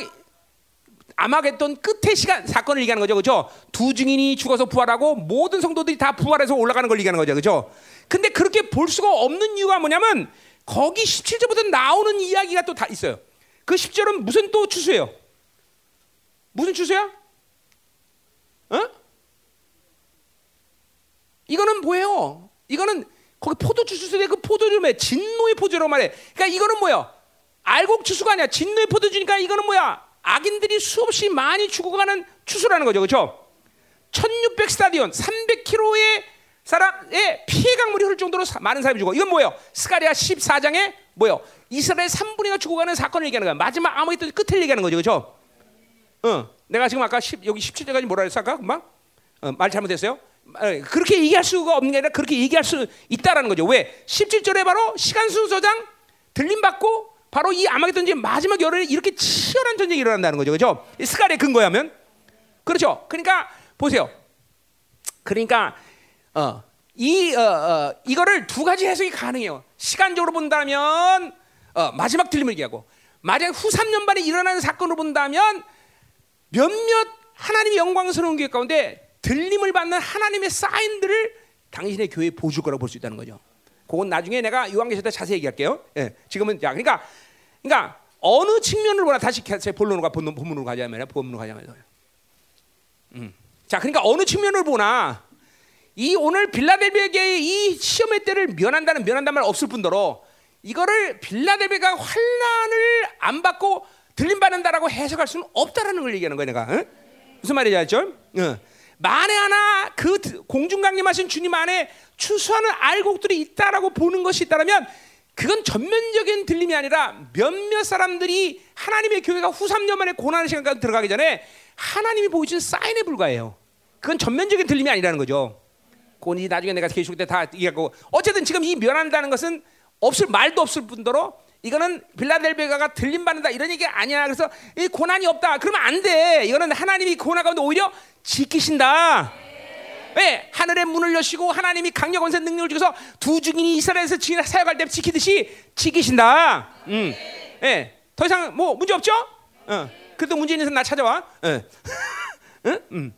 아마겟돈 끝의 시간 사건을 얘기하는 거죠, 그렇죠? 두 증인이 죽어서 부활하고 모든 성도들이 다 부활해서 올라가는 걸 얘기하는 거죠, 그렇죠? 근데 그렇게 볼 수가 없는 이유가 뭐냐면 거기 17절부터 나오는 이야기가 또 다 있어요. 그 10절은 무슨 또 추수예요? 무슨 추수야? 어? 이거는 뭐예요? 이거는 거기 포도 추수인데 그 포도를 왜 진노의 포도라고 말해. 그러니까 이거는 뭐야? 알곡 추수가 아니야. 진노의 포도주니까 이거는 뭐야? 악인들이 수없이 많이 죽어가는 추수라는 거죠. 그렇죠? 1600 스타디온 300km의 사람의 피해 강물이 흐를 정도로 많은 사람이 죽어. 이건 뭐예요? 스가리아 14장에 뭐예요? 이스라엘 3분이가 죽어가는 사건을 얘기하는 거야. 마지막 아무것도 끝을 얘기하는 거죠. 그렇죠? 어, 내가 지금 아까 10, 여기 17절까지 뭐라 했어 아까 금방? 어, 말 잘못했어요? 어, 그렇게 얘기할 수가 없는 게 아니라 그렇게 얘기할 수 있다라는 거죠. 왜? 17절에 바로 시간 순서장 들림 받고 바로 이 아마겟돈 전 마지막 열흘에 이렇게 치열한 전쟁이 일어난다는 거죠. 그렇죠? 스가의 근거야면 그렇죠. 그러니까 보세요. 그러니까 어, 이 어, 어, 이거를 두 가지 해석이 가능해요. 시간적으로 본다면 어, 마지막 들림을 얘기하고 만약 후 3년 만에 일어나는 사건으로 본다면 몇몇 하나님의 영광스러운 교회 가운데 들림을 받는 하나님의 사인들을 당신의 교회에 보여줄 거라고 볼 수 있다는 거죠. 그건 나중에 내가 요한계시록 때 자세히 얘기할게요. 예, 지금은 자 그러니까 그러니까 어느 측면을 보나 다시 제 본론으로 가 본론 본문으로 가자면 본문으로 가자면 음. 자 그러니까 어느 측면을 보나 이 오늘 빌라델비아의 이 시험의 때를 면한다는 면한다는 말 없을 뿐더러 이거를 빌라델비아가 환란을 안 받고 들림 받는다라고 해석할 수는 없다라는 걸 얘기하는 거야 내가 응? 무슨 말인지 알죠? 응. 만에 하나 그 공중 강림하신 주님 안에 추수하는 알곡들이 있다라고 보는 것이 있다면 그건 전면적인 들림이 아니라 몇몇 사람들이 하나님의 교회가 후 3년 만에 고난의 시간까지 들어가기 전에 하나님이 보여준 사인에 불과해요. 그건 전면적인 들림이 아니라는 거죠. 그건 이 나중에 내가 계시록 때다 얘기하고 어쨌든 지금 이 면한다는 것은 없을 말도 없을 뿐더러 이거는 빌라델베가가 들림 받는다 이런 얘기 아니야. 그래서 이 고난이 없다. 그러면 안 돼. 이거는 하나님이 고난 가운데 오히려 지키신다. 왜 하늘의 문을 여시고 하나님이 강력 원세 능력을 주셔서 두 증인이 이스라엘에서 증인 사역할 때 지키듯이 지키신다. 음, 예, 더 이상 뭐 문제 없죠? 어. 그래도 문제 있는 사람 나 찾아와. 예. 응? 음.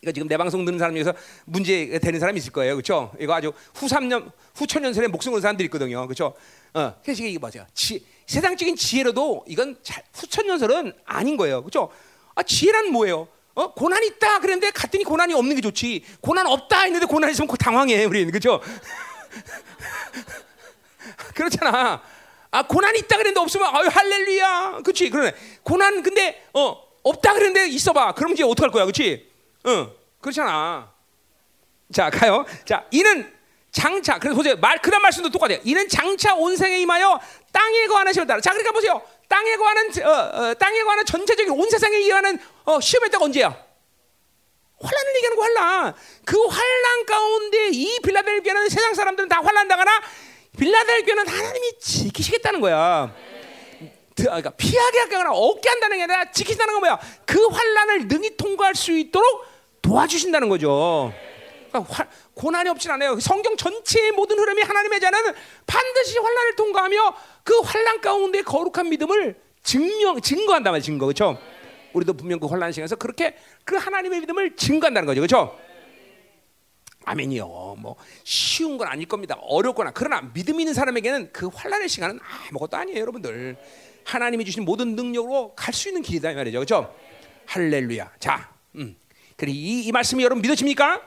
이거 지금 내 방송 듣는 사람 중에서 문제 되는 사람이 있을 거예요, 그렇죠? 이거 아주 후 3년, 후 천년설에 목숨 건 사람들이 있거든요, 그렇죠? 어, 그래서 이게 뭐죠? 지, 세상적인 지혜로도 이건 잘, 후천년설은 아닌 거예요, 그렇죠? 아, 지혜란 뭐예요? 어? 고난 있다 그랬는데 갔더니 고난이 없는 게 좋지. 고난 없다 했는데 고난 있으면 당황해 우리는 그죠? 그렇잖아. 아 고난 있다 그랬는데 없으면 아유 할렐루야. 그렇지? 그러네. 고난 근데 어 없다 그랬는데 있어봐. 그럼 이제 어떡할 거야, 그렇지? 어 그렇잖아. 자 가요. 자 이는 장차 그래서 보세요 말 그런 말씀도 똑같아요. 이는 장차 온 생에 임하여 땅에 거하는 시을 따라. 자 그러니까 보세요. 땅에 관한 어, 어, 땅에 관한 전체적인 온 세상에 이하는 어, 시험의 때가 언제야? 환란을 얘기하는 거 환란. 그 환란 가운데 이 빌라델비아는 세상 사람들은 다 환란 당하나 빌라델비아는 하나님이 지키시겠다는 거야. 그러니까 피하게 하거나 없게 한다는 게 아니라 지키신다는 건 뭐야? 그 환란을 능히 통과할 수 있도록 도와주신다는 거죠. 그러니까 화, 고난이 없진 않아요. 성경 전체의 모든 흐름이 하나님의 자는 반드시 환란을 통과하며 그 환란 가운데 거룩한 믿음을 증명 증거한단 말이에요. 증거 그렇죠? 우리도 분명 그 환란 시간에서 그렇게 그 하나님의 믿음을 증거한다는 거죠. 그렇죠? 아멘이요. 뭐 쉬운 건 아닐 겁니다. 어렵거나 그러나 믿음 있는 사람에게는 그 환란의 시간은 아무것도 아니에요, 여러분들. 하나님이 주신 모든 능력으로 갈 수 있는 길이다 이 말이죠. 그렇죠? 할렐루야. 자, 음. 그래 이, 이 말씀이 여러분 믿어집니까?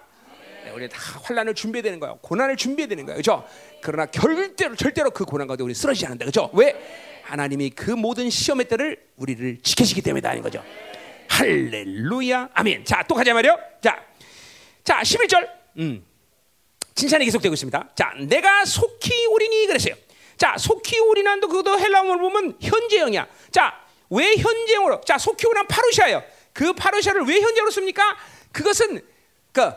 네, 우리 다 환란을 준비해야 되는 거야. 고난을 준비해야 되는 거야. 그렇죠? 그러나 절대로 절대로 그 고난 가운데 우리 쓰러지지 않는다. 그렇죠? 왜? 하나님이 그 모든 시험의 때를 우리를 지키시기 때문이다 하는 거죠. 할렐루야. 아멘. 자, 또 가자 말이요. 자. 자, 11절. 음. 칭찬이 계속되고 있습니다. 자, 내가 속히 우리니 그랬어요. 자, 속히 우리난도 그것도 헬라어로 보면 현재형이야. 자, 왜 현재형으로? 자, 속히 우리난 파루샤예요. 그 파루샤를 왜 현재형으로 씁니까? 그것은 그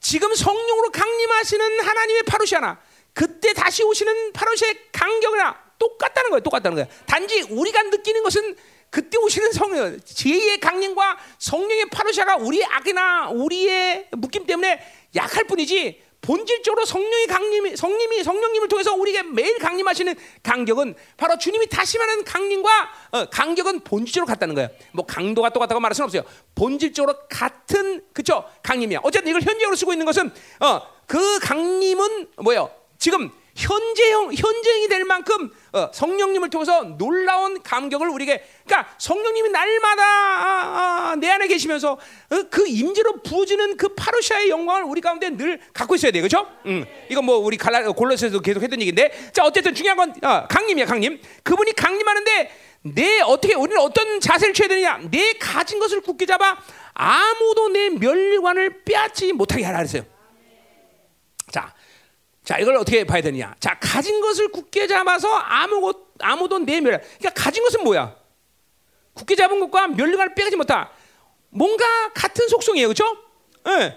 지금 성령으로 강림하시는 하나님의 파루샤나 그때 다시 오시는 파루샤의 강경이나 똑같다는 거예요. 똑같다는 거예요. 단지 우리가 느끼는 것은 그때 오시는 성령, 제2의 강림과 성령의 파루샤가 우리 악이나 우리의 묶임 때문에 약할 뿐이지 본질적으로 성령의 강림, 성님이 성령님을 통해서 우리에게 매일 강림하시는 강격은 바로 주님이 다시 말하는 강림과 어, 강격은 본질적으로 같다는 거예요. 뭐 강도가 똑같다고 말할 수는 없어요. 본질적으로 같은 그쵸 강림이야. 어쨌든 이걸 현재로 쓰고 있는 것은 어, 그 강림은 뭐예요? 지금 현재형 현재형이 될 만큼 어, 성령님을 통해서 놀라운 감격을 우리에게 그러니까 성령님이 날마다 아, 아, 내 안에 계시면서 어, 그 임재로 부어지는 그 파루샤의 영광을 우리 가운데 늘 갖고 있어야 돼 그렇죠? 음, 이건 뭐 우리 갈라 골로새에서 계속 했던 얘기인데. 자 어쨌든 중요한 건 어, 강림이야 강림. 그분이 강림하는데 내 어떻게 우리는 어떤 자세를 취해야 되느냐. 내 가진 것을 굳게 잡아 아무도 내 멸관을 빼앗지 못하게 하라 그랬어요. 자 자, 이걸 어떻게 봐야 되느냐? 자, 가진 것을 굳게 잡아서 아무것 아무도 내멸. 그러니까 가진 것은 뭐야? 굳게 잡은 것과 멸류관을 빼가지 못하. 뭔가 같은 속성이에요, 그렇죠? 예.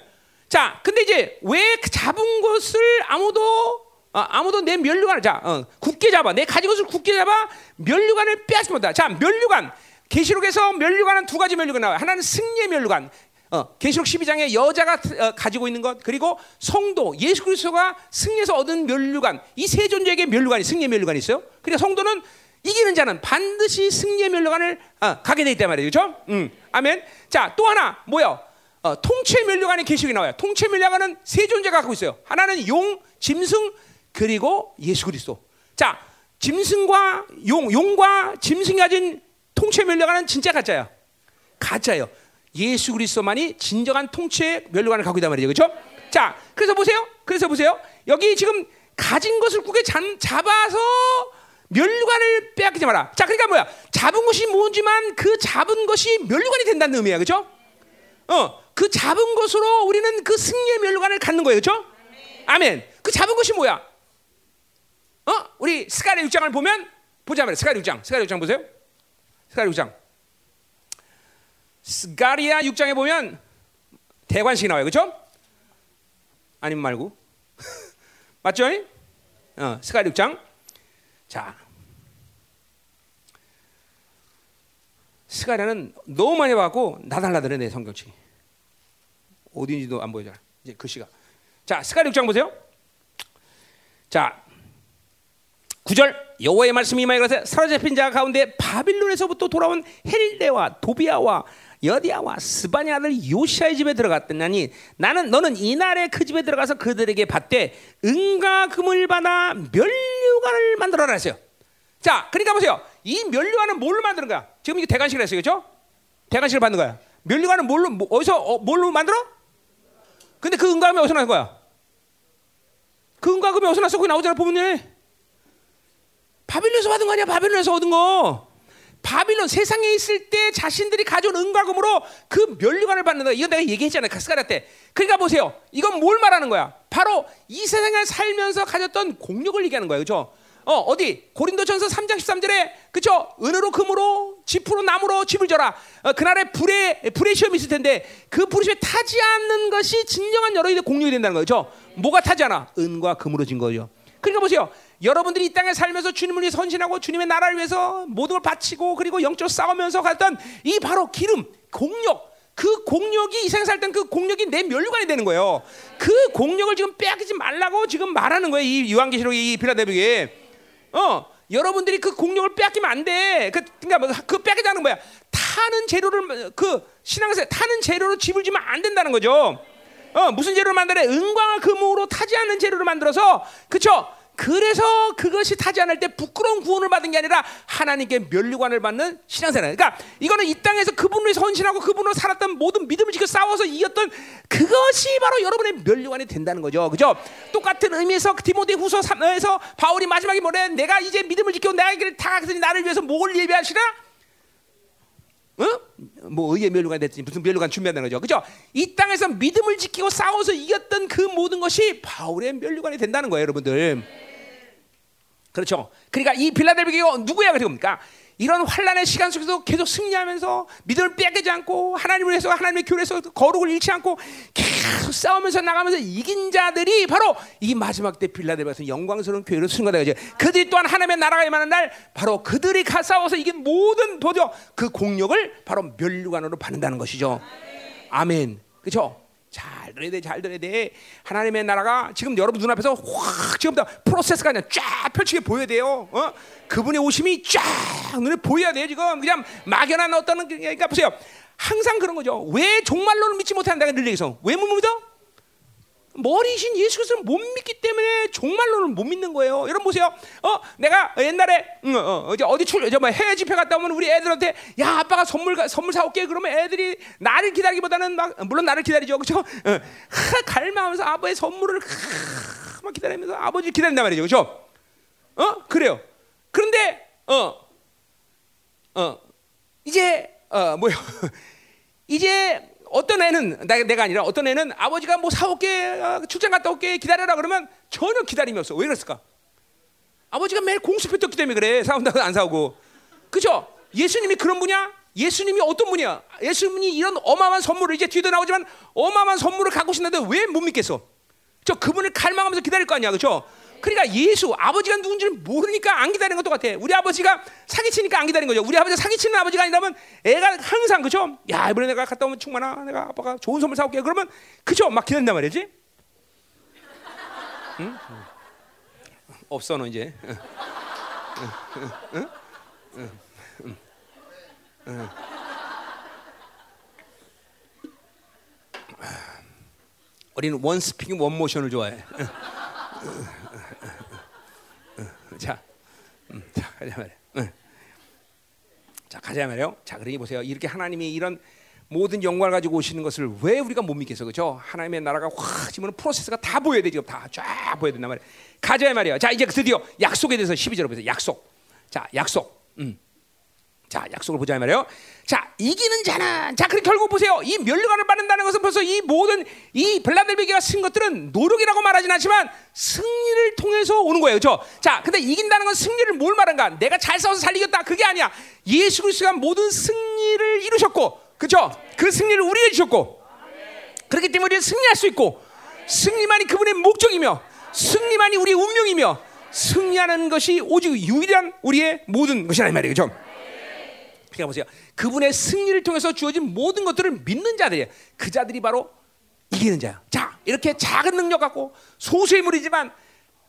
자, 근데 이제 왜 잡은 것을 아무도 어, 아무도 내 멸류관을 자 어, 굳게 잡아 내 가진 것을 굳게 잡아 멸류관을 빼앗지 못하. 자, 멸류관 계시록에서 멸류관은 두 가지 멸류관 나와요. 하나는 승리의 멸류관, 어, 계시록 12장에 여자가 어, 가지고 있는 것 그리고 성도 예수 그리스도가 승리해서 얻은 멸류관 이 세 존재에게 멸류관이 승리의 멸류관이 있어요. 그러니까 성도는 이기는 자는 반드시 승리의 멸류관을 어, 가게 돼 있단 말이에요. 그렇죠? 음. 아멘. 자, 또 하나 뭐요? 어, 통치 멸류관의 계시록이 나와요. 통치 멸류관은 세 존재가 갖고 있어요. 하나는 용, 짐승 그리고 예수 그리스도. 자, 짐승과 용, 용과 짐승이 가진 통치 멸류관은 진짜 가짜야. 가짜예요. 예수 그리스도만이 진정한 통치의 멸류관을 갖고 있단 말이죠. 그렇죠? 자, 그래서 보세요. 그래서 보세요. 여기 지금 가진 것을 굳게 잡아서 멸류관을 빼앗기지 마라. 자, 그러니까 뭐야? 잡은 것이 뭔지만 그 잡은 것이 멸류관이 된다는 의미야. 그렇죠? 어, 그 잡은 것으로 우리는 그 승리의 면류관을 갖는 거예요. 그렇죠? 아멘. 그 잡은 것이 뭐야? 어? 우리 스가랴 6장을 보면 보자 말이야. 스가랴 6장. 스가랴 6장 보세요. 스가랴 6장. 스가리아 6장에 보면 대관식이 나와요. 그렇죠? 아님 말고. 맞죠? 어, 스가리 6장. 자. 스가리아는 너무 많이 봤고 나달나달해 내 성경책이. 어디인지도 안 보여잖아. 이제 글씨가. 자, 스가리 6장 보세요. 자. 9절 여호와의 말씀이 임하여 그러세 사로잡힌 자 가운데 바빌론에서부터 돌아온 헬레와 도비아와 여디아와 스바냐 아들 요시아의 집에 들어갔더니 나는 너는 이날에 그 집에 들어가서 그들에게 받되 은과 금을 받아 면류관을 만들어라 했어요. 자, 그러니까 보세요. 이 멸류관은 뭘로 만드는 거야? 지금 이게 대관식을 했어요, 그렇죠? 대관식을 받는 거야. 멸류관은 뭘로 뭐, 어디서 어, 뭘로 만들어? 근데 그 은과 금이 어디서 난 거야? 그 은과 금이 어디서 났어? 거기 나오잖아 보면 바빌론에서 받은 거 아니야? 바빌론에서 얻은 거. 바빌론 세상에 있을 때 자신들이 가져온 은과금으로 그 멸류관을 받는다. 이건 내가 얘기했잖아요. 가스가랴 때. 그러니까 보세요. 이건 뭘 말하는 거야? 바로 이 세상을 살면서 가졌던 공력을 얘기하는 거예요. 그죠? 어, 어디? 고린도전서 3장 13절에 그죠? 은으로 금으로 지프로 나무로 집을 져라. 어, 그날에 불의 불의 시험이 있을 텐데 그 불의 시험에 타지 않는 것이 진정한 여러분의 공력이 된다는 거죠. 뭐가 타지 않아? 은과 금으로 진 거죠. 그러니까 보세요. 여러분들이 이 땅에 살면서 주님을 위해 선신하고 주님의 나라를 위해서 모든 걸 바치고 그리고 영적 싸우면서 갔던 이 바로 기름, 공력, 그 공력이 이 세상 살땐 그 공력이 내 멸류관이 되는 거예요. 그 공력을 지금 빼앗기지 말라고 지금 말하는 거예요. 이 요한계시록 이 빌라델비에. 어, 여러분들이 그 공력을 빼앗기면 안 돼. 그, 그러니까 뭐, 그 빼앗기자는 뭐야? 타는 재료를 그 신앙에서 타는 재료로 집을 지면 안 된다는 거죠. 어, 무슨 재료를 만들어? 은광과 금으로 타지 않는 재료를 만들어서 그쵸? 그래서 그것이 타지 않을 때 부끄러운 구원을 받은 게 아니라 하나님께 면류관을 받는 신앙생활. 그러니까 이거는 이 땅에서 그분을 헌신하고 그분으로 살았던 모든 믿음을 지켜 싸워서 이겼던 그것이 바로 여러분의 면류관이 된다는 거죠. 그죠? 똑같은 의미에서 디모데 후서 3에서 바울이 마지막에 뭐래? 내가 이제 믿음을 지켜 내가 길을 다 가더니 나를 위해서 뭘 예비하시라? 어? 뭐 의의 멸류관 됐지 무슨 멸류관 준비한다는 거죠, 그죠? 이 땅에서 믿음을 지키고 싸워서 이겼던 그 모든 것이 바울의 멸류관이 된다는 거예요, 여러분들. 그렇죠. 그러니까 이 빌라델비가 누구야 그럽니까? 이런 환란의 시간 속에서 계속 승리하면서 믿음을 빼앗기지 않고 하나님을 위해서 하나님의 교회에서 거룩을 잃지 않고 계속 싸우면서 나가면서 이긴 자들이 바로 이 마지막 때 빌라델비아에서 영광스러운 교회로 승거다 거죠. 그들이 또한 하나님의 나라가 임하는 날 바로 그들이 가 싸워서 이긴 모든 도저 그 공력을 바로 멸류관으로 받는다는 것이죠. 아멘. 그렇죠? 잘 들어야 돼, 잘 들어야 돼. 하나님의 나라가 지금 여러분 눈앞에서 확 지금 다 프로세스가 그냥 쫙 펼치게 보여야 돼요. 어? 그분의 오심이 쫙 눈에 보여야 돼요. 지금 그냥 막연한 어떤 그러니까 보세요. 항상 그런 거죠. 왜 종말론을 믿지 못한다 늘 얘기해서 왜 못 믿어? 머리신 예수 그리스도를 못 믿기 때문에 종말론을 못 믿는 거예요. 여러분 보세요. 어, 내가 옛날에 음, 어, 어, 어디 출, 저 뭐 해외 집회 갔다 오면 우리 애들한테 야 아빠가 선물 선물 사올게 그러면 애들이 나를 기다리기보다는 막 물론 나를 기다리죠, 그렇죠? 어, 갈망하면서 아버의 선물을 막 기다리면서 아버지 기다린단 말이죠, 그렇죠? 어, 그래요. 그런데 어, 어, 이제 어 뭐요? 이제 어떤 애는 내가 아니라 어떤 애는 아버지가 뭐 사올게 어, 출장 갔다 올게 기다려라 그러면 전혀 기다림이 없어. 왜 그랬을까? 아버지가 매일 공수표 떴기 때문에 그래. 사온다고 안 사오고. 그죠? 예수님이 그런 분이야? 예수님이 어떤 분이야? 예수님이 이런 어마어마한 선물을 이제 뒤도 나오지만 어마어마한 선물을 갖고 싶는데 왜 못 믿겠어? 저 그분을 갈망하면서 기다릴 거 아니야. 그죠? 그러니까 예수 아버지가 누군지를 모르니까 안 기다리는 것도 같아. 우리 아버지가 사기치니까 안 기다리는 거죠. 우리 아버지가 사기치는 아버지가 아니라면 애가 항상 그죠? 야 이번에 내가 갔다 오면 충만아 내가 아빠가 좋은 선물 사올게. 그러면 그죠? 막 기다린단 말이지. 응? 없어 너 이제. 우리는 원 스피킹 원 모션을 좋아해. 자, 음, 자 가자 말이야. 응. 자 가자 말이요. 자 그러니 보세요. 이렇게 하나님이 이런 모든 영광을 가지고 오시는 것을 왜 우리가 못 믿겠어, 그죠? 하나님의 나라가 확 지금 프로세스가 다 보여야 돼 지금 다 쫙 보여야 된단 말이야. 가자 말이야. 자 이제 드디어 약속에 대해서 12절로 보세요. 약속. 자 약속. 음. 자, 약속을 보자 말이에요. 자, 이기는 자는 자, 그럼 결국 보세요. 이 멸류관을 받는다는 것은 벌써 이 모든 이 블라델베기가 쓴 것들은 노력이라고 말하진 않지만 승리를 통해서 오는 거예요. 그렇죠? 자, 근데 이긴다는 건 승리를 뭘 말한가? 내가 잘 싸워서 잘 이겼다. 그게 아니야. 예수 그리스도가 모든 승리를 이루셨고. 그렇죠? 그 승리를 우리가 주셨고. 그렇기 때문에 우리는 승리할 수 있고 승리만이 그분의 목적이며 승리만이 우리의 운명이며 승리하는 것이 오직 유일한 우리의 모든 것이라 이 말이에요. 그렇죠? 그러니까 보세요. 그분의 승리를 통해서 주어진 모든 것들을 믿는 자들이에요. 그 자들이 바로 이기는 자야. 자, 이렇게 작은 능력 갖고 소수의 물이지만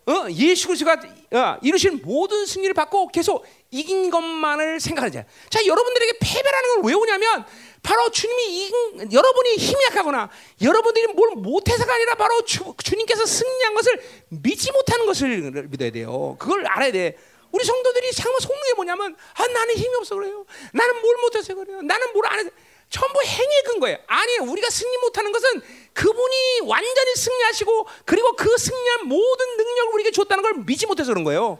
어, 예수 그리스도가 어, 이루신 모든 승리를 받고 계속 이긴 것만을 생각하는 자야. 자, 여러분들에게 패배라는 걸 왜 오냐면 바로 주님이 이긴 여러분이 힘이 약하거나 여러분들이 뭘 못해서가 아니라 바로 주, 주님께서 승리한 것을 믿지 못하는 것을 믿어야 돼요. 그걸 알아야 돼. 우리 성도들이 상무 속는 게 뭐냐면 아 나는 힘이 없어 그래요. 나는 뭘 못해서 그래요. 나는 뭘 안 해서 전부 행위에 근 거예요. 아니 우리가 승리 못하는 것은 그분이 완전히 승리하시고 그리고 그 승리한 모든 능력을 우리에게 줬다는 걸 믿지 못해서 그런 거예요.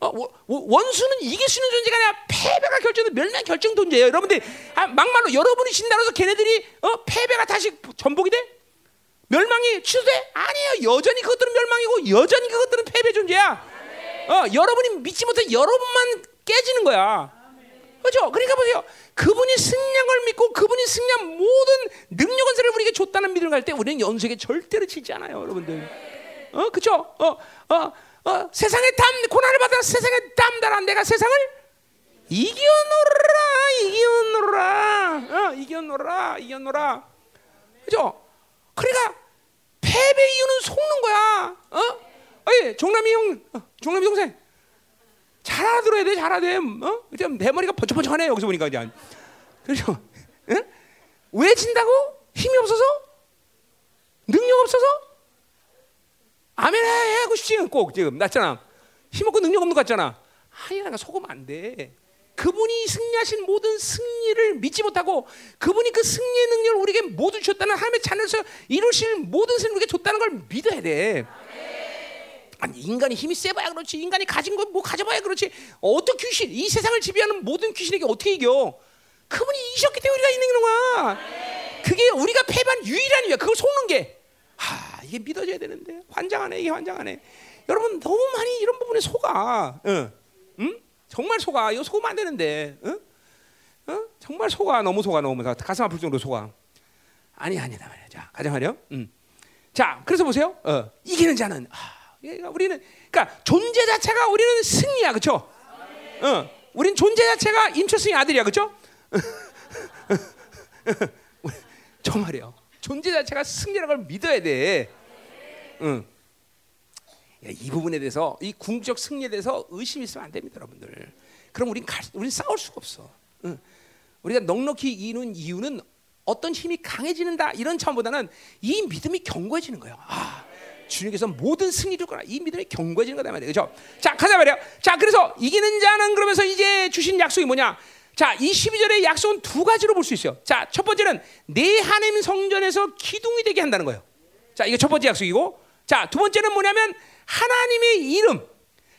어, 원수는 이길 수 있는 존재가 아니라 패배가 결정된 멸망 결정 존재예요. 여러분들 아, 막말로 여러분이 진다고 해서 걔네들이 어, 패배가 다시 전복이 돼? 멸망이 취소돼? 아니에요. 여전히 그것들은 멸망이고 여전히 그것들은 패배 존재야. 어, 여러분이 믿지 못해 여러분만 깨지는 거야. 그렇죠? 그러니까 보세요. 그분이 승리한 걸 믿고 그분이 승리한 모든 능력 은사를 우리에게 줬다는 믿음을 갈 때 우리는 연수에게 절대로 지지 않아요, 여러분들. 어, 그렇죠? 어, 어, 어, 세상의 담 고난을 받아 세상의 담달한 내가 세상을 이겨노라, 이겨노라, 어, 이겨노라, 이겨노라. 그렇죠? 그러니까 패배 이유는 속는 거야. 어? 어이, 종남이 형, 어, 종남이 동생. 잘 알아들어야 돼, 잘 알아야 돼. 어? 내 머리가 번쩍번쩍하네, 여기서 보니까 그냥. 그렇죠? 응? 왜 진다고? 힘이 없어서? 능력 없어서? 아멘 해 하고 싶지 꼭 지금 났잖아. 힘 없고 능력 없는 것 같잖아. 아니 내가 속으면 안 돼. 그분이 승리하신 모든 승리를 믿지 못하고 그분이 그 승리의 능력을 우리에게 모두 주셨다는 하나님의 자녀에서 이루실 모든 승리를 우리에게 줬다는 걸 믿어야 돼. 아니 인간이 힘이 세봐야 그렇지. 인간이 가진 거뭐 가져봐야 그렇지. 어떤 귀신 이 세상을 지배하는 모든 귀신에게 어떻게 이겨? 그분이 이기셨기 때문에 우리가 있는 거야. 그게 우리가 패배한 유일한 이유야. 그걸 속는 게. 하, 이게 믿어져야 되는데. 환장하네 이게 환장하네. 여러분 너무 많이 이런 부분에 속아. 응? 응? 정말 속아. 이거 속으면 안 되는데. 응? 어? 정말 속아. 너무 속아 너무. 가슴 아플 정도로 속아. 아니 아니다 말이야. 자 말이요 음. 자 그래서 보세요. 어, 이기는 자는 아, 우리는 그러니까 존재 자체가 우리는 승리야, 그렇죠? 어, 우린 존재 자체가 임철승의 아들이야, 그렇죠? 저 말이야. 존재 자체가 승리라는 걸 믿어야 돼. 응. 야, 이 부분에 대해서 이 궁극적 승리에 대해서 의심 있으면 안 됩니다, 여러분들. 그럼 우린 갈, 우린 싸울 수가 없어. 응. 우리가 넉넉히 이는 이유는 어떤 힘이 강해지는다 이런 차원보다는 이 믿음이 견고해지는 거예요. 아, 주님께서 모든 승리를 거라 이 믿음이 견고해지는 거다 말이에요. 그렇죠? 자, 가자 말이야. 자, 그래서 이기는 자는 그러면서 이제 주신 약속이 뭐냐? 자, 이 12절의 약속은 두 가지로 볼 수 있어요. 자, 첫 번째는 내 하나님 성전에서 기둥이 되게 한다는 거예요. 자, 이게 첫 번째 약속이고, 자, 두 번째는 뭐냐면 하나님의 이름,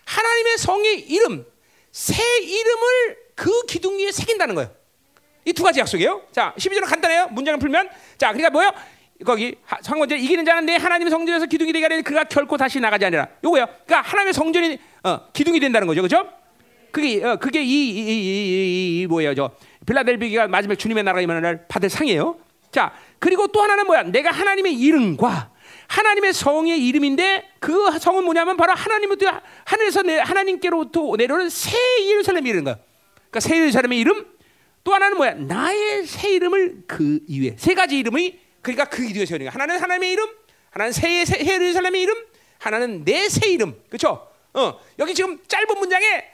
하나님의 성의 이름, 새 이름을 그 기둥 위에 새긴다는 거예요. 이 두 가지 약속이에요. 자, 12절은 간단해요. 문장을 풀면. 자, 그러니까 뭐예요? 거기 상관절 이기는 자는 내 하나님 의 성전에서 기둥이 되게 하려 그가 결코 다시 나가지 아니라 요거요. 그러니까 하나님의 성전이 어, 기둥이 된다는 거죠, 그렇죠? 그게 어, 그게 이, 이, 이, 이, 뭐예요, 저 빌라델비가 마지막 주님의 나라가 임하는 날 받을 상이에요. 자, 그리고 또 하나는 뭐야? 내가 하나님의 이름과 하나님의 성의 이름인데 그 성은 뭐냐면 바로 하나님부터 하늘에서 내, 하나님께로부터 내려오는 새 예루살렘 이름 거야. 그러니까 새 예루살렘의 이름 또 하나는 뭐야? 나의 새 이름을 그 이후에 세 가지 이름이 그러니까 그 이름이 세우는 거야. 하나는 하나님의 이름, 하나는 새 예루살렘의 이름, 하나는 내 새 이름. 그렇죠? 어, 여기 지금 짧은 문장에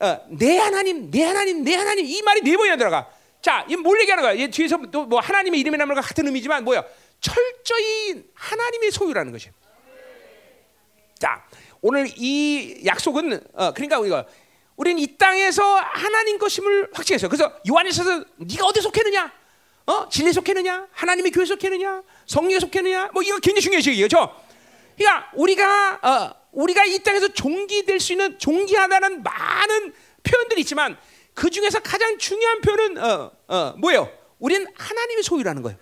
어, 내 하나님, 내 하나님, 내 하나님 이 말이 네 번이나 들어가. 자, 이뭘 얘기하는 거야? 얘 뒤에서 또 뭐 하나님의 이름이라는 것 같은 의미지만 뭐야? 철저히 하나님의 소유라는 것이. 자, 오늘 이 약속은 어, 그러니까 우리가 우리는 이 땅에서 하나님 것임을 확증했어요. 그래서 요한에서 네가 어디 속했느냐? 어? 진리에 속했느냐? 하나님의 교회 속했느냐? 성령에 속했느냐? 뭐 이거 굉장히 중요해요, 그렇죠? 그러니까 우리가 어, 우리가 이 땅에서 종기될 수 있는 종기하다는 많은 표현들이 있지만 그 중에서 가장 중요한 표현은 어, 어, 뭐예요? 우리는 하나님의 소유라는 거예요.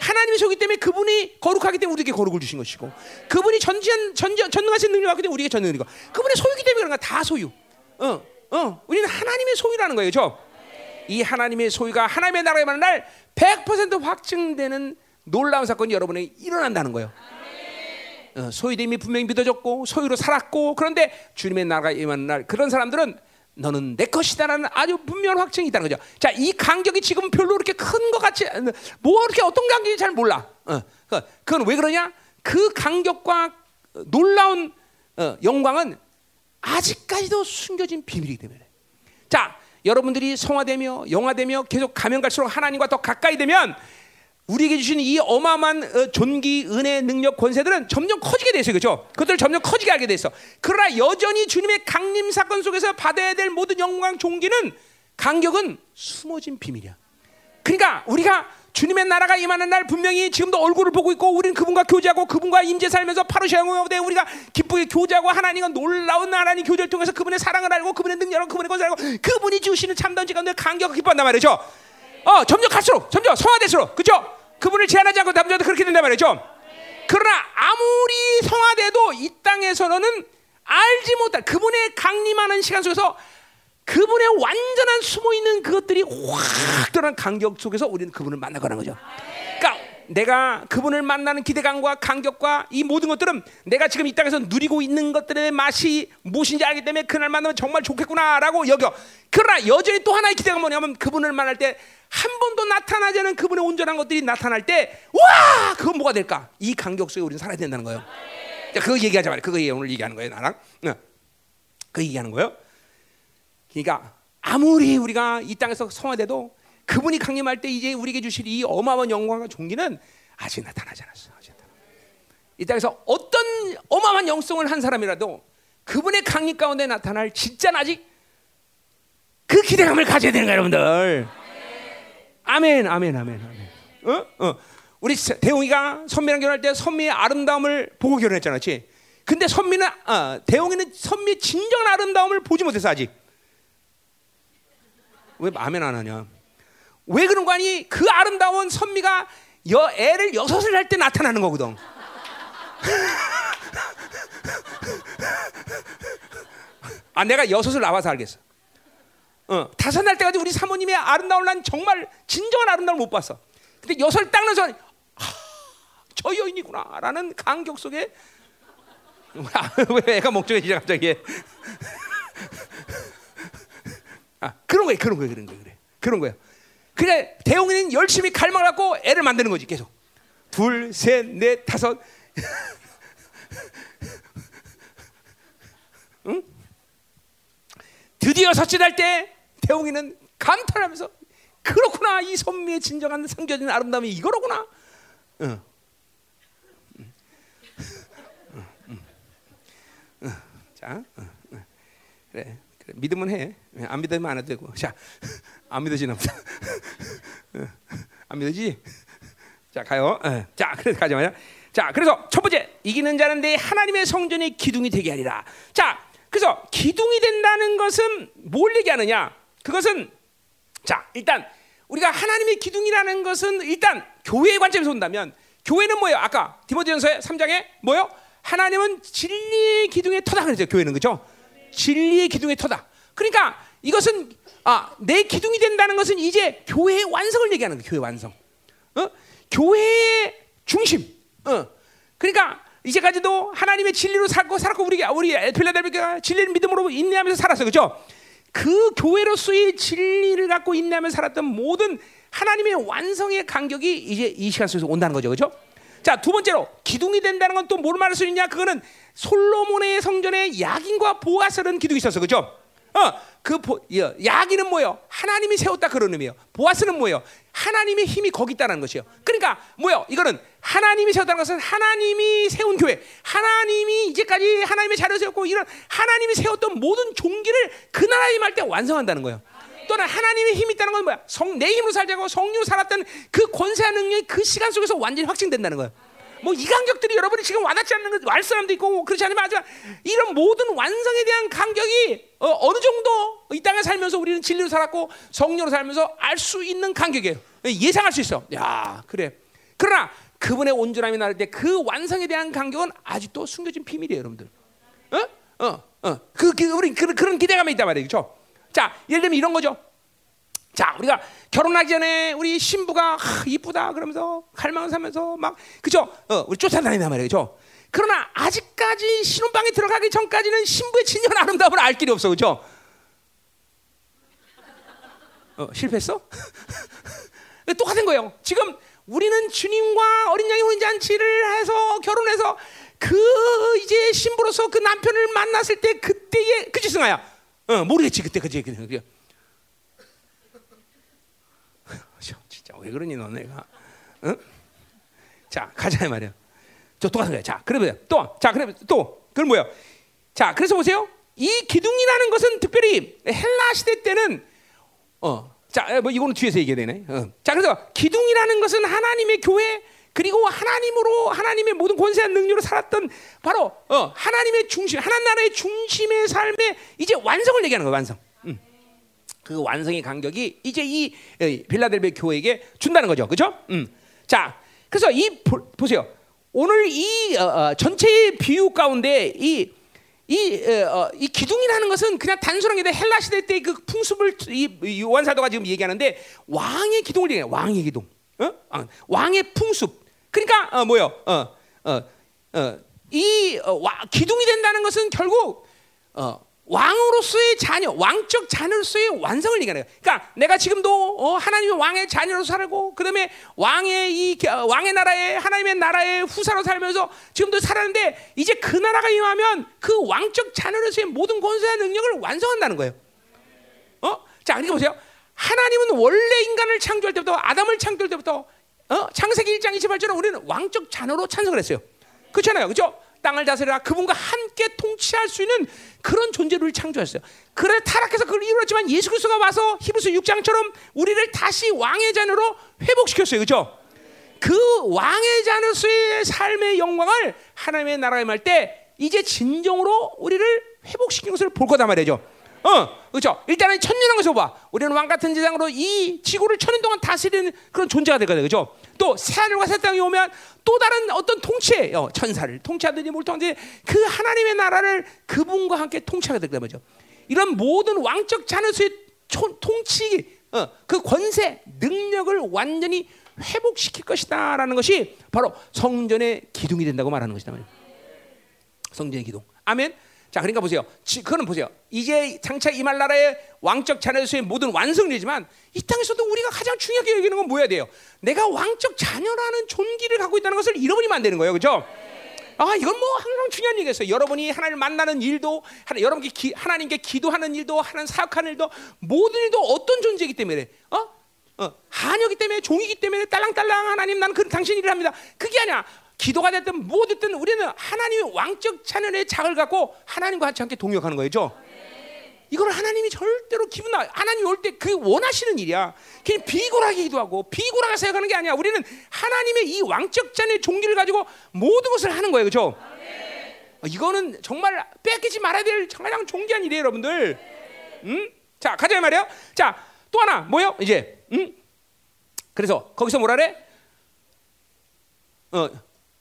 하나님의 소유기 때문에 그분이 거룩하기 때문에 우리에게 거룩을 주신 것이고 그분이 전지한 전지, 전능하신 능력을 갖기 때문에 우리에게 전능이고 그분의 소유기 때문에 그런 거야 다 소유. 어, 어, 우리는 하나님의 소유라는 거예요, 그렇죠? 이 하나님의 소유가 하나님의 나라에 만난 날100% 확증되는 놀라운 사건이 여러분에게 일어난다는 거예요. 어, 소유됨이 분명히 믿어졌고 소유로 살았고 그런데 주님의 나라가 임하는 날 그런 사람들은 너는 내 것이다라는 아주 분명한 확증이 있다는 거죠. 자, 이 간격이 지금 별로 그렇게 큰 것 같이 뭐 이렇게 어떤 간격이 잘 몰라. 어, 그, 그건 왜 그러냐? 그 간격과 놀라운 어, 영광은 아직까지도 숨겨진 비밀이기 때문에. 자, 여러분들이 성화되며 영화되며 계속 가면 갈수록 하나님과 더 가까이 되면 우리에게 주신 이 어마어마한 어, 존귀, 은혜, 능력, 권세들은 점점 커지게 돼서 그렇죠? 그것들을 점점 커지게 하게 돼서 그러나 여전히 주님의 강림 사건 속에서 받아야 될 모든 영광, 존귀는 간격은 숨어진 비밀이야. 그러니까 우리가 주님의 나라가 임하는 날 분명히 지금도 얼굴을 보고 있고 우리는 그분과 교제하고 그분과 임재 살면서 파루시아고대 우리가 기쁘게 교제하고 하나님과 놀라운 하나님 교제를 통해서 그분의 사랑을 알고 그분의 능력을 그분의 것을 알고 그분이 주시는 참된 지가운데 간격을 기뻐한단 말이죠. 어 점점 갈수록 점점 성화될수록 그죠? 그분을 제한하지 않고 남자도 그렇게 된단 말이죠. 그러나 아무리 성화돼도 이 땅에서는 알지 못할 그분의 강림하는 시간 속에서 그분의 완전한 숨어 있는 그것들이 확 드러난 간격 속에서 우리는 그분을 만나거나 거죠. 그러니까 내가 그분을 만나는 기대감과 간격과 이 모든 것들은 내가 지금 이 땅에서 누리고 있는 것들의 맛이 무엇인지 알기 때문에 그날 만나면 정말 좋겠구나라고 여겨. 그러나 여전히 또 하나의 기대가 뭐냐면 그분을 만날 때 한 번도 나타나지 않은 그분의 온전한 것들이 나타날 때, 와, 그건 뭐가 될까? 이 간격 속에 우리는 살아야 된다는 거예요. 자, 그거 얘기하자 말이야. 그거 오늘 얘기하는 거예요, 나랑. 그 얘기하는 거예요. 그러니까 아무리 우리가 이 땅에서 성화돼도 그분이 강림할 때 이제 우리에게 주실 이 어마어마한 영광과 존귀는 아직 나타나지 않았어. 아직 나타나. 이 땅에서 어떤 어마어마한 영성을 한 사람이라도 그분의 강림 가운데 나타날 진짜 아직 그 기대감을 가져야 되는 거예요, 여러분들. 아멘, 아멘, 아멘, 아멘. 어? 어. 우리 대웅이가 선미랑 결혼할 때 선미의 아름다움을 보고 결혼했잖아, 그렇지? 근데 선미는 아, 대웅이는 선미의 진정한 아름다움을 보지 못해서 아직. 왜 아멘 안 하냐? 왜 그런 거 아니? 그 아름다운 선미가 여 애를 여섯을 할 때 나타나는 거거든. 아 내가 여섯을 나와서 알겠어. 어, 다섯 날 때까지 우리 사모님의 아름다움을 난 정말 진정한 아름다움을 못 봤어. 근데 여섯 닦는 순간 아, 저 여인이구나라는 감격 속에 왜 애가 목적이지 갑자기? 아 그런 거야, 그런 거야, 그런 거야, 그래, 그런 거야. 그래 대웅이는 열심히 갈망을 갖고 애를 만드는 거지 계속. 둘, 셋, 넷, 다섯. 응? 드디어 서치할 때 대웅이는 감탄하면서 그렇구나 이 선미의 진정한 상겨진 아름다움이 이거로구나. 응. 자, 그래, 그래, 믿으면 해. 안 믿으면 안 해도 되고. 자, 안 믿어지나 보다. 안 믿어지? 자, 가요. 자, 그래서 가자 말이야. 자, 그래서 첫 번째 이기는 자는 내 하나님의 성전이 기둥이 되게 하리라. 자, 그래서 기둥이 된다는 것은 뭘 얘기하느냐? 그것은 자, 일단 우리가 하나님의 기둥이라는 것은 일단 교회의 관점에서 본다면 교회는 뭐예요? 아까 디모데전서 3장에 뭐요? 하나님은 진리의 기둥의 터다 그랬죠. 교회는 그죠? 진리의 기둥의 터다. 그러니까 이것은 아, 내 기둥이 된다는 것은 이제 교회의 완성을 얘기하는 거예요. 교회 완성. 어? 교회의 중심. 어. 그러니까 이제까지도 하나님의 진리로 살고 살았고 우리 우리 필라델피아가 진리를 믿음으로 인내하면서 살았어. 그죠? 그 교회로서의 진리를 갖고 인내하면서 살았던 모든 하나님의 완성의 간격이 이제 이 시간 속에서 온다는 거죠. 그죠? 자, 두 번째로 기둥이 된다는 건 또 뭘 말할 수 있냐? 그거는 솔로몬의 성전에 야긴과 보아스라는 기둥이 있었어. 그죠? 어, 그 보, 야긴은 뭐예요? 하나님이 세웠다 그런 의미예요. 보아스는 뭐예요? 하나님의 힘이 거기 있다는 것이요. 그러니까 뭐요? 이거는 하나님이 세웠다는 것은 하나님이 세운 교회, 하나님이 이제까지 하나님의 자리를 세웠고 이런 하나님이 세웠던 모든 종기를 그 나라에 임할 때 완성한다는 거예요. 또는 하나님의 힘이 있다는 건 뭐야? 성, 내 힘으로 살자고 성령으로 살았던 그 권세와 능력이 그 시간 속에서 완전히 확증된다는 거예요. 뭐 이 간격들이 여러분이 지금 와닿지 않는 거, 알 사람도 있고 그렇지 않으면 하지만 이런 모든 완성에 대한 간격이 어, 느 정도 이 땅에 살면서 우리는 진리로 살았고 성령으로 살면서 알 수 있는 간격이에요. 예상할 수 있어. 야 그래. 그러나 그분의 온전함이 나를 때 그 완성에 대한 간격은 아직도 숨겨진 비밀이에요, 여러분들. 어? 어, 어. 그, 그 우리 그, 그런 기대감이 있단 그렇죠? 자, 예를 들면 이런 거죠. 자, 우리가 결혼하기 전에 우리 신부가 하, 이쁘다 그러면서 갈망을 사면서 막 그죠? 어, 우리 쫓아다닌단 말이에요, 그죠? 그러나 아직까지 신혼방에 들어가기 전까지는 신부의 진정 아름다움을 알 길이 없어, 그죠? 어, 실패했어? 똑같은 거예요. 지금 우리는 주님과 어린 양의 혼인잔치를 해서 결혼해서 그 이제 신부로서 그 남편을 만났을 때 그때의 그치 승아야? 어, 모르겠지 그때 그지 그지. 진짜 왜 그러니 너네가? 응? 자 가자 말이야. 저 똑같은 거야. 자 그러면 또, 자 그러면 또 그럼 뭐야? 자 그래서 보세요. 이 기둥이라는 것은 특별히 헬라 시대 때는 어, 자, 뭐 이거는 뒤에서 얘기해야 되네. 어. 자, 그래서 기둥이라는 것은 하나님의 교회 그리고 하나님으로 하나님의 모든 권세한 능력으로 살았던 바로 어, 하나님의 중심, 하나님 나라의 중심의 삶에 이제 완성을 얘기하는 거예요. 완성. 음. 그 완성의 간격이 이제 이 빌라델베 교회에게 준다는 거죠. 그렇죠? 음. 자, 그래서 이 보, 세요 오늘 이 어, 어, 전체의 비유 가운데 이 이, 어, 이 기둥이라는 것은 그냥 단순하게 헬라 시대 때 그 풍습을 이 요한 사도가 지금 얘기하는데 왕의 기둥을 얘기해. 왕의 기둥. 어? 아, 왕의 풍습. 그러니까 어, 뭐요? 어, 어, 어, 이 어, 와, 기둥이 된다는 것은 결국 어, 왕으로서의 자녀, 왕적 자녀로서의 완성을 얘기하는 거예요. 그러니까 내가 지금도 어, 하나님의 왕의 자녀로 살고, 그다음에 왕의 이 어, 왕의 나라에 하나님의 나라의 후사로 살면서 지금도 살았는데 이제 그 나라가 임하면 그 왕적 자녀로서의 모든 권세와 능력을 완성한다는 거예요. 어? 자, 그러니까 보세요. 하나님은 원래 인간을 창조할 때부터 아담을 창조할 때부터 어? 창세기 1장 28절은 우리는 왕적 자녀로 찬성을 했어요. 그렇잖아요. 그죠? 땅을 다스리라 그분과 함께 통치할 수 있는 그런 존재를 창조했어요. 그래 타락해서 그걸 이루었지만 예수 그리스도가 와서 히브리서 6장처럼 우리를 다시 왕의 자녀로 회복시켰어요. 그죠? 그 왕의 자녀로서의 삶의 영광을 하나님의 나라에 임할 때 이제 진정으로 우리를 회복시키는 것을 볼 거다 말이죠. 어, 그렇죠. 일단은 천년한 것을 봐. 우리는 왕 같은 세상으로 이 지구를 천년 동안 다스리는 그런 존재가 되거든, 그렇죠. 또 새 하늘과 새 땅이 오면 또 다른 어떤 통치, 어, 천사를 통치하든지 뭘 통하든지 그 하나님의 나라를 그분과 함께 통치하게 될 거죠. 이런 모든 왕적 자녀수의 통치, 어, 그 권세, 능력을 완전히 회복시킬 것이다라는 것이 바로 성전의 기둥이 된다고 말하는 것이다 말이에요. 성전의 기둥. 아멘. 자, 그러니까 보세요. 그거는 보세요. 이제 장차 이말 나라의 왕적 자녀로서의 모든 완성이지만 이 땅에서도 우리가 가장 중요하게 여기는 건 뭐야 돼요? 내가 왕적 자녀라는 존귀를 갖고 있다는 것을 잃어버리면 안 되는 거예요. 그렇죠? 아, 이건 뭐 항상 중요한 얘기겠어요. 여러분이 하나님을 만나는 일도, 여러분께 기, 하나님께 기도하는 일도, 하는 사역하는 일도, 모든 일도 어떤 존재이기 때문에, 어? 어, 한여기 때문에 종이기 때문에 딸랑딸랑 하나님 나는 그 당신 일을 합니다. 그게 아니야. 기도가 됐든 뭐 됐든 우리는 하나님의 왕적 찬연의 작을 갖고 하나님과 함께 동역하는 거죠. 이걸 하나님이 절대로 기분 나. 하나님 올 때 그 원하시는 일이야. 그냥 비굴하게 기도하고 비굴하게 생각하는 게 아니야. 우리는 하나님의 이 왕적 잔의 종기를 가지고 모든 것을 하는 거예요, 그렇죠? 이거는 정말 뺏기지 말아야 될 가장 존귀한 일이에요, 여러분들. 음? 자, 가자 말이야. 자, 또 하나 뭐요? 이제, 음? 그래서 거기서 뭐라 그래? 어,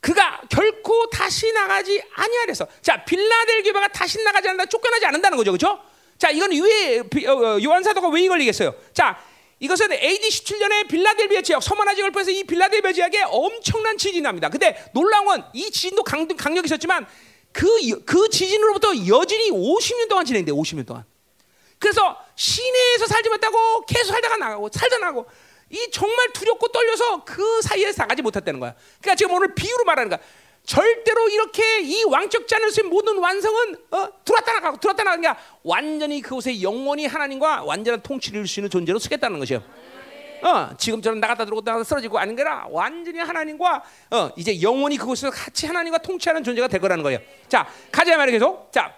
그가 결코 다시 나가지 아니하래서 자 빌라델 교회가 다시 나가지 않는다 쫓겨나지 않는다는 거죠 그렇죠? 자 이건 왜 어, 어, 요한 사도가 왜 이걸리겠어요? 자 이것은 AD 17년에 빌라델비아 지역 서머나 지역을 포해서 이 빌라델비아 지역에 엄청난 지진이 납니다. 근데 놀라운 건 이 지진도 강, 강력이 있었지만 그, 그 지진으로부터 여진이 50년 동안 진행돼 50년 동안. 그래서 시내에서 살지 못하고 계속 살다가 나가고 살다 나가고 이 정말 두렵고 떨려서 그 사이에 나가지 못했다는 거야. 그러니까 지금 오늘 비유로 말하는 거야. 절대로 이렇게 이 왕적 자녀의 모든 완성은 어, 들어왔다 나가고 들어왔다 나가는 게 완전히 그곳에 영원히 하나님과 완전한 통치를 이룰 수 있는 존재로 쓰겠다는 것이요. 어, 지금처럼 나갔다 들어갔다 나갔다 쓰러지고 아닌 게라 완전히 하나님과 어, 이제 영원히 그곳에서 같이 하나님과 통치하는 존재가 될 거라는 거예요. 자, 가자 말이 계속. 자,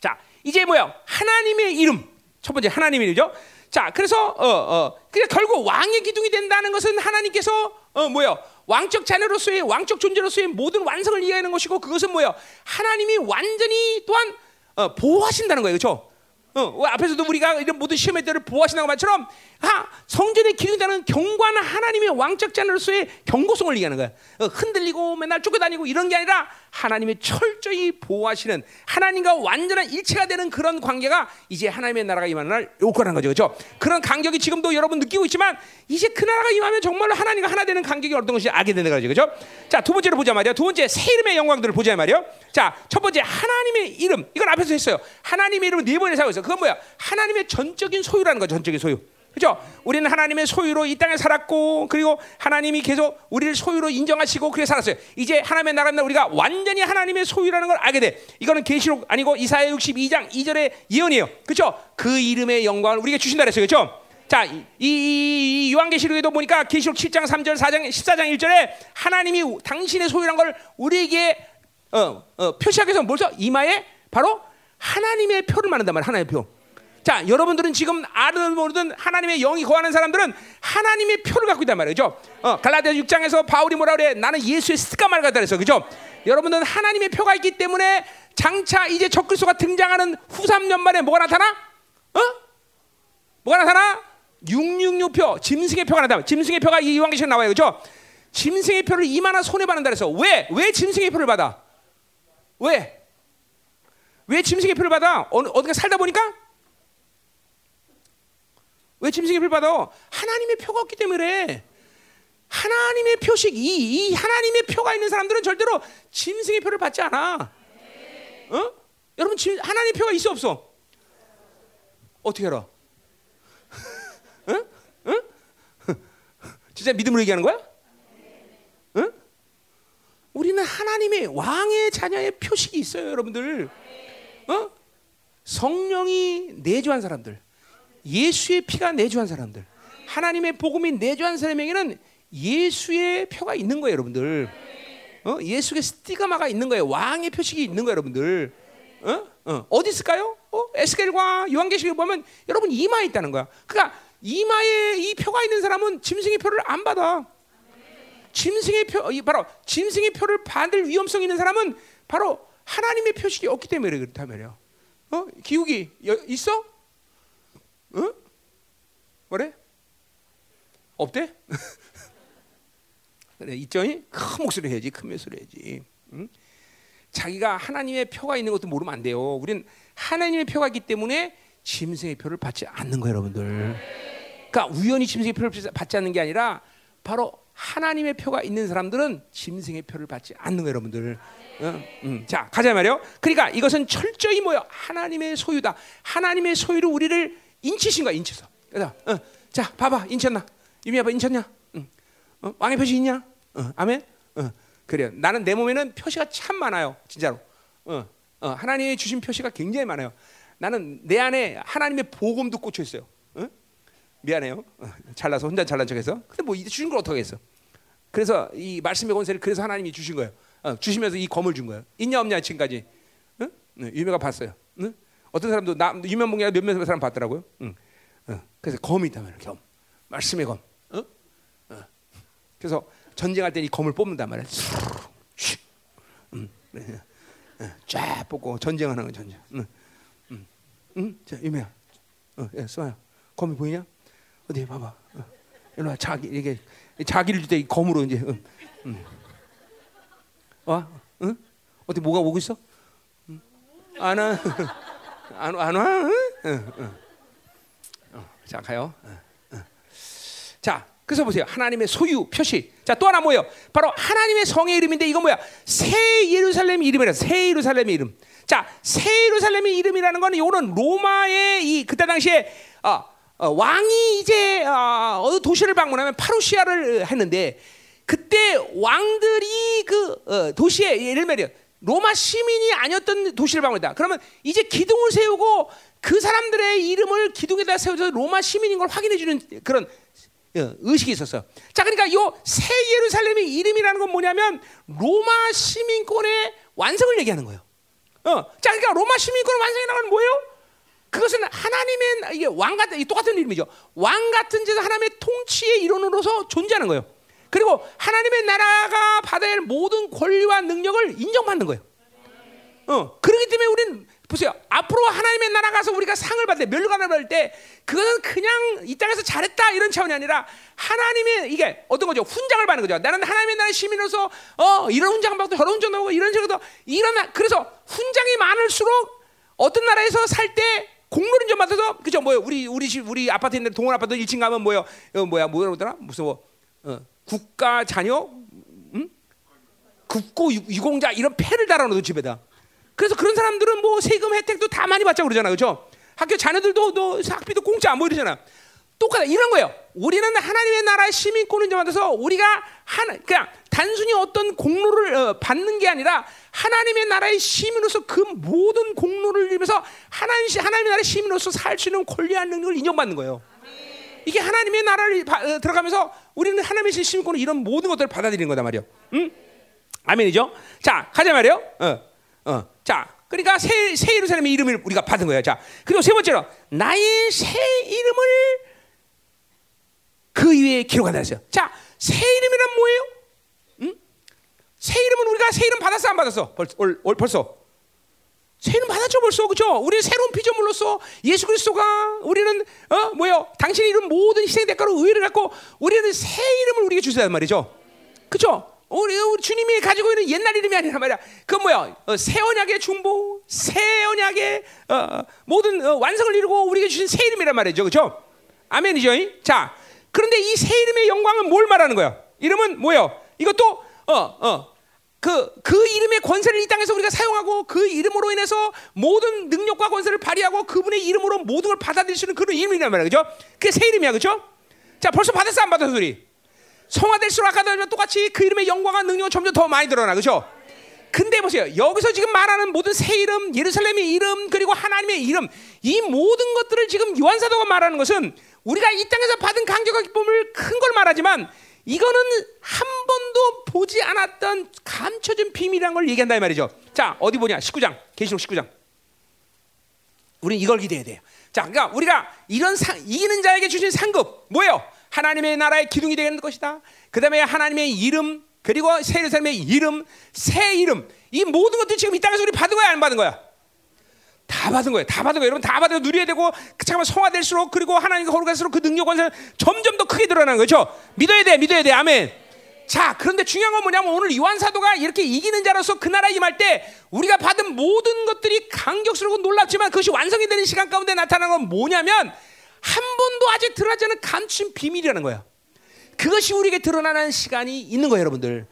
자, 이제 뭐야? 하나님의 이름. 첫 번째 하나님의 이름이죠. 자, 그래서 어, 어, 그러 결국 왕의 기둥이 된다는 것은 하나님께서 어, 뭐요? 왕적 자녀로서의 왕적 존재로서의 모든 완성을 이해하는 것이고 그것은 뭐요? 하나님이 완전히 또한 어, 보호하신다는 거예요, 그렇죠? 어, 앞에서도 우리가 이런 모든 시험의 때를 보호하신다는 말처럼 하, 성전의 기둥이라는 경관한 하나님의 왕적 자녀로서의 경고성을 얘기하는 거야. 어, 흔들리고 맨날 쫓겨다니고 이런 게 아니라 하나님이 철저히 보호하시는 하나님과 완전한 일체가 되는 그런 관계가 이제 하나님의 나라가 임하는 날 요건한 거죠. 그렇죠? 그런 간격이 지금도 여러분 느끼고 있지만 이제 그 나라가 임하면 정말로 하나님과 하나 되는 간격이 어떤 것이 알게 되는 거죠. 그렇죠? 자, 두 번째로 보자 말이야. 두 번째 새 이름의 영광들을 보자 말이야. 자, 첫 번째 하나님의 이름. 이건 앞에서 했어요. 하나님의 이름을 네 번이나 사고 있어. 그건 뭐야? 하나님의 전적인 소유라는 거죠. 전적인 소유. 그죠? 우리는 하나님의 소유로 이 땅에 살았고, 그리고 하나님이 계속 우리를 소유로 인정하시고, 그래 살았어요. 이제 하나님의 나라는 우리가 완전히 하나님의 소유라는 걸 알게 돼. 이거는 계시록 아니고 이사야 62장 2절의 예언이에요. 그죠? 그 이름의 영광을 우리에게 주신다 그랬어요. 그죠? 자, 이, 이, 이 요한계시록에도 보니까 계시록 7장 3절 4장 14장 1절에 하나님이 당신의 소유란 걸 우리에게 어, 어, 표시하기 위해서 뭘써 이마에 바로 하나님의 표를 만든단 말이야. 하나님의 표. 자, 여러분들은 지금 아는 모르든 하나님의 영이 거하는 사람들은 하나님의 표를 갖고 있단 말이죠. 어, 갈라디아 6장에서 바울이 뭐라 그래? 나는 예수의 스가마를 갖다 그랬어. 그죠? 여러분들은 하나님의 표가 있기 때문에 장차 이제 적그리스도가 등장하는 후 3년 만에 뭐가 나타나? 어? 뭐가 나타나? 666표, 짐승의 표가 나타나. 짐승의 표가 이 요한계시록에 나와요. 그죠? 짐승의 표를 이만한 손에 받는다 그래서 왜? 왜 짐승의 표를 받아? 왜? 왜 짐승의 표를 받아? 어느, 어디가 살다 보니까? 왜 짐승의 표를 받아? 하나님의 표가 없기 때문에 하나님의 표식 이, 이 하나님의 표가 있는 사람들은 절대로 짐승의 표를 받지 않아. 어? 여러분 짐, 하나님의 표가 있어 없어? 어떻게 알아? 응? 응? 진짜 믿음으로 얘기하는 거야? 응? 우리는 하나님의 왕의 자녀의 표식이 있어요, 여러분들. 어? 성령이 내주한 사람들. 예수의 피가 내주한 사람들, 하나님의 복음이 내주한 사람에게는 예수의 표가 있는 거예요, 여러분들. 어? 예수의 스티가마가 있는 거예요. 왕의 표식이 있는 거예요, 여러분들. 어? 어. 어디 있을까요? 어? 에스겔과 요한계시를 보면 여러분 이마에 있다는 거야. 그러니까 이마에 이 표가 있는 사람은 짐승의 표를 안 받아. 짐승의 표, 바로 짐승의 표를 받을 위험성 있는 사람은 바로 하나님의 표식이 없기 때문에 그렇다 말이야. 어? 기욱이 있어? 어? 뭐래? 없대? 그래 있죠? 큰 목소리 해야지, 큰 목소리 해야지. 응? 자기가 하나님의 표가 있는 것도 모르면 안 돼요. 우리는 하나님의 표가 있기 때문에 짐승의 표를 받지 않는 거예요, 여러분들. 그러니까 우연히 짐승의 표를 받지 않는 게 아니라 바로 하나님의 표가 있는 사람들은 짐승의 표를 받지 않는 거예요, 여러분들. 응, 응. 자, 가자 말이요. 그러니까 이것은 철저히 뭐요? 하나님의 소유다. 하나님의 소유를 우리를 인치신 거야, 인쳐서. 그래서, 어, 자, 봐봐, 인쳤나? 유미 아빠 인쳤냐? 응. 어, 왕의 표시 있냐? 어, 아멘. 어, 그래요. 나는 내 몸에는 표시가 참 많아요, 진짜로. 어, 어, 하나님이 주신 표시가 굉장히 많아요. 나는 내 안에 하나님의 복음도 꽂혀 있어요. 어? 미안해요. 어, 잘나서 혼자 잘난 척해서. 근데 뭐 주신 걸 어떻게 했어? 그래서 이 말씀의 권세를 그래서 하나님이 주신 거예요. 어, 주시면서 이 검을 준 거예요. 있냐 없냐 지금까지. 응? 네, 유명가 봤어요. 응? 어떤 사람도 나 유명 목사 몇몇 사람 봤더라고요. 응. 어, 그래서 검이 있다면 검. 말씀의 검. 어? 어. 그래서 전쟁할 때 이 검을 뽑는단 말이야. 쫙 뽑고 전쟁하는 거 전쟁. 응, 응, 응. 자 유명야, 어, 야, 수아야, 검이 보이냐? 어디 봐봐. 어. 이리 자기 이게 자기를 줄때 검으로 이제. 응, 응. 와, 응? 어디 뭐가 오고 있어? 응? 안 와, 안, 안 와? 응? 응, 응. 어, 자 가요. 자, 그래서 보세요. 하나님의 소유 표시. 자, 또 하나 뭐예요? 바로 하나님의 성의 이름인데 이건 뭐야? 새 예루살렘 이름이라. 새 예루살렘의 이름. 자, 새 예루살렘의 이름이라는 거는 이거는 로마의 이 그때 당시에 어, 어, 왕이 이제 어, 도시를 방문하면 파루시아를 했는데 그때 왕들이 그 어, 도시에 예를 들면 로마 시민이 아니었던 도시를 방문했다. 그러면 이제 기둥을 세우고 그 사람들의 이름을 기둥에다 세워서 로마 시민인 걸 확인해 주는 그런 어, 의식이 있었어요. 자, 그러니까 이새 예루살렘의 이름이라는 건 뭐냐면 로마 시민권의 완성을 얘기하는 거예요. 어, 자, 그러니까 로마 시민권의 완성이라는 건 뭐예요? 그것은 하나님의 이게 왕 같은 똑같은 이름이죠. 왕 같은 제도 하나님의 통치의 일원으로서 존재하는 거예요. 그리고 하나님의 나라가 받아야 할 모든 권리와 능력을 인정받는 거예요. 어, 그렇기 때문에 우리는 보세요. 앞으로 하나님의 나라 가서 우리가 상을 받을 때, 멸관을 받을 때, 그거는 그냥 이 땅에서 잘했다 이런 차원이 아니라 하나님의 이게 어떤 거죠? 훈장을 받는 거죠. 나는 하나님의 나라의 시민으로서 어 이런 훈장 받고 저런 훈장 받고 이런 식으로 이런 그래서 훈장이 많을수록 어떤 나라에서 살 때 공로를 좀 받아서 그죠? 뭐요? 우리 우리 집 우리 아파트 있는데 동원 아파트 1층 가면 뭐요? 어, 뭐야 뭐라 그러더라? 무슨 뭐 어, 국가 자녀, 응? 국고 유공자 이런 패를 달아놓은 집에다. 그래서 그런 사람들은 뭐 세금 혜택도 다 많이 받자 그러잖아, 그렇죠? 학교 자녀들도 너 학비도 공짜 뭐 이러잖아. 똑같아 이런 거예요. 우리는 하나님의 나라의 시민권을 받아서 우리가 하나 그냥 단순히 어떤 공로를 어, 받는 게 아니라 하나님의 나라의 시민으로서 그 모든 공로를 이루면서 하나님 하나님의 나라의 시민으로서 살 수 있는 권리와 능력을 인정받는 거예요. 이게 하나님의 나라를 바, 어, 들어가면서 우리는 하나님의 시민권을 이런 모든 것들을 받아들이는 거다 말이요. 응? 아멘이죠? 자, 가자 말이요. 어, 어. 자, 그러니까 새, 새 예루살렘의 이름을 우리가 받은 거예요. 자, 그리고 세 번째로 나의 새 이름을 그 위에 기록한다 했어요. 자, 새 이름이란 뭐예요? 응? 새 이름은 우리가 새 이름 받았어 안 받았어? 벌, 올, 올, 벌써 새 이름 받았죠 벌써 그죠? 우리는 새로운 피조물로서 예수 그리스도가 우리는 어 뭐요? 당신 이름 모든 희생 대가로 의를 갖고 우리는 새 이름을 우리에게 주세요 말이죠. 그죠? 우리, 우리 주님이 가지고 있는 옛날 이름이 아니라 말이야. 그 뭐야? 어, 새 언약의 중보, 새 언약의 어, 모든 어, 완성을 이루고 우리에게 주신 새 이름이란 말이죠, 그렇죠? 아멘이죠. 자, 그런데 이 새 이름의 영광은 뭘 말하는 거야? 이름은 뭐요? 이것도 어, 어, 그, 그 이름의 권세를 이 땅에서 우리가 사용하고 그 이름으로 인해서 모든 능력과 권세를 발휘하고 그분의 이름으로 모든 걸 받아들일 수 있는 그런 이름이란 말이야. 그죠? 그게 새 이름이야. 그죠? 자, 벌써 받았어? 안 받았어? 우리? 성화될수록 아까도 똑같이 그 이름의 영광과 능력은 점점 더 많이 드러나. 그죠? 근데 보세요. 여기서 지금 말하는 모든 새 이름, 예루살렘의 이름, 그리고 하나님의 이름, 이 모든 것들을 지금 요한사도가 말하는 것은 우리가 이 땅에서 받은 강격과 기쁨을 큰 걸 말하지만 이거는 한 번도 보지 않았던 감춰진 비밀이라는 걸 얘기한다 이 말이죠. 자 어디 보냐 19장 계시록 19장. 우리는 이걸 기대해야 돼요. 자, 그러니까 우리가 이런 상, 이기는 자에게 주신 상급 뭐예요? 하나님의 나라의 기둥이 되는 것이다. 그다음에 하나님의 이름 그리고 새 예루살렘의 이름, 새 이름 이 모든 것들 지금 이 땅에서 우리 받은 거야 안 받은 거야? 다 받은 거예요. 다 받은 거예요. 여러분 다 받아 누려야 되고 그 잠깐만 성화될수록 그리고 하나님과 거룩할수록 그 능력 권세 점점 더 크게 드러나는 거죠. 믿어야 돼, 믿어야 돼. 아멘. 자, 그런데 중요한 건 뭐냐면 오늘 요한 사도가 이렇게 이기는 자로서 그 나라에 임할 때 우리가 받은 모든 것들이 감격스럽고 놀랍지만 그것이 완성이 되는 시간 가운데 나타나는 건 뭐냐면 한 번도 아직 드러나지 않은 감춘 비밀이라는 거야. 그것이 우리에게 드러나는 시간이 있는 거예요, 여러분들.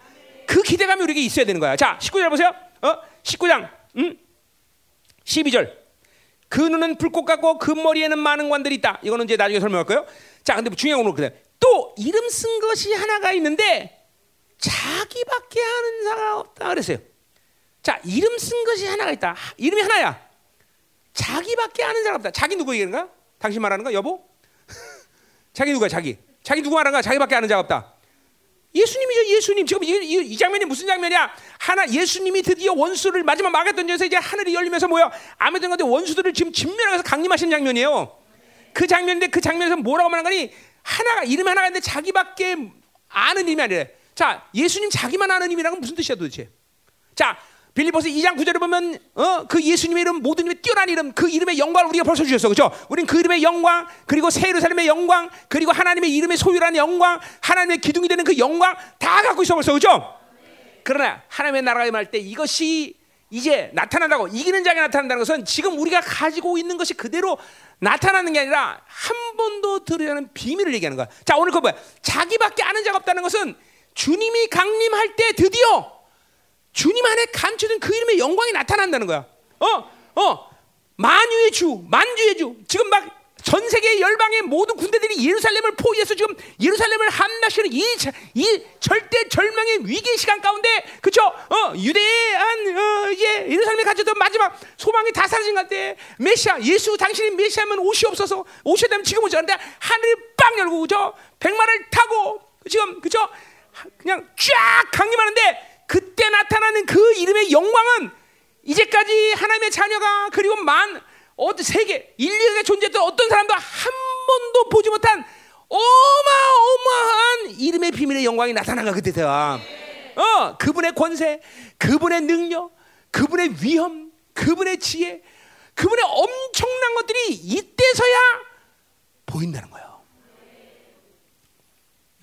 그 기대감이 우리에게 있어야 되는 거야. 자, 19절 보세요. 어? 19장. 음? 12절. 그 눈은 불꽃 같고 그 머리에는 많은 관들이 있다. 이거는 이제 나중에 설명할 거예요. 자, 근데 중요한 건 그래. 또 이름 쓴 것이 하나가 있는데 자기밖에 아는 자가 없다 그랬어요. 자, 이름 쓴 것이 하나가 있다. 이름이 하나야. 자기밖에 아는 사람 없다. 자기 누구 얘기하는 가 당신 말하는 거 여보? 자기 누구야? 자기. 자기 누구 말하는 가 자기밖에 아는 자가 없다. 예수님이죠, 예수님. 지금 이, 이, 이, 장면이 무슨 장면이야? 하나 예수님이 드디어 원수를 마지막 막에 던져서 이제 하늘이 열리면서 뭐야? 아무튼 건데 원수들을 지금 진면하서 강림하신 장면이에요. 그 장면인데 그 장면에서 뭐라고 말하는 거니? 하나가 이름 하나가 있는데 자기밖에 아는 이름이 아니래. 자, 예수님 자기만 아는 이름이라는 건 무슨 뜻이야 도대체? 자, 빌리포스 2장 9절에 보면 어, 그 예수님의 이름 모든 이름에 뛰어난 이름 그 이름의 영광을 우리가 벌써 주셨어. 그렇죠? 우린 그 이름의 영광 그리고 새 예루살렘의 영광 그리고 하나님의 이름의 소유라는 영광 하나님의 기둥이 되는 그 영광 다 갖고 있어 벌써. 그렇죠? 그러나 하나님의 나라가 임할 때 이것이 이제 나타난다고 이기는 자가 나타난다는 것은 지금 우리가 가지고 있는 것이 그대로 나타나는 게 아니라 한 번도 들으려는 비밀을 얘기하는 거야. 자, 오늘 그 뭐야? 자기밖에 아는 자가 없다는 것은 주님이 강림할 때 드디어 주님 안에 감춰진 그 이름의 영광이 나타난다는 거야. 어, 어, 만유의 주, 만주의 주. 지금 막 전 세계 열방의 모든 군대들이 예루살렘을 포위해서 지금 예루살렘을 함락시키는 이, 이 절대 절망의 위기 시간 가운데, 그쵸? 어, 유대한, 어, 이제 예루살렘에 갇혔던 마지막 소망이 다 사라진 것때 메시아, 예수 당신이 메시아면 옷이 없어서 오셔야 되면 지금 오지 않는데 하늘이 빵 열고, 그죠? 백마를 타고, 지금, 그죠? 그냥 쫙 강림하는데 그때 나타나는 그 이름의 영광은 이제까지 하나님의 자녀가 그리고 만 어떤 세계 인류에 존재했던 어떤 사람도 한 번도 보지 못한 어마어마한 이름의 비밀의 영광이 나타나가 그때서야 어 그분의 권세, 그분의 능력, 그분의 위험, 그분의 지혜, 그분의 엄청난 것들이 이때서야 보인다는 거예요.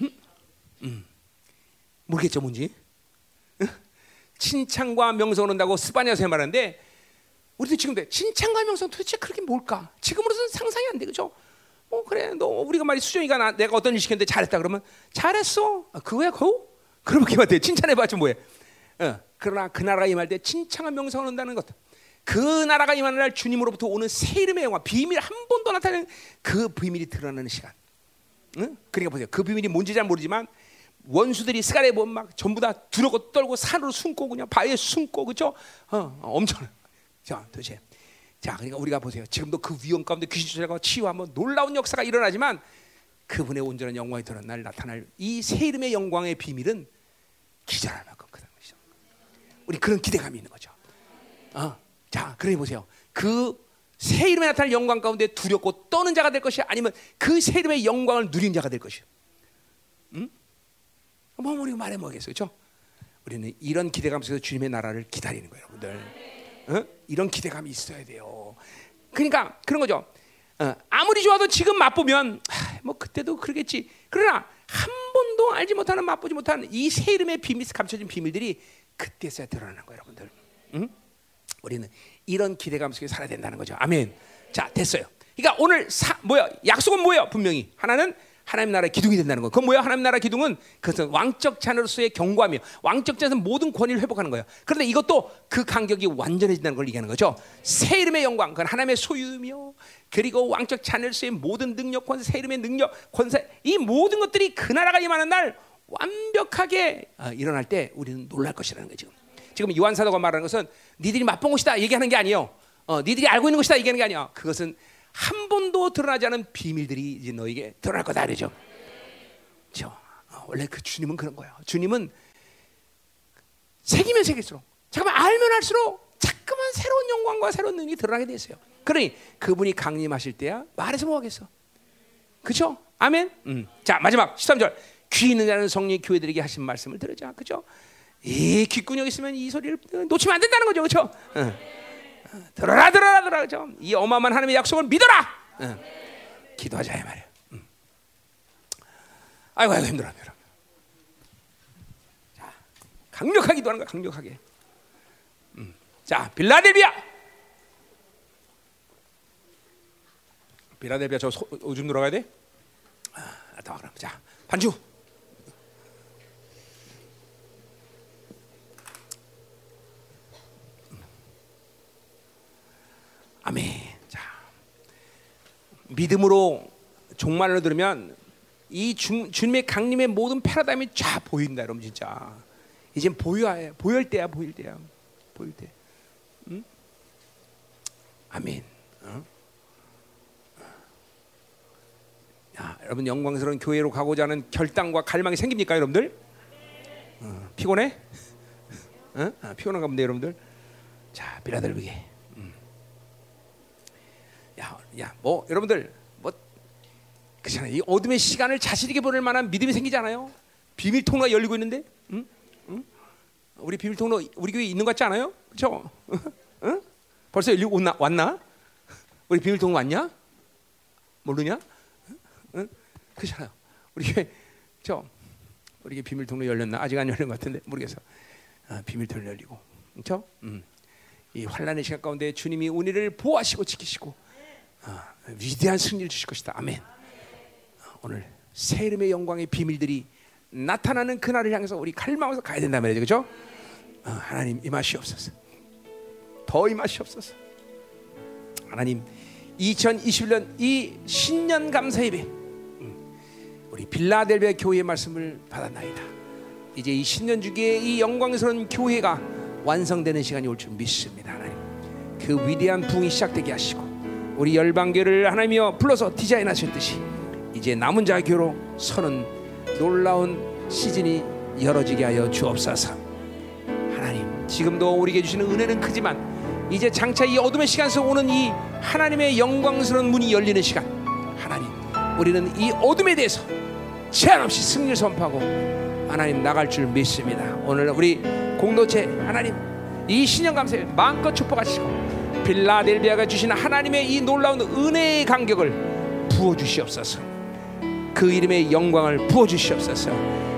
음? 음. 모르겠죠, 뭔지. 칭찬과 명성을 한다고 스파냐에서 말하는데 우리도 지금 돼. 칭찬과 명성 도대체 그렇게 뭘까? 지금으로서는 상상이 안 돼, 그죠? 뭐 그래, 너 우리가 말이 수정이가 나, 내가 어떤 일 시켰는데 잘했다 그러면 잘했어. 아, 그거야, 그거? 그렇게만 돼. 칭찬해 봤자 뭐해? 어, 그러나 그 나라가 임할 때 칭찬과 명성을 한다는 것. 그 나라가 임하는 날 주님으로부터 오는 새 이름의 영화, 비밀 한 번도 나타나는 그 비밀이 드러나는 시간. 응? 그러니까 보세요. 그 비밀이 뭔지 잘 모르지만 원수들이 스가랴 보면 막 전부 다 두렵고 떨고 산으로 숨고 그냥 바위에 숨고 그죠? 어, 엄청. 자, 도대체. 자, 그러니까 우리가 보세요. 지금도 그 위험 가운데 귀신 쫓아가고 치유하면 놀라운 역사가 일어나지만 그분의 온전한 영광이 드러난 날 나타날 이새 이름의 영광의 비밀은 기절할 만큼 크다는 것이죠. 우리 그런 기대감이 있는 거죠. 어, 자, 그러니 보세요. 그새 이름에 나타날 영광 가운데 두렵고 떠는 자가 될 것이 아니면 그새 이름의 영광을 누린 자가 될 것이요. 응? 뭐 우리가 말해 뭐겠어요, 그렇죠? 우리는 이런 기대감 속에서 주님의 나라를 기다리는 거예요, 여러분들. 어? 이런 기대감이 있어야 돼요. 그러니까 그런 거죠. 어, 아무리 좋아도 지금 맛보면 하, 뭐 그때도 그러겠지. 그러나 한 번도 알지 못하는 맛보지 못하는 이새 이름의 비밀 감춰진 비밀들이 그때서야 드러나는 거예요, 여러분들. 응? 우리는 이런 기대감 속에 살아야 된다는 거죠. 아멘. 자, 됐어요. 그러니까 오늘 사, 뭐야? 약속은 뭐예요? 분명히 하나는 하나님 나라의 기둥이 된다는 거. 그건 뭐야? 하나님 나라 기둥은 그것은 왕적 자녀로서의 경고하며 왕적 자녀에서 모든 권위를 회복하는 거예요. 그런데 이것도 그 간격이 완전해진다는 걸 얘기하는 거죠. 새 이름의 영광, 그건 하나님의 소유며 그리고 왕적 자녀로서의 모든 능력, 권세, 새 이름의 능력, 권세 이 모든 것들이 그 나라가 임하는 날 완벽하게 어, 일어날 때 우리는 놀랄 것이라는 거죠. 지금 요한 사도가 말하는 것은 니들이 맛본 것이다 얘기하는 게 아니에요. 어, 니들이 알고 있는 것이다 얘기하는 게 아니야. 그것은 한 번도 드러나지 않은 비밀들이 이제 너에게 드러날 거다 그러죠. 저 어, 원래 그 주님은 그런 거예요. 주님은 새기면 새길수록 잠깐만 알면 알수록 자꾸만 새로운 영광과 새로운 능력이 드러나게 돼 있어요. 그러니 그분이 강림하실 때야 말해서 뭐 하겠어? 그렇죠? 아멘. 음. 자 마지막 13절 귀 있는 자는 성령 교회들에게 하신 말씀을 들으자. 그렇죠? 이 귓구녕 있으면 이 소리를 놓치면 안 된다는 거죠. 그렇죠? 응. 들어라 들어라 들어라 그렇죠? 이 어마어마한 하나님의 약속을 믿어라. 응. 기도하자 이 말이야. 응. 아이고 아이고 힘들어 힘들어. 자 강력하게 기도하는 거야 강력하게. 자 빌라델비아. 빌라델비아 저 소, 오줌 들어가야 돼? 아, 다 그럼 자 반주. 아멘. 자, 믿음으로 종말로 들으면 이 주, 주님의 강림의 모든 패러다임이 쫙 보인다, 여러분 진짜. 이제 보여야 보일 때야, 보일 때야, 보일 때. 응? 아멘. 어? 야, 여러분 영광스러운 교회로 가고자 하는 결단과 갈망이 생깁니까, 여러분들? 어, 피곤해? 어? 아, 피곤한 가 본데, 여러분들. 자, 비라들비게. 야, 야, 뭐 여러분들 뭐 그잖아요. 이 어둠의 시간을 자신 있게 보낼 만한 믿음이 생기잖아요. 비밀 통로가 열리고 있는데, 응? 응? 우리 비밀 통로 우리 교회 있는 것 같지 않아요? 그렇죠? 응? 벌써 열리고 왔나? 왔나? 우리 비밀 통로 왔냐? 모르냐? 응? 그잖아요. 우리 교회 저 우리 교회 비밀 통로 열렸나? 아직 안 열린 것 같은데 모르겠어. 아, 비밀 통로 열리고, 그렇죠? 음. 이 환란의 시간 가운데 주님이 우리를 보호하시고 지키시고 어, 위대한 승리를 주실 것이다. 아멘. 어, 오늘 새 이름의 영광의 비밀들이 나타나는 그날을 향해서 우리 갈망해서 가야 된다 말이죠. 그렇죠? 어, 하나님 임하시옵소서. 더 임하시옵소서. 하나님 2021년 이 신년 감사 예배 음, 우리 빌라델비아 교회의 말씀을 받았나이다. 이제 이 신년 주기에 이 영광스러운 교회가 완성되는 시간이 올 줄 믿습니다. 하나님 그 위대한 부흥이 시작되게 하시고 우리 열방교를 하나님이여 불러서 디자인하셨듯이 이제 남은 자 교로 서는 놀라운 시즌이 열어지게 하여 주옵소서. 하나님, 지금도 우리에게 주시는 은혜는 크지만 이제 장차 이 어둠의 시간 속 오는 이 하나님의 영광스러운 문이 열리는 시간. 하나님, 우리는 이 어둠에 대해서 제한 없이 승리를 선포하고 하나님 나갈 줄 믿습니다. 오늘 우리 공동체 하나님 이 신령 감사에 마음껏 축복하시고 빌라델비아가 주신 하나님의 이 놀라운 은혜의 간격을 부어 주시옵소서. 그 이름의 영광을 부어 주시옵소서.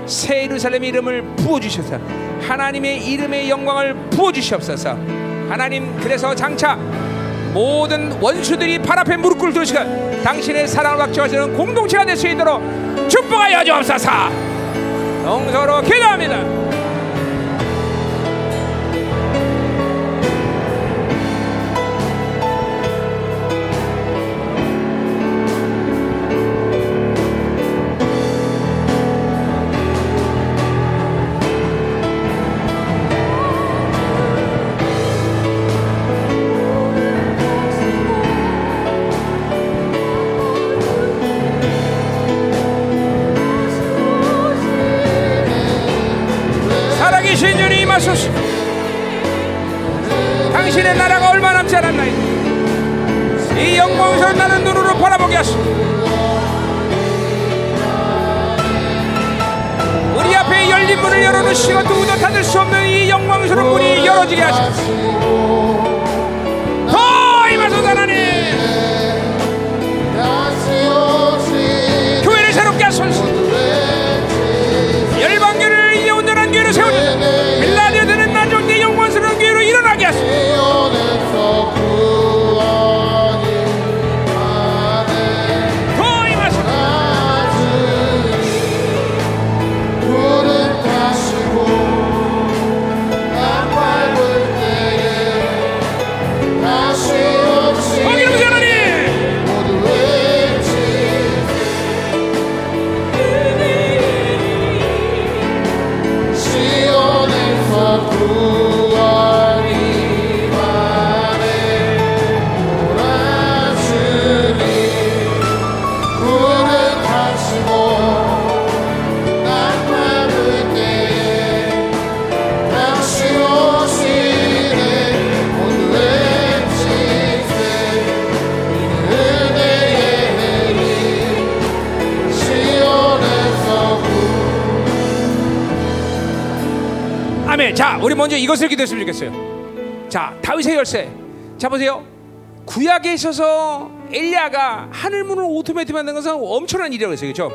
새 예루살렘의 이름을 부어 주셔서 하나님의 이름의 영광을 부어 주시옵소서. 하나님 그래서 장차 모든 원수들이 발 앞에 무릎 꿇을 시간 당신의 사랑을 확증하시는 공동체가 될 수 있도록 축복하여 주옵소서. 동서로 기도합니다. 문을 열어놓으시고 누구도 닫을 수 없는 이 영광스러운 문이 열어지게 더 우리 먼저 이것을 기도했으면 좋겠어요. 자, 다윗의 열쇠. 자 보세요. 구약에 있어서 엘리야가 하늘 문을 오토매틱 만든 것은 엄청난 일이라고 했어요. 그렇죠?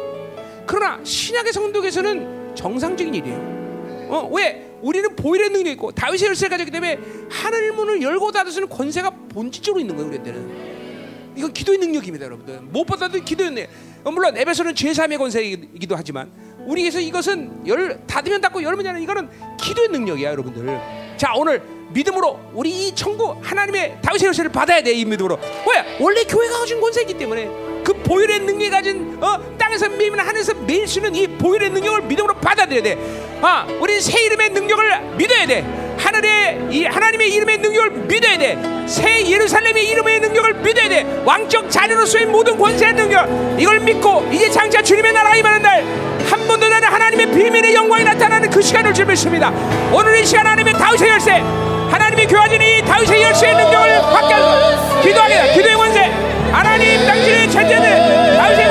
그러나 신약의 성도에서는 정상적인 일이에요. 어, 왜? 우리는 보일의 능력이 있고 다윗의 열쇠를 가졌기 때문에 하늘 문을 열고 닫을 는 권세가 본질적으로 있는 거예요, 우리한테는. 이건 기도의 능력입니다, 여러분들. 무엇보다도 기도의 능력. 어, 물론 에베소는 제3의 권세이기도 하지만 우리에서 이것은 열 닫으면 닫고 열면 열는 이거는 기도의 능력이야, 여러분들. 자, 오늘 믿음으로 우리 이 천국 하나님의 다윗의 열쇠를 받아야 돼, 이 믿음으로. 왜? 원래 교회가 가진 권세이기 때문에 그 보혈의 능력이 가진 어, 땅에서 밀면 하늘에서 밀 수는 이 보혈의 능력을 믿음으로 받아들여야 돼. 아, 우리 새 이름의 능력을 믿어야 돼. 하늘의 이 하나님의 이름의 능력을 믿어야 돼. 새 예루살렘의 이름의 능력을 믿어야 돼. 왕적 자녀로서의 모든 권세의 능력 이걸 믿고 이제 장차 주님의 나라가 임하는 날 한 번도 나는 하나님의 비밀의 영광이 나타나는 그 시간을 준비했습니다. 오늘 이 시간 하나님의 다윗의 열쇠 하나님이 교하신 이 다윗의 열쇠의 능력을 받게 하소서 기도하겠다. 기도의 권세 하나님 당신의 천재들 다윗의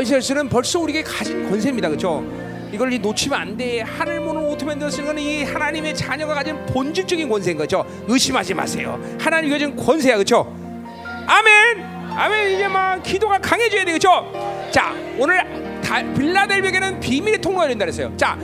다윗의 열쇠는 벌써 우리에게 가진 권세입니다. 그렇죠? 이걸 놓치면 안 돼. 하늘 문을 오토맨 거는 이 하나님의 자녀가 가진 본질적인 권세인 거죠. 의심하지 마세요. 하나님이 가진 권세야. 그렇죠? 아멘. 아멘. 이제 막 기도가 강해져야 돼. 그렇죠? 자, 오늘 다, 빌라델비에게는 비밀의 통로가 된다 그랬어요. 자,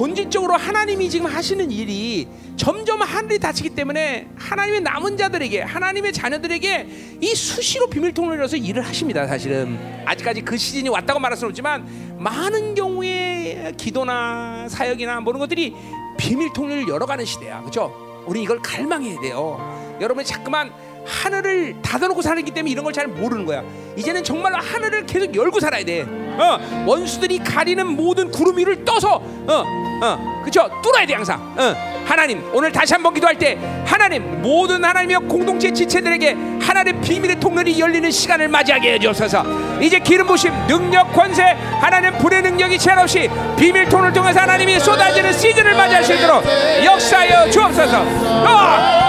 본질적으로 하나님이 지금 하시는 일이 점점 하늘이 닫히기 때문에 하나님의 남은 자들에게 하나님의 자녀들에게 이 수시로 비밀 통로를 열어서 일을 하십니다. 사실은 아직까지 그 시즌이 왔다고 말할 수는 없지만 많은 경우에 기도나 사역이나 모든 것들이 비밀 통로를 열어가는 시대야. 그렇죠? 우리 이걸 갈망해야 돼요. 여러분이 자꾸만 하늘을 닫아놓고 살기 때문에 이런 걸 잘 모르는 거야. 이제는 정말로 하늘을 계속 열고 살아야 돼. 어, 원수들이 가리는 모든 구름 위를 떠서, 어, 어, 그죠? 뚫어야 돼 항상. 어, 하나님 오늘 다시 한번 기도할 때 하나님 모든 하나님의 공동체 지체들에게 하나님의 비밀의 통로이 열리는 시간을 맞이하게 해주옵소서. 이제 기름 부심, 능력, 권세, 하나님 불의 능력이 제한 없이 비밀 통로를 통해서 하나님이 쏟아지는 시즌을 맞이할 수 있도록 역사하여 주옵소서. 어!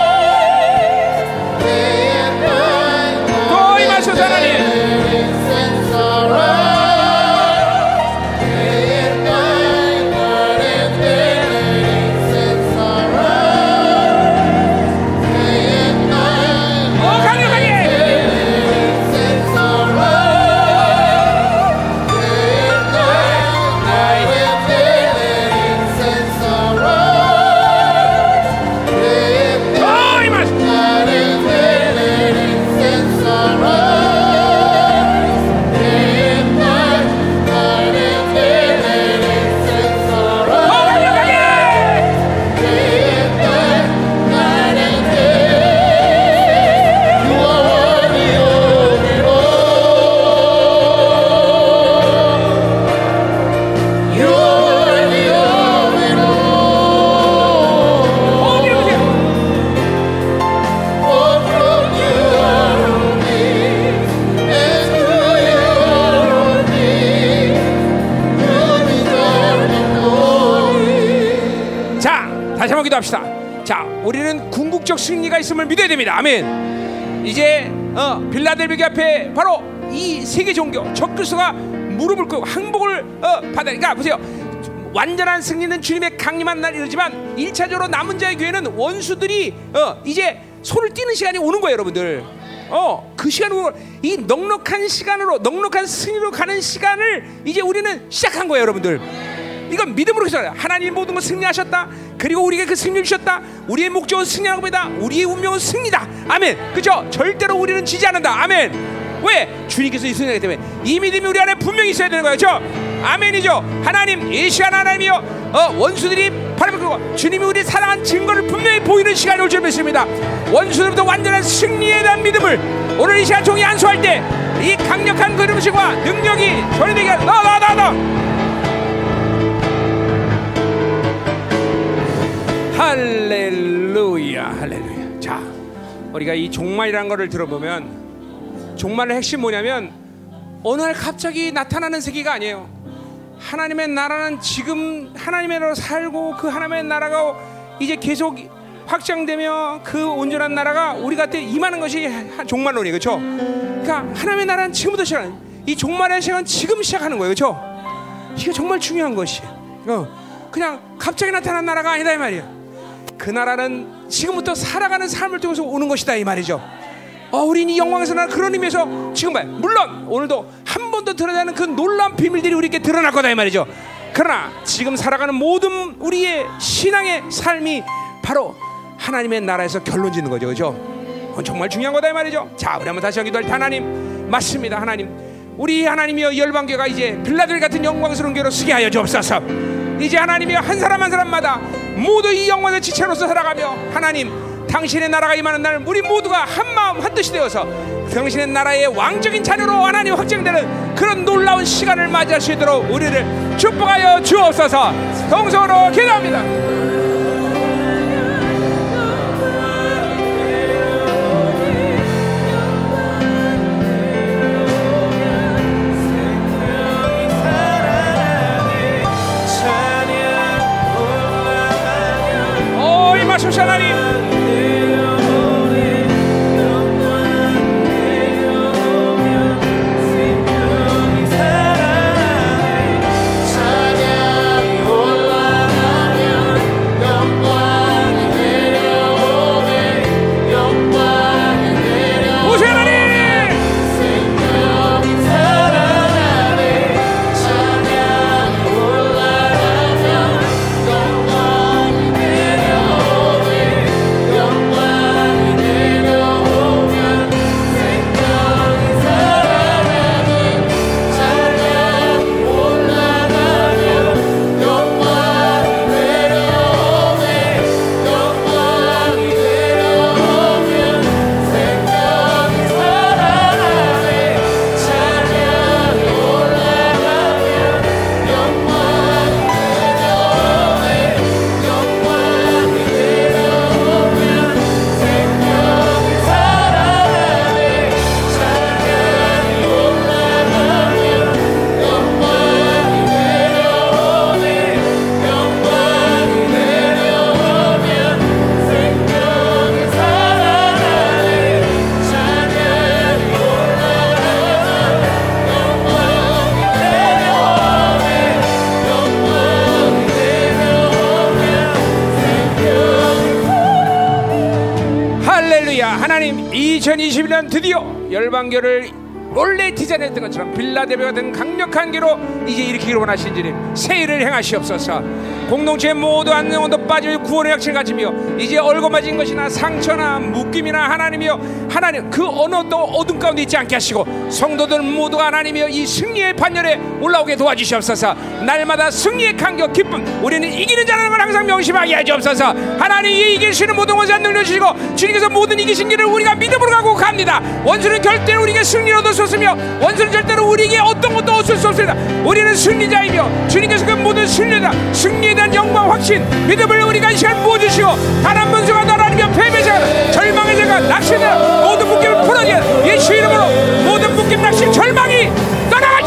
또 임하소서 하나님 기도합시다. 자, 우리는 궁극적 승리가 있음을 믿어야 됩니다. 아멘. 이제 어, 빌라델비게 앞에 바로 이 세계 종교 적그리스도가 무릎을 꿇고 항복을 어, 받으니까 보세요. 완전한 승리는 주님의 강림한 날 이르지만 1차적으로 남은 자의 교회는 원수들이 어, 이제 손을 띄는 시간이 오는 거예요, 여러분들. 어, 그 시간으로 이 넉넉한 시간으로 넉넉한 승리로 가는 시간을 이제 우리는 시작한 거예요, 여러분들. 이건 믿음으로 기도해요. 하나님 모든 걸 승리하셨다. 그리고 우리가 그 승리를 주셨다. 우리의 목적은 승리하는 겁니다. 우리의 운명은 승리다. 아멘. 그죠? 절대로 우리는 지지 않는다. 아멘. 왜? 주님께서 이 승리하기 때문에 이 믿음이 우리 안에 분명히 있어야 되는 거예요. 그죠? 아멘이죠. 하나님, 이 시간 하나님이요. 어, 원수들이 바로 그 주님이 우리 사랑한 증거를 분명히 보이는 시간이 올 줄 믿습니다. 원수들부터 완전한 승리에 대한 믿음을 오늘 이 시간 종이 안수할 때 이 강력한 그림식과 능력이 저희에게 나나나 나. 할렐루야, 할렐루야. 자, 우리가 이 종말이라는 것을 들어보면 종말의 핵심 뭐냐면 어느 날 갑자기 나타나는 세계가 아니에요. 하나님의 나라는 지금 하나님의 나라로 살고 그 하나님의 나라가 이제 계속 확장되며 그 온전한 나라가 우리 곁에 임하는 것이 종말론이에요. 그렇죠? 그러니까 하나님의 나라는 지금부터 시작하는 이 종말의 시간은 지금 시작하는 거예요. 그렇죠? 이게 정말 중요한 것이에요. 어, 그냥 갑자기 나타난 나라가 아니다 이 말이에요. 그 나라는 지금부터 살아가는 삶을 통해서 오는 것이다 이 말이죠. 어, 우리는 이 영광에서 나 그런 의미에서 지금 봐요. 물론 오늘도 한 번도 드러나는 그 놀라운 비밀들이 우리에게 드러날 거다 이 말이죠. 그러나 지금 살아가는 모든 우리의 신앙의 삶이 바로 하나님의 나라에서 결론 짓는 거죠. 그죠? 그건 정말 중요한 거다 이 말이죠. 자, 우리 한번 다시 때 하나님 맞습니다. 하나님. 우리 하나님이여 열방교가 이제 빌라델 같은 영광스러운 교로 쓰게 하여 주옵소서. 이제 하나님이여 한 사람 한 사람마다 모두 이 영광의 지체로서 살아가며 하나님 당신의 나라가 임하는 날 우리 모두가 한 마음 한 뜻이 되어서 당신의 나라의 왕적인 자녀로 하나님 확정되는 그런 놀라운 시간을 맞이할 수 있도록 우리를 축복하여 주옵소서 동서로 기도합니다. 오 임하소서 하나님 열방교를 원래 디자인했던 것처럼 빌라데베 같은 강력한 교로 이제 일으키기를 원하신 주님 세일을 행하시옵소서. 공동체 모두 안녕도 빠질 구원의 약체를 가지며 이제 얼거맞은 것이나 상처나 묶임이나 하나님이여 하나님 그또 어둠 가운데 있지 않게 하시고 성도들 모두가 하나님이여 이 승리의 반열에 올라오게 도와주시옵소서. 날마다 승리의 간격 기쁨 우리는 이기는 자라는 걸 항상 명심하게 하시옵소서. 하나님 이 이길 수 있는 모든 것을 늘려주시고 주님께서 모든 이기신 길을 우리가 믿음으로 가고 갑니다. 원수는 절대로 우리에게 수 없으며 원수는 절대로 우리에게 어떤 것도 얻을 수 없습니다. 우리는 승리자이며 주님께서 그 모든 승리다 승리에 대한 영광 확신 믿음을 우리가 이 시간 부어주시고 단 한 번수가 나라니며 패배자가 절망의 자가 낚시는 모든 묶임을 풀어지는 예수 이름으로 모든 묶임 낚시 절망이 떠나가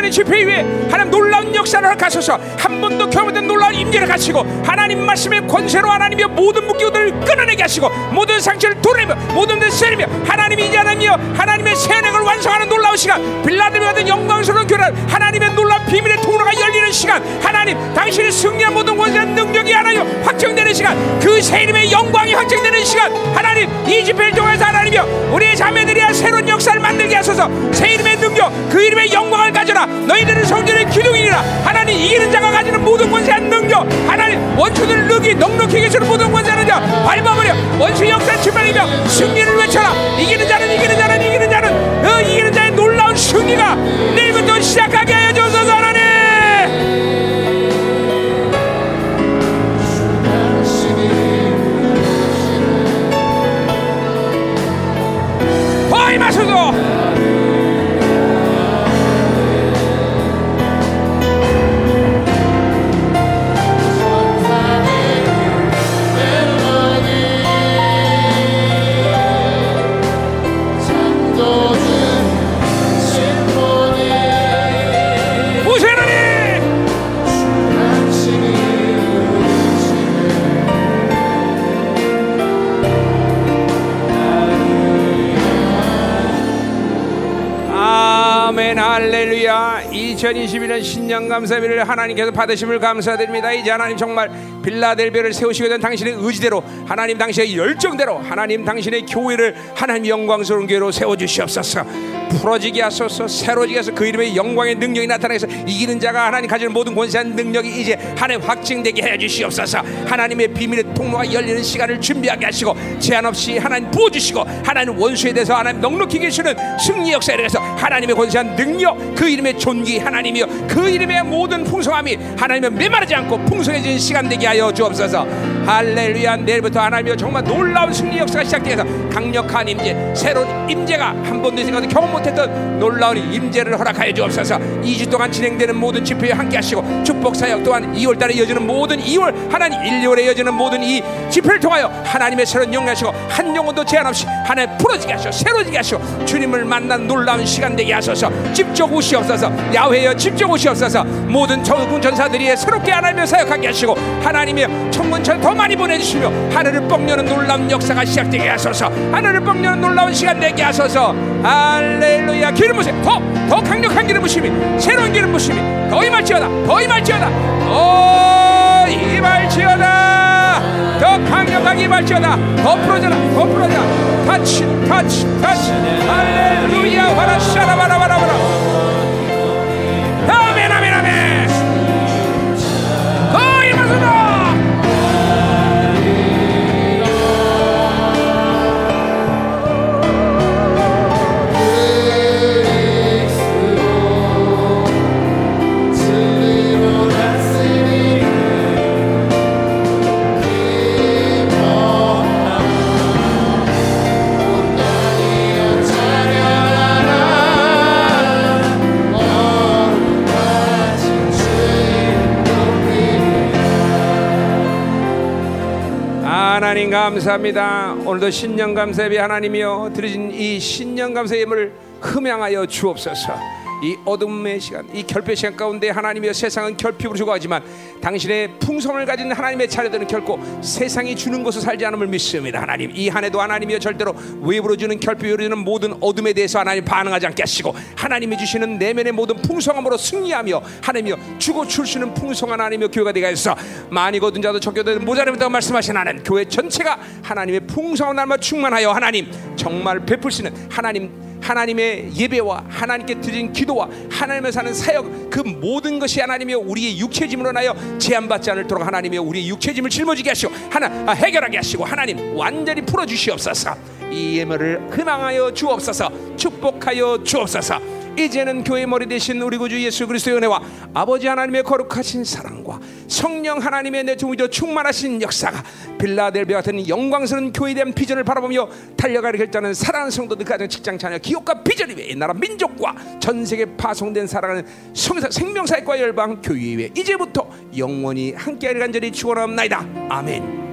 되는 집회 위에 하나님 놀라운 역사를 허락하소서. 한 번도 경험된 놀라운 임재를 갖추고 하나님 말씀의 권세로 하나님이여 모든 무기들을 끊어내게 하시고 모든 상처를 도내며 모든 데 세리며 하나님이 이제 하나님이여 하나님의 세력을 완성하는 놀라운 시간 빌라델비 같은 영광스러운 교회 하나님의 놀라운 비밀의 통로가 열리는 시간 하나님 당신의 승리한 모든 권세한 능력이 하나님 확정되는 시간 그새 이름의 영광이 확정되는 시간 하나님 이 집회를 통해서 하나님이여 우리의 자매들이야 새로운 역사를 만들게 하소서. 새 이름의 능력 그 이름의 영광을 가져라 너희들은 성전의 기둥이니라. 하나님 이기는 자가 가지는 모든 권세한 능력 하나님 원수들을 능히 넉넉히 계시는 모든 권세하는 자 밟아버려. 원수 역사 출발이며 승리를 외쳐라. 이기는 자는 이기는 자는 이기는 자는 어, 이기는 자의 놀라운 승리가 내일부터 시작하게 2021년 신년 감사비를 하나님께서 받으심을 감사드립니다. 이제 하나님 정말 빌라델비아를 세우시게 된 당신의 의지대로 하나님 당신의 열정대로 하나님 당신의 교회를 하나님 영광스러운 교회로 세워 주시옵소서 풀어지게 하소서 새로지게 하소서. 그 이름의 영광의 능력이 나타나서 이기는 자가 하나님 가지는 모든 권세한 능력이 이제 하나님 확증되게 해 주시옵소서. 하나님의 비밀의 통로가 열리는 시간을 준비하게 하시고 제한 없이 하나님 부어주시고 하나님 원수에 대해서 하나님 넉넉히 계시는 승리 역사에 대해서 하나님의 권세한 능력 그 이름의 존귀 하나님이여 그 이름의 모든 풍성함이 하나님의 메마르지 않고 풍성해진 시간 되게 하여 주옵소서. 할렐루야. 내일부터 하나님이여 정말 놀라운 승리 역사가 시작되어서 강력한 임재 새로운 임재가 한 번도 생각도 경험 못 했던 놀라운 임재를 허락하여 주옵소서. 2주 동안 진행되는 모든 집회에 함께 하시고 축복 사역 또한 2월달에 이어지는 모든 2월 하나님 1, 2월에 이어지는 모든 이 집회를 통하여 하나님의 새로운 영하시고 한 영혼도 제한 없이 하나님 풀어지게 하시고 새로지게 하시고 주님을 만난 놀라운 시간 되게 하소서. 집적 오시옵소서. 야훼여 집적 오시옵소서. 모든 천군 전사들이 새롭게 하나님을 사역하게 하시고 하나님의 천군 천사 더 많이 보내주시며 하늘을 뻥 여는 놀라운 역사가 시작되게 하소서. 하늘을 뻥 여는 놀라운 시간 되게 하소서. 할렐루야. 기름 부심. 더, 더 강력한 기름 부심이. 새로운 기름 부심이. 더 임할지어다. 더 임할지어다. 더 임할지어다. 더 강력하게 임할지어다. 더 풀어져라. 더 풀어져라. touch touch touch. 할렐루야. 와라 샤라 바라바라바라 감사합니다. 오늘도 신년 감사예배 하나님이여 드려진 이 신년 감사의 예물을 흠양하여 주옵소서. 이 어둠의 시간, 이 결핍의 시간 가운데 하나님이여 세상은 결핍으로 죽어가지만 당신의 풍성을 가진 하나님의 자녀들은 결코 세상이 주는 것을 살지 않음을 믿습니다. 하나님 이 한 해도 하나님이여 절대로 외부로 주는 결핍으로 주는 모든 어둠에 대해서 하나님 반응하지 않게 하시고 하나님이 주시는 내면의 모든 풍성함으로 승리하며 하나님이여 주고 출수는 풍성한 하나님이여 교회가 되게 하소서 많이 거둔 자도 적게도 모자라다고 말씀하신 하나님 교회 전체가 하나님의 풍성한 날마 충만하여 하나님 정말 베풀시는 하나님 하나님의 예배와 하나님께 드린 기도와 하나님의 사는 사역 그 모든 것이 하나님의 우리의 육체짐으로 나여 제한받지 않을도록 하나님의 우리의 육체짐을 짊어지게 하시고 하나 아, 해결하게 하시고 하나님 완전히 풀어 주시옵소서. 이 예물을 희망하여 주옵소서. 축복하여 주옵소서. 이제는 교회 머리 대신 우리 구주 예수 그리스도의 은혜와 아버지 하나님의 거룩하신 사랑과 성령 하나님의 내통이도 충만하신 역사가 빌라델비아 같은 영광스러운 교회에 대한 비전을 바라보며 달려가려 결단하는 사랑하는 성도들 가정 직장 자녀 기업과 비전 위에 나라 민족과 전 세계 파송된 사랑하는 성사, 생명사역과 열방 교회 위에 이제부터 영원히 함께하리 간절히 축원합나이다 아멘.